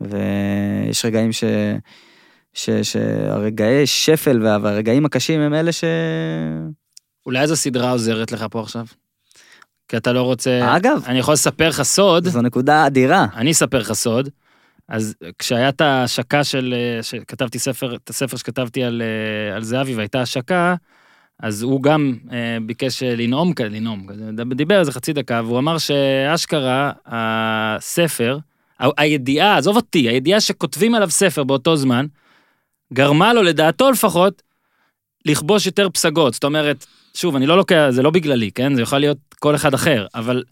Speaker 4: ויש רגעים ש... ש... שהרגעי שפל וה... והרגעים הקשים הם אלה ש...
Speaker 1: אולי איזו סדרה עוזרת לך פה עכשיו? כי אתה לא רוצה...
Speaker 4: אגב,
Speaker 1: אני יכול לספר לך סוד,
Speaker 4: זו נקודה אדירה.
Speaker 1: אני אספר לך סוד. אז כשהיה את ההשקה של, אה, שכתבתי ספר, את הספר שכתבתי על, אה, על זהבי והייתה השקה, אז הוא גם אה, ביקש אה, לנאום כזה, לנאום דיבר איזה חצי דקה, והוא אמר שאשכרה הספר, ה- הידיעה, עזוב אותי, הידיעה שכותבים עליו ספר באותו זמן, גרמה לו, לדעתו לפחות, לכבוש יותר פסגות. זאת אומרת, שוב, אני לא לוקח, זה לא בגללי, כן? זה יכול להיות כל אחד אחר, אבל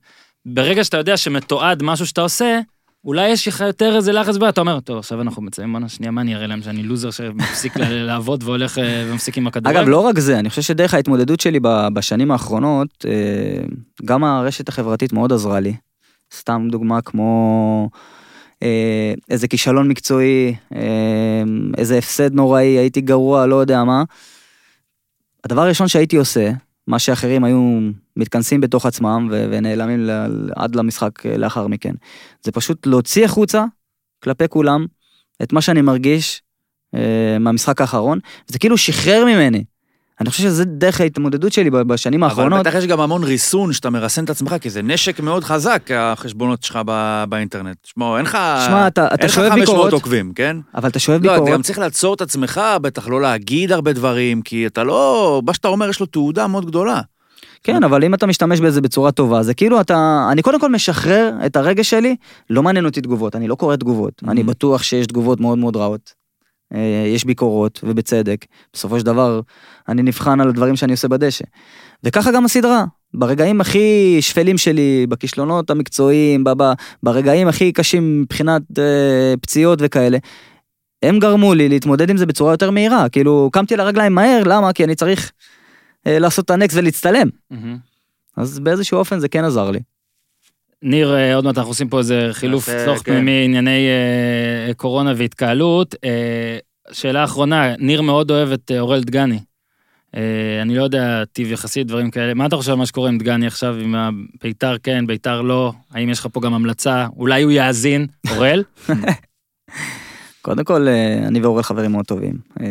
Speaker 1: ברגע שאתה יודע שמתועד משהו שאתה עושה, אולי יש לך יותר איזה לחץ בעיה, אתה אומר, טוב, עכשיו אנחנו מציינים, בואנה, שנייה, מה אני אראה להם שאני לוזר שמפסיק [LAUGHS] לעבוד והולך אה, ומפסיק עם הכדורגל?
Speaker 4: אגב, לא רק זה, אני חושב שדרך ההתמודדות שלי בשנים האחרונות, אה, גם הרשת החברתית מאוד עזרה לי. סתם דוגמה כמו אה, איזה כישלון מקצועי, איזה הפסד נוראי, הייתי גרוע, לא יודע מה. הדבר הראשון שהייתי עושה, מה שאחרים היו מתכנסים בתוך עצמם ו- ונעלמים ל- עד למשחק אה, לאחר מכן, זה פשוט להוציא החוצה כלפי כולם את מה שאני מרגיש אה, מהמשחק האחרון, זה כאילו שחרר ממני. אני חושב שזה דרך ההתמודדות שלי בשנים
Speaker 3: אבל
Speaker 4: האחרונות.
Speaker 3: בטח יש גם המון ריסון שאתה מרסן את עצמך, כי זה נשק מאוד חזק, החשבונות שלך ב- באינטרנט. שמע, אין לך...
Speaker 4: שמע, אתה- אתה
Speaker 3: אין לך
Speaker 4: שואב
Speaker 3: 500
Speaker 4: ביקורות.
Speaker 3: עוקבים, כן?
Speaker 4: אבל אתה שואב
Speaker 3: לא, אתה
Speaker 4: ביקורות.
Speaker 3: גם צריך לעצור את עצמך, בטח לא להגיד הרבה דברים, כי אתה לא... מה שאתה אומר יש לו תעודה מאוד גדולה.
Speaker 4: כן, אבל אם אתה משתמש בזה בצורה טובה, זה כאילו אתה... אני קודם כל משחרר את הרגש שלי, לא מעניין אותי תגובות, אני לא קורא תגובות. אני בטוח שיש תגובות מאוד מאוד רעות. אה, יש ביקורות, ובצדק. בסופו של דבר, אני נבחן על הדברים שאני עושה בדשא. וככה גם הסדרה. ברגעים הכי שפלים שלי, בכישלונות המקצועיים, ב- ב- ברגעים הכי קשים מבחינת אה, פציעות וכאלה, הם גרמו לי להתמודד עם זה בצורה יותר מהירה. כאילו, קמתי על הרגליים מהר, למה? כי אני צריך אה, לעשות את הנקסט ולהצטלם.
Speaker 1: מהמם.
Speaker 4: אז באיזשהו אופן זה כן עזר לי.
Speaker 1: ניר, אה, עוד מעט אנחנו עושים פה איזה חילוף צורך
Speaker 3: כן.
Speaker 1: מענייני אה, קורונה והתקהלות. אה, שאלה אחרונה, ניר מאוד אוהב את אה, אורל דגני. אה, אני לא יודע, טיב יחסית, דברים כאלה. מה אתה חושב על מה שקורה עם דגני עכשיו, עם הביתר כן, ביתר לא? האם יש לך פה גם המלצה? אולי הוא יאזין? אוראל? [LAUGHS]
Speaker 4: קודם כל, אה, אני ואורל חברים מאוד טובים. אה,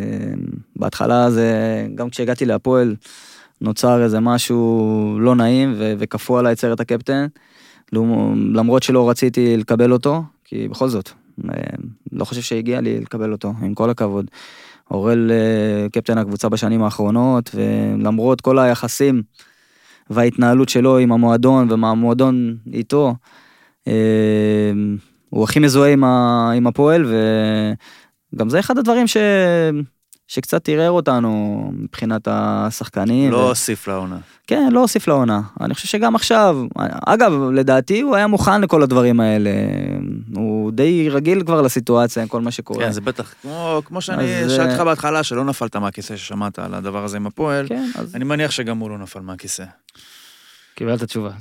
Speaker 4: בהתחלה זה, גם כשהגעתי להפועל, נוצר איזה משהו לא נעים וכפו עליי את סרט הקפטן, למרות שלא רציתי לקבל אותו, כי בכל זאת, אה, לא חושב שהגיע לי לקבל אותו, עם כל הכבוד. אורל קפטן הקבוצה בשנים האחרונות, ולמרות כל היחסים וההתנהלות שלו עם המועדון ומהמועדון איתו, הוא הכי מזוהה עם הפועל, וגם זה אחד הדברים ש, שקצת ערער אותנו מבחינת השחקנים.
Speaker 3: לא
Speaker 4: ו...
Speaker 3: הוסיף לעונה.
Speaker 4: כן, לא הוסיף לעונה. אני חושב שגם עכשיו, אגב, לדעתי הוא היה מוכן לכל הדברים האלה. הוא די רגיל כבר לסיטואציה עם כל מה שקורה.
Speaker 3: כן, זה בטח, כמו, כמו שאני
Speaker 4: אז,
Speaker 3: שאלתי לך
Speaker 4: אה,
Speaker 3: בהתחלה, שלא נפלת מהכיסא ששמעת על הדבר הזה עם הפועל,
Speaker 4: כן, אז...
Speaker 3: אני מניח שגם הוא לא נפל מהכיסא.
Speaker 1: קיבלת תשובה.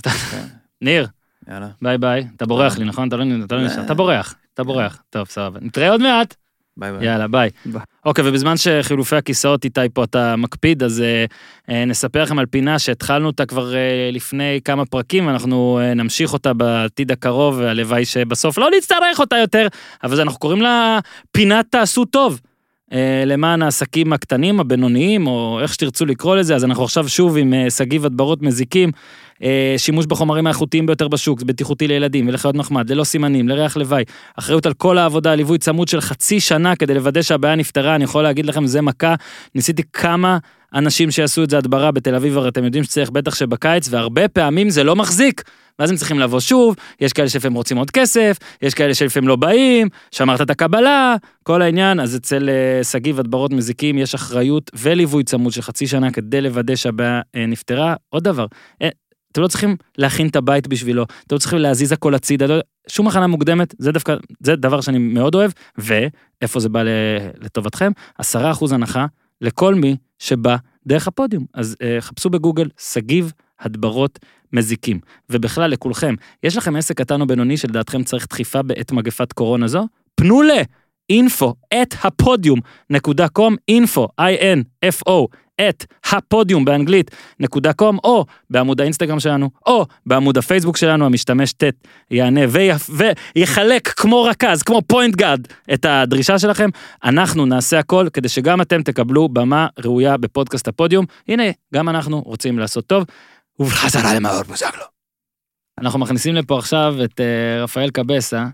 Speaker 1: ניר,
Speaker 3: יאללה.
Speaker 1: ביי ביי. אתה בורח לי, נכון? אתה לא אתה לא נשאר. אתה בורח, אתה בורח. טוב, סבבה. נתראה עוד מעט.
Speaker 3: ביי ביי.
Speaker 1: יאללה, ביי.
Speaker 4: ביי.
Speaker 1: אוקיי, ובזמן שחילופי הכיסאות איתי פה אתה מקפיד, אז אה, אה, נספר לכם על פינה שהתחלנו אותה כבר אה, לפני כמה פרקים, ואנחנו אה, נמשיך אותה בעתיד הקרוב, והלוואי שבסוף לא נצטרך אותה יותר, אבל אנחנו קוראים לה פינת תעשו טוב. אה, למען העסקים הקטנים, הבינוניים, או איך שתרצו לקרוא לזה, אז אנחנו עכשיו שוב עם אה, שגיב הדברת מזיקים, שימוש בחומרים האיכותיים ביותר בשוק, בטיחותי לילדים ולחיות מחמד, ללא סימנים, לריח לוואי, אחריות על כל העבודה, ליווי צמוד של חצי שנה כדי לוודא שהבעיה נפתרה, אני יכול להגיד לכם, זה מכה, ניסיתי כמה אנשים שיעשו את זה הדברה בתל אביב, הרי אתם יודעים שצריך בטח שבקיץ, והרבה פעמים זה לא מחזיק. ואז הם צריכים לבוא שוב, יש כאלה שלפעמים רוצים עוד כסף, יש כאלה שלפעמים לא באים, שמרת את הקבלה, כל העניין, אז אצל אה, שגיב הדברות מזיקים יש אחריות וליווי צמוד של חצי שנה כדי לוודא שהבעיה אה, נפתרה. עוד דבר, אה, אתם לא צריכים להכין את הבית בשבילו, אתם לא צריכים להזיז הכל הצידה, לא, שום הכנה מוקדמת, זה דווקא, זה דבר שאני מאוד אוהב, ואיפה זה בא לטובתכם? עשרה אחוז הנחה לכל מי שבא דרך הפודיום. אז אה, חפשו בגוגל, שגיב הדברות מזיקים. ובכלל, לכולכם, יש לכם עסק קטן או בינוני שלדעתכם צריך דחיפה בעת מגפת קורונה זו? פנו ל... info את הפודיום נקודה קום, info, i-n-f-o, את הפודיום באנגלית נקודה קום, או בעמוד האינסטגרם שלנו, או בעמוד הפייסבוק שלנו, המשתמש יענה ויפ, ויחלק כמו רכז, כמו point guard, את הדרישה שלכם. אנחנו נעשה הכל כדי שגם אתם תקבלו במה ראויה בפודקאסט הפודיום. הנה, גם אנחנו רוצים לעשות טוב. ובחזרה למאור בוזגלו. אנחנו מכניסים לפה עכשיו את uh, רפאל קבסה,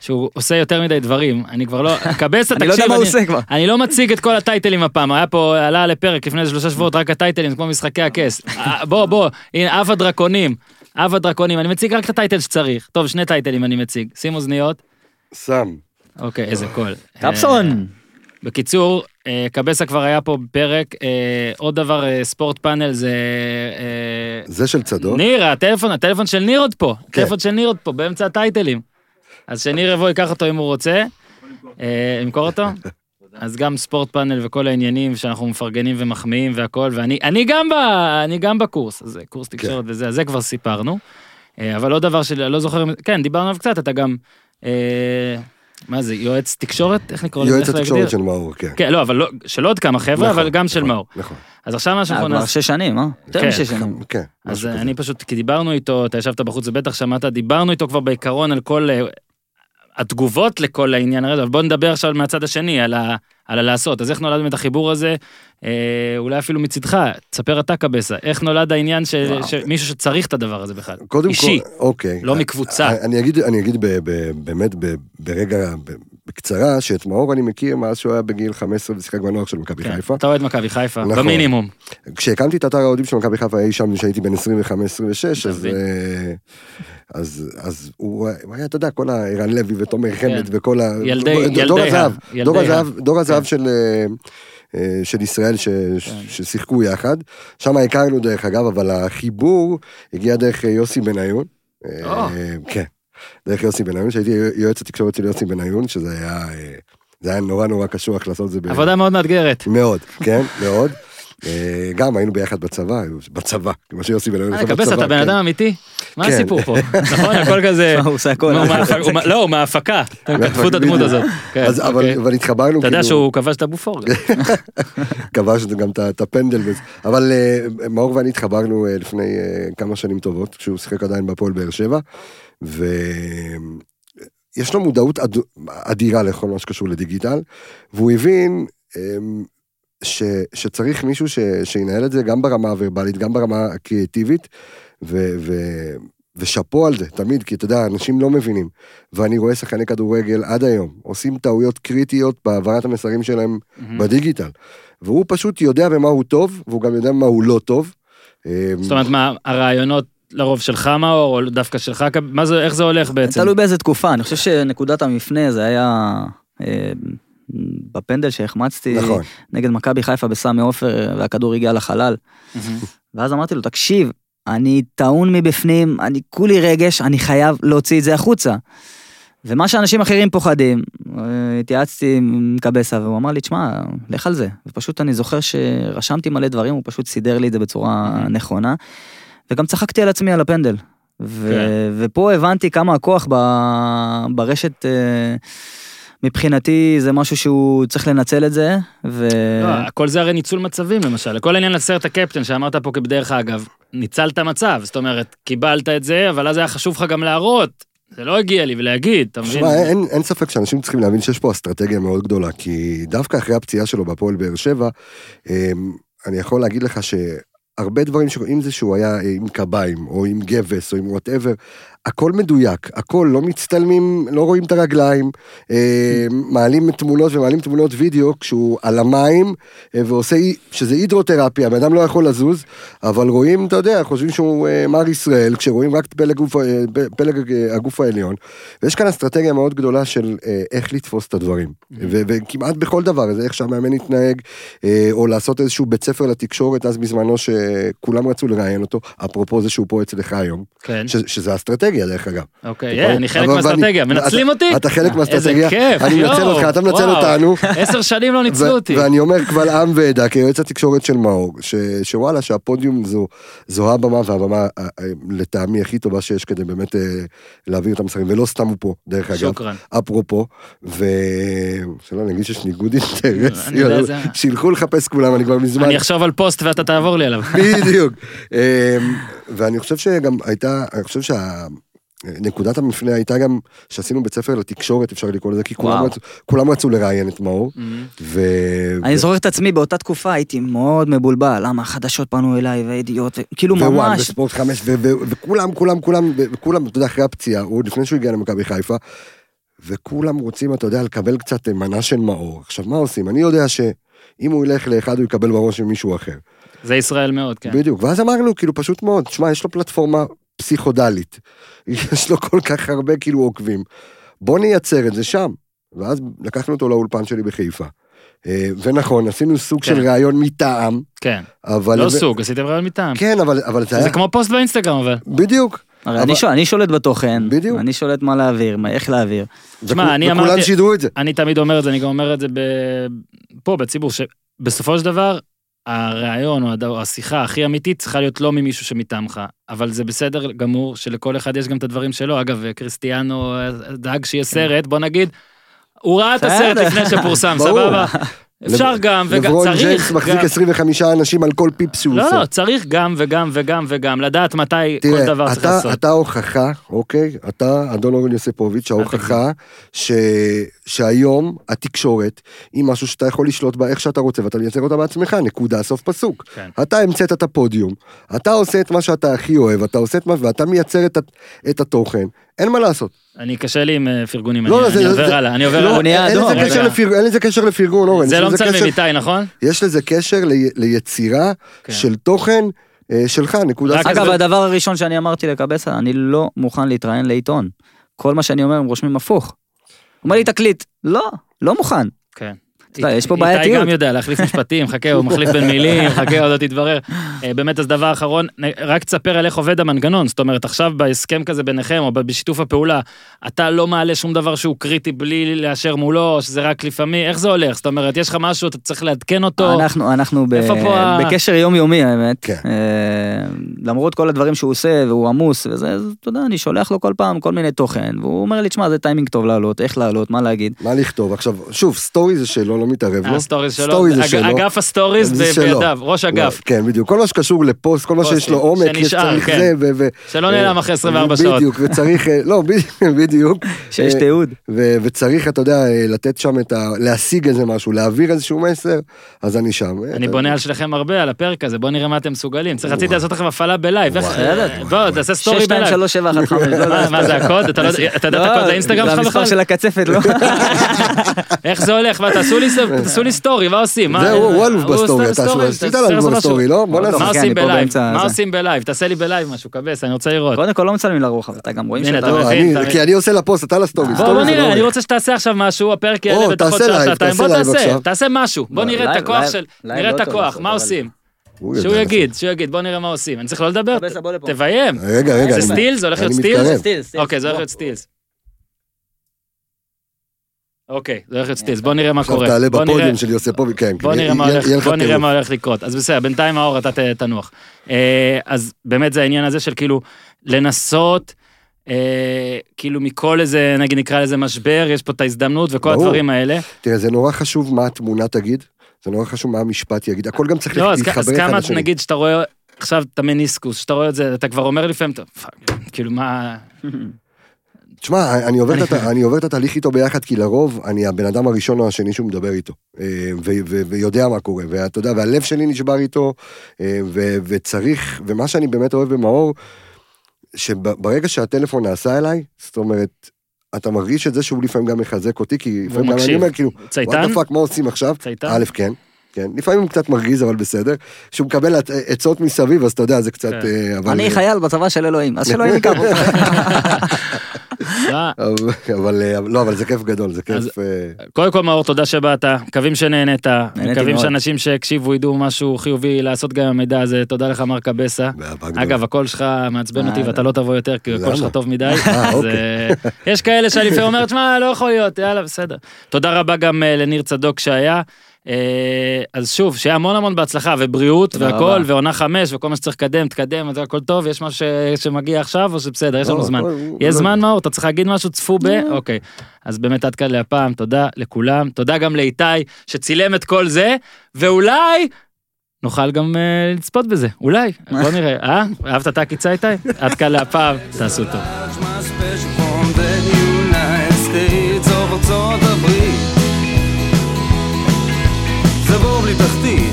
Speaker 1: שהוא עושה יותר מדי דברים, אני כבר לא... [LAUGHS] קבסה,
Speaker 4: אני לא יודע
Speaker 1: תקשיב,
Speaker 4: מה הוא עושה כבר.
Speaker 1: אני לא מציג את כל ה titles הפעם, היה פה, עלה לפרק לפני שלושה שבועות, רק ה titles, כמו משחקי הכס. [LAUGHS] אה, בוא, בוא, הנה, אב הדרקונים, אב הדרקונים, אני מציג רק את הטייטל שצריך. טוב, שני טייטלים אני מציג. שים אוזניות.
Speaker 5: שם.
Speaker 1: אוקיי, איזה קול.
Speaker 4: קפסון.
Speaker 1: בקיצור, אה, קבסה כבר היה פה בפרק, אה, עוד דבר, אה, ספורט פאנל זה... אה,
Speaker 5: זה של צדוק.
Speaker 1: ניר, הטלפון, הטלפון של ניר עוד פה,
Speaker 5: כן.
Speaker 1: הטלפון של ניר עוד פה, באמצע הטייטלים. אז שניר יבוא, ייקח אותו אם הוא רוצה. אה, למכור אותו? [LAUGHS] אז גם ספורט פאנל וכל העניינים שאנחנו מפרגנים ומחמיאים והכל, ואני אני גם, ב, אני גם בקורס, אז זה קורס תקשורת וזה, אז זה כבר סיפרנו. אה, אבל עוד דבר שאני לא זוכר, כן, דיברנו עליו קצת, אתה גם, אה, מה זה, יועץ תקשורת? איך נקרא לזה?
Speaker 5: יועץ
Speaker 1: איך
Speaker 5: התקשורת
Speaker 1: להגדיר?
Speaker 5: של מאור, כן.
Speaker 1: כן, לא, אבל לא, של עוד כמה חבר'ה,
Speaker 5: נכון,
Speaker 1: אבל גם של
Speaker 5: נכון,
Speaker 1: מאור.
Speaker 5: נכון.
Speaker 1: אז עכשיו מה
Speaker 4: אה,
Speaker 1: שאנחנו
Speaker 4: כבר
Speaker 1: נעשה...
Speaker 4: שש שנים, אה? יותר
Speaker 1: כן.
Speaker 4: משש שנים.
Speaker 5: כן.
Speaker 1: אז. אני פשוט, כי דיברנו איתו, אתה ישבת בחוץ ובטח שמעת, דיברנו איתו כבר בעיקרון על כל התגובות לכל העניין בוא נדבר עכשיו מהצד השני, על, ה, על הלעשות. אז איך נולד באמת החיבור הזה? אה, אולי אפילו מצידך, תספר אתה קבסה, איך נולד העניין של
Speaker 4: וואו.
Speaker 1: מישהו שצריך את הדבר הזה בכלל?
Speaker 5: קודם
Speaker 1: אישי,
Speaker 5: כל, אוקיי.
Speaker 1: לא מקבוצה.
Speaker 5: אני אגיד, אני אגיד ב, ב, באמת ב, ברגע, ב, בקצרה, שאת מאור אני מכיר מאז שהוא היה בגיל 15 ושיחק בנוער של מכבי
Speaker 1: כן,
Speaker 5: חיפה.
Speaker 1: אתה אוהד מכבי חיפה,
Speaker 5: נכון.
Speaker 1: במינימום.
Speaker 5: כשהקמתי את אתר האוהדים של מכבי חיפה אי שם כשהייתי בן 25-26,
Speaker 1: אתה
Speaker 5: אז. אה, אז, אז הוא, הוא היה, אתה יודע, כל הערן לוי ותומר חמד וכל ה...
Speaker 1: כן. ילדי-
Speaker 5: דור- דור
Speaker 1: ילדי
Speaker 5: הזהב,
Speaker 1: ה- ילדי
Speaker 5: דור
Speaker 1: ה-
Speaker 5: הזהב,
Speaker 1: כן.
Speaker 5: של... אה, אה, של ישראל ש, ש, ששיחקו יחד, שם הכרנו דרך אגב, אבל החיבור הגיע דרך אה, יוסי בניון. אה. כן, דרך יוסי בניון, שהייתי יועץ התקשורת של יוסי בניון, שזה היה, זה היה נורא נורא קשוח לעשות את זה. ב-
Speaker 1: עבודה מאוד מאתגרת.
Speaker 5: מאוד, כן, מאוד. אה, גם היינו ביחד בצבא, בצבא, כמו שיוסי בן-אדם
Speaker 1: אה, קבס, אתה בן
Speaker 5: כן.
Speaker 1: אדם אמיתי? מה
Speaker 5: כן.
Speaker 1: הסיפור פה? [LAUGHS] נכון, הכל כזה...
Speaker 4: הוא עושה הכל. [LAUGHS]
Speaker 1: לא, הוא מההפקה. הם כתבו את הדמות. הזאת. כן,
Speaker 5: אבל
Speaker 1: אוקיי.
Speaker 5: אבל התחברנו,
Speaker 1: אתה יודע
Speaker 5: כאילו,
Speaker 1: שהוא כבש את הבופור. [LAUGHS]
Speaker 5: כבש גם את הפנדל וזה. אבל אה, מאור ואני התחברנו לפני כמה שנים טובות, כשהוא שיחק עדיין בהפועל באר שבע, ויש לו מודעות אד- אדירה לכל מה שקשור לדיגיטל, והוא הבין אה, ש, שצריך מישהו ש, שינהל את זה גם ברמה הוורבלית, גם ברמה הקריאטיבית, ו, ו, ושאפו על זה, תמיד, כי אתה יודע, אנשים לא מבינים. ואני רואה שחקני כדורגל עד היום, עושים טעויות קריטיות בהעברת המסרים שלהם בדיגיטל. והוא פשוט יודע במה הוא טוב, והוא גם יודע במה הוא לא טוב. אה,
Speaker 1: זאת אומרת, מה, הרעיונות לרוב שלך מאור, או דווקא שלך, מה זה, איך זה הולך בעצם?
Speaker 4: תלוי באיזה תקופה, אני חושב שנקודת המפנה זה היה אה, בפנדל שהחמצתי
Speaker 5: נכון.
Speaker 4: נגד מכבי חיפה בסמי עופר והכדור הגיע לחלל. ואז אמרתי לו, תקשיב, אני טעון מבפנים, אני כולי רגש, אני חייב להוציא את זה החוצה. ומה שאנשים אחרים פוחדים, התייעצתי עם קבסה והוא אמר לי, תשמע, לך על זה. ופשוט אני זוכר שרשמתי מלא דברים, הוא פשוט סידר לי את זה בצורה נכונה. וגם צחקתי על עצמי על הפנדל. ו-
Speaker 1: כן.
Speaker 4: ופה הבנתי כמה הכוח ב- ברשת, אה, מבחינתי זה משהו שהוא צריך לנצל את זה. ו...
Speaker 1: לא, הכל זה הרי ניצול מצבים למשל, כל העניין לסרט הקפטן שאמרת פה כבדרך אגב, ניצלת מצב, זאת אומרת, קיבלת את זה, אבל אז היה חשוב לך גם להראות, זה לא הגיע לי ולהגיד, אתה מבין?
Speaker 5: שמע, אין, אין ספק שאנשים צריכים להבין שיש פה אסטרטגיה מאוד גדולה, כי דווקא אחרי הפציעה שלו בהפועל באר שבע, אמ, אני יכול להגיד לך שהרבה דברים, ש- אם זה שהוא היה אה, עם קביים, או עם גבס, או עם whatever, הכל מדויק, הכל, לא מצטלמים, לא רואים את הרגליים, אה, מעלים תמונות ומעלים תמונות וידאו כשהוא על המים, אה, ועושה, שזה הידרותרפיה, הבן אדם לא יכול לזוז, אבל רואים, אתה יודע, חושבים שהוא אה, מר ישראל, כשרואים רק את פלג, גוף, אה, פלג הגוף העליון, ויש כאן אסטרטגיה מאוד גדולה של איך לתפוס את הדברים. ו- וכמעט בכל דבר, זה איך שהמאמן יתנהג, או לעשות איזשהו בית ספר לתקשורת, אז בזמנו שכולם רצו לראיין אותו, אפרופו זה שהוא פה אצלך היום,
Speaker 1: כן,
Speaker 5: ש- שזה אסטרטגיה דרך אגב.
Speaker 1: אוקיי, אה, אני חלק מהאסטרטגיה, מנצלים אותי?
Speaker 5: אתה חלק מהאסטרטגיה,
Speaker 1: איזה כיף,
Speaker 5: אני מנצל אותך, אתה מנצל. אותנו.
Speaker 1: עשר שנים לא ניצלו אותי.
Speaker 5: ואני אומר קבל עם ועדה כיועץ התקשורת של מאור, שוואלה שהפודיום זו, זו הבמה והבמה אה, אה, לטעמי הכי טובה שיש כדי באמת אה, להעביר את המסרים, ולא סתם הוא פה, דרך אגב,
Speaker 1: שוקרן.
Speaker 5: אפרופו, ושלא נגיד שיש ניגוד אינטרסים,
Speaker 1: זה-
Speaker 5: שילכו לחפש כולם, אני כבר מזמן,
Speaker 1: אני אחשוב על פוסט ואתה תעבור לי עליו.
Speaker 5: בדיוק, אה, ואני חושב שגם הייתה, אני חושב שה... נקודת המפנה הייתה גם שעשינו בית ספר לתקשורת אפשר לקרוא לזה כי כולם. רצו, כולם רצו לראיין את מאור
Speaker 1: מהמם.
Speaker 5: ו...
Speaker 4: אני זוכר את עצמי באותה תקופה הייתי מאוד מבולבל, למה החדשות פנו אליי והידיעות, כאילו
Speaker 5: ווואן
Speaker 4: ממש,
Speaker 5: וספורט חמש, ו- ו- וכולם, כולם, כולם, וכולם, אתה יודע, אחרי הפציעה, עוד לפני שהוא הגיע למכבי חיפה, וכולם רוצים, אתה יודע, לקבל קצת מנה של מאור. עכשיו, מה עושים? אני יודע שאם הוא ילך לאחד, הוא יקבל בראש ממישהו אחר.
Speaker 1: זה ישראל מאוד, כן.
Speaker 5: בדיוק. ואז אמרנו, כאילו, פשוט מאוד, שמע, יש לו פלטפורמה פסיכודלית. [LAUGHS] יש לו כל כך הרבה, כאילו, עוקבים. בוא נייצר את זה שם. ואז לקחנו אותו לאולפן שלי בחיפה. אה, ונכון, עשינו סוג
Speaker 1: כן.
Speaker 5: של ראיון מטעם,
Speaker 1: כן,
Speaker 5: אבל...
Speaker 1: לא סוג, עשיתם רעיון מטעם.
Speaker 5: כן, אבל, אבל זה היה...
Speaker 1: זה כמו פוסט באינסטגרם אבל.
Speaker 5: בדיוק.
Speaker 4: הרי
Speaker 5: אבל-
Speaker 4: אני שול- אני שולט בתוכן,
Speaker 5: בדיוק.
Speaker 4: אני שולט מה להעביר, מה- איך להעביר.
Speaker 1: תשמע,
Speaker 5: וכו-
Speaker 1: אני
Speaker 5: וכולם
Speaker 1: אמרתי-
Speaker 5: שידרו את זה.
Speaker 1: אני תמיד אומר את זה, אני גם אומר את זה ב... פה בציבור, שבסופו של דבר, הרעיון או השיחה הכי אמיתית צריכה להיות לא ממישהו שמטעמך, אבל זה בסדר גמור שלכל אחד יש גם את הדברים שלו. אגב, קריסטיאנו אה, דאג שיהיה סרט, בוא נגיד, הוא ראה את הסרט. לפני שפורסם. סבבה? אפשר גם וגם,
Speaker 5: לברון
Speaker 1: צריך
Speaker 5: ג'יימס מחזיק
Speaker 1: גם.
Speaker 5: 25 אנשים על כל פיפס שהוא
Speaker 1: לא,
Speaker 5: עושה.
Speaker 1: לא, צריך גם וגם וגם וגם, לדעת מתי כל
Speaker 5: תראה,
Speaker 1: דבר צריך
Speaker 5: אתה,
Speaker 1: לעשות.
Speaker 5: אתה הוכחה, אוקיי? אתה, אדון אורן יוסיפוביץ', ההוכחה ש, שהיום התקשורת היא משהו שאתה יכול לשלוט בה איך שאתה רוצה ואתה מייצר אותה בעצמך, נקודה, סוף פסוק.
Speaker 1: כן.
Speaker 5: אתה המצאת את הפודיום, אתה עושה את מה שאתה הכי אוהב, אתה עושה את מה, ואתה מייצר את, את התוכן, אין מה לעשות.
Speaker 1: אני קשה לי עם אה, פרגונים,
Speaker 5: לא,
Speaker 1: אני
Speaker 5: זה-
Speaker 1: אני
Speaker 5: זה-
Speaker 1: עובר
Speaker 5: זה-
Speaker 1: הלאה, אני עובר
Speaker 5: לא,
Speaker 1: הלאה.
Speaker 5: אין
Speaker 4: אדום,
Speaker 5: לזה. לפרגון, אין לזה קשר לפרגון, אורן.
Speaker 1: זה לא מצלם איתי, נכון?
Speaker 5: יש לזה קשר לי, ליצירה
Speaker 1: כן.
Speaker 5: של תוכן אה, שלך, נקודה.
Speaker 4: אגב,
Speaker 1: זה-
Speaker 4: הדבר הראשון שאני אמרתי לקבסה, אני לא מוכן להתראיין לעיתון. כל מה שאני אומר, הם רושמים הפוך. הוא אומר לי, תקליט. לא, לא מוכן.
Speaker 1: כן.
Speaker 4: יודע, יש פה
Speaker 1: איתי
Speaker 4: בעייתיות.
Speaker 1: גם יודע להחליף משפטים, חכה, הוא מחליף בין מילים, [LAUGHS] חכה, עוד לא תתברר. אה, באמת, אז דבר אחרון, רק תספר על איך עובד המנגנון, זאת אומרת, עכשיו בהסכם כזה ביניכם, או בשיתוף הפעולה, אתה לא מעלה שום דבר שהוא קריטי בלי לאשר מולו, או שזה רק לפעמים, איך זה הולך? זאת אומרת, יש לך משהו, אתה צריך לעדכן אותו.
Speaker 4: אנחנו, אנחנו ב... בקשר יומיומי האמת.
Speaker 5: כן.
Speaker 4: אה, למרות כל הדברים שהוא עושה והוא עמוס וזה, אתה יודע, אני שולח לו כל פעם כל מיני תוכן, והוא אומר לי, תשמע, זה טיימינג טוב לעלות, איך לעלות, מה להגיד.
Speaker 5: מה לכתוב? עכשיו, שוב, סטורי זה שלו, לא מתערב לו.
Speaker 1: הסטוריז שלו,
Speaker 5: סטורי זה שלו.
Speaker 1: אגף הסטוריז. בידיו, ראש אגף.
Speaker 5: כן, בדיוק. כל מה שקשור לפוסט, כל מה שיש לו עומק, יש
Speaker 1: שנשאר,
Speaker 5: צריך
Speaker 1: כן.
Speaker 5: זה,
Speaker 1: שלא נעלם אחרי 24 שעות.
Speaker 5: בדיוק, וצריך, אה, לא, [LAUGHS] בדיוק.
Speaker 4: שיש
Speaker 5: אה,
Speaker 4: תיעוד.
Speaker 5: וצריך, אתה יודע, אה, לתת שם את ה... להשיג איזה משהו, להעביר איזשהו מסר, אז אני שם. אה,
Speaker 1: אני בונה על שלכם הרבה, על הפרק הזה, בוא נראה מה אתם מסוגלים. צריך, רציתי לעשות לכם הפעלה בלייב. בוא, תעשה סטורי
Speaker 4: 6, 2,
Speaker 1: בלייב.
Speaker 4: 3, 7, 1, 5, לא,
Speaker 1: מה- זה הקוד? אתה לא יודע את הקוד לאינסטגרם שלך
Speaker 4: המספר
Speaker 1: בכלל?
Speaker 4: של הקצפת, לא? [LAUGHS]
Speaker 1: איך זה הולך? מה, תעשו לי תעשו לי סטורי, מה עושים? מה-
Speaker 5: זהו, הוא אלוף בסטורי, אתה עשית לנו. בסטורי, לא? בוא
Speaker 4: לא,
Speaker 5: נעשה.
Speaker 1: מה
Speaker 4: אחי,
Speaker 1: עושים
Speaker 4: אני פה
Speaker 1: בלייב?
Speaker 4: באמצע
Speaker 1: מה. עושים בלייב? תעשה לי בלייב משהו, כבס, אני רוצה לראות.
Speaker 4: קודם כל לא מצלמים לרוחב, אתה גם רואים שאתה...
Speaker 1: אתה
Speaker 5: לא, כי אני עושה לפוסט, אתה לסטורי.
Speaker 1: בוא נראה, אני. רוצה שתעשה עכשיו משהו, הפרק יעלה בתוך שעתיים, בוא תעשה. תעשה משהו, בוא
Speaker 4: לא,
Speaker 1: נראה את הכוח של, נראה את הכוח, מה עושים?
Speaker 5: הוא
Speaker 1: שהוא יגיד, שהוא יגיד, בוא נראה מה עושים. אני צריך לא לדבר? תביים.
Speaker 5: רגע, רגע.
Speaker 1: זה סטילס? זה הולך להיות סטילס? אוקיי, זה הולך. להיות סטילס. אוקיי, זה הולך להיות סטילס, בוא נראה מה
Speaker 5: עכשיו
Speaker 1: קורה.
Speaker 5: תעלה
Speaker 1: בוא נראה-
Speaker 5: בפודיום של כן.
Speaker 1: בוא
Speaker 5: כן,
Speaker 1: בוא נראה. מה הולך לקרות. אז בסדר, בינתיים האור אתה תנוח. אה, אז באמת זה העניין הזה של כאילו לנסות, אה, כאילו מכל איזה, נגיד נקרא לזה משבר, יש פה את ההזדמנות וכל. הדברים האלה.
Speaker 5: תראה, זה נורא חשוב מה התמונה תגיד, זה נורא חשוב מה המשפט יגיד, הכל גם צריך
Speaker 1: לא, אז כ-
Speaker 5: להתחבר
Speaker 1: אז
Speaker 5: אחד
Speaker 1: כמה
Speaker 5: לשני.
Speaker 1: נגיד שאתה רואה עכשיו את המניסקוס, שאתה רואה את זה, אתה כבר אומר לפעמים, כאילו מה... [LAUGHS]
Speaker 5: תשמע, אני עובר, את, הת- אני עובר את התהליך איתו ביחד, כי לרוב אני הבן אדם הראשון או השני שהוא מדבר איתו, אה, ו- ו- ויודע מה קורה, ואתה יודע, והלב שלי נשבר איתו, אה, ו- וצריך, ומה שאני באמת אוהב במאור, שברגע שהטלפון נעשה אליי, זאת אומרת, אתה מרגיש את זה שהוא לפעמים גם מחזק אותי, כי לפעמים גם אני? אומר, כאילו,
Speaker 1: צייתן?
Speaker 5: what fuck, מה עושים עכשיו?
Speaker 1: צייתן?
Speaker 5: א', כן. כן, לפעמים הוא קצת מרגיז, אבל בסדר. שהוא מקבל עצ- עצות מסביב, אז אתה יודע, זה קצת...
Speaker 1: כן.
Speaker 5: אה, אבל-
Speaker 4: אני חייל בצבא של אלוהים, אז ייקח [LAUGHS] אותך.
Speaker 1: אה,
Speaker 5: אבל- אה, לא, אבל זה כיף גדול, זה כיף... אה,
Speaker 1: קודם כל מאור, תודה שבאת, מקווים שנהנית, מקווים. שאנשים שהקשיבו ידעו משהו חיובי לעשות גם עם המידע הזה, תודה לך מר קבסה. אגב, הקול שלך מעצבן אותי
Speaker 4: אה,
Speaker 1: ואתה לא תבוא יותר, כי הקול? שלך טוב מדי.
Speaker 5: אה, אוקיי.
Speaker 1: אה, יש כאלה שאני לפעמים אומרת, שמע, לא יכול להיות, יאללה, בסדר. תודה רבה גם אה, לניר צדוק שהיה. אה, אז שוב, שיהיה המון המון בהצלחה ובריאות והכל,
Speaker 4: רבה.
Speaker 1: ועונה חמש וכל מה שצריך לקדם, תקדם, אז הכל טוב, יש משהו ש- שמגיע עכשיו או שבסדר, יש לנו
Speaker 5: לא,
Speaker 1: זמן. יש
Speaker 5: לא-
Speaker 1: זמן מאור, אתה צריך להגיד משהו, צפו ב... אוקיי. אז באמת עד כאן להפעם, תודה לכולם, תודה גם לאיתי שצילם את כל זה, ואולי נוכל גם אה, לצפות בזה, אולי, [LAUGHS] בוא נראה, אה? אהבת את העקיצה איתי? עד כאן להפעם, תעשו טוב.
Speaker 2: זבוב לי תחתית.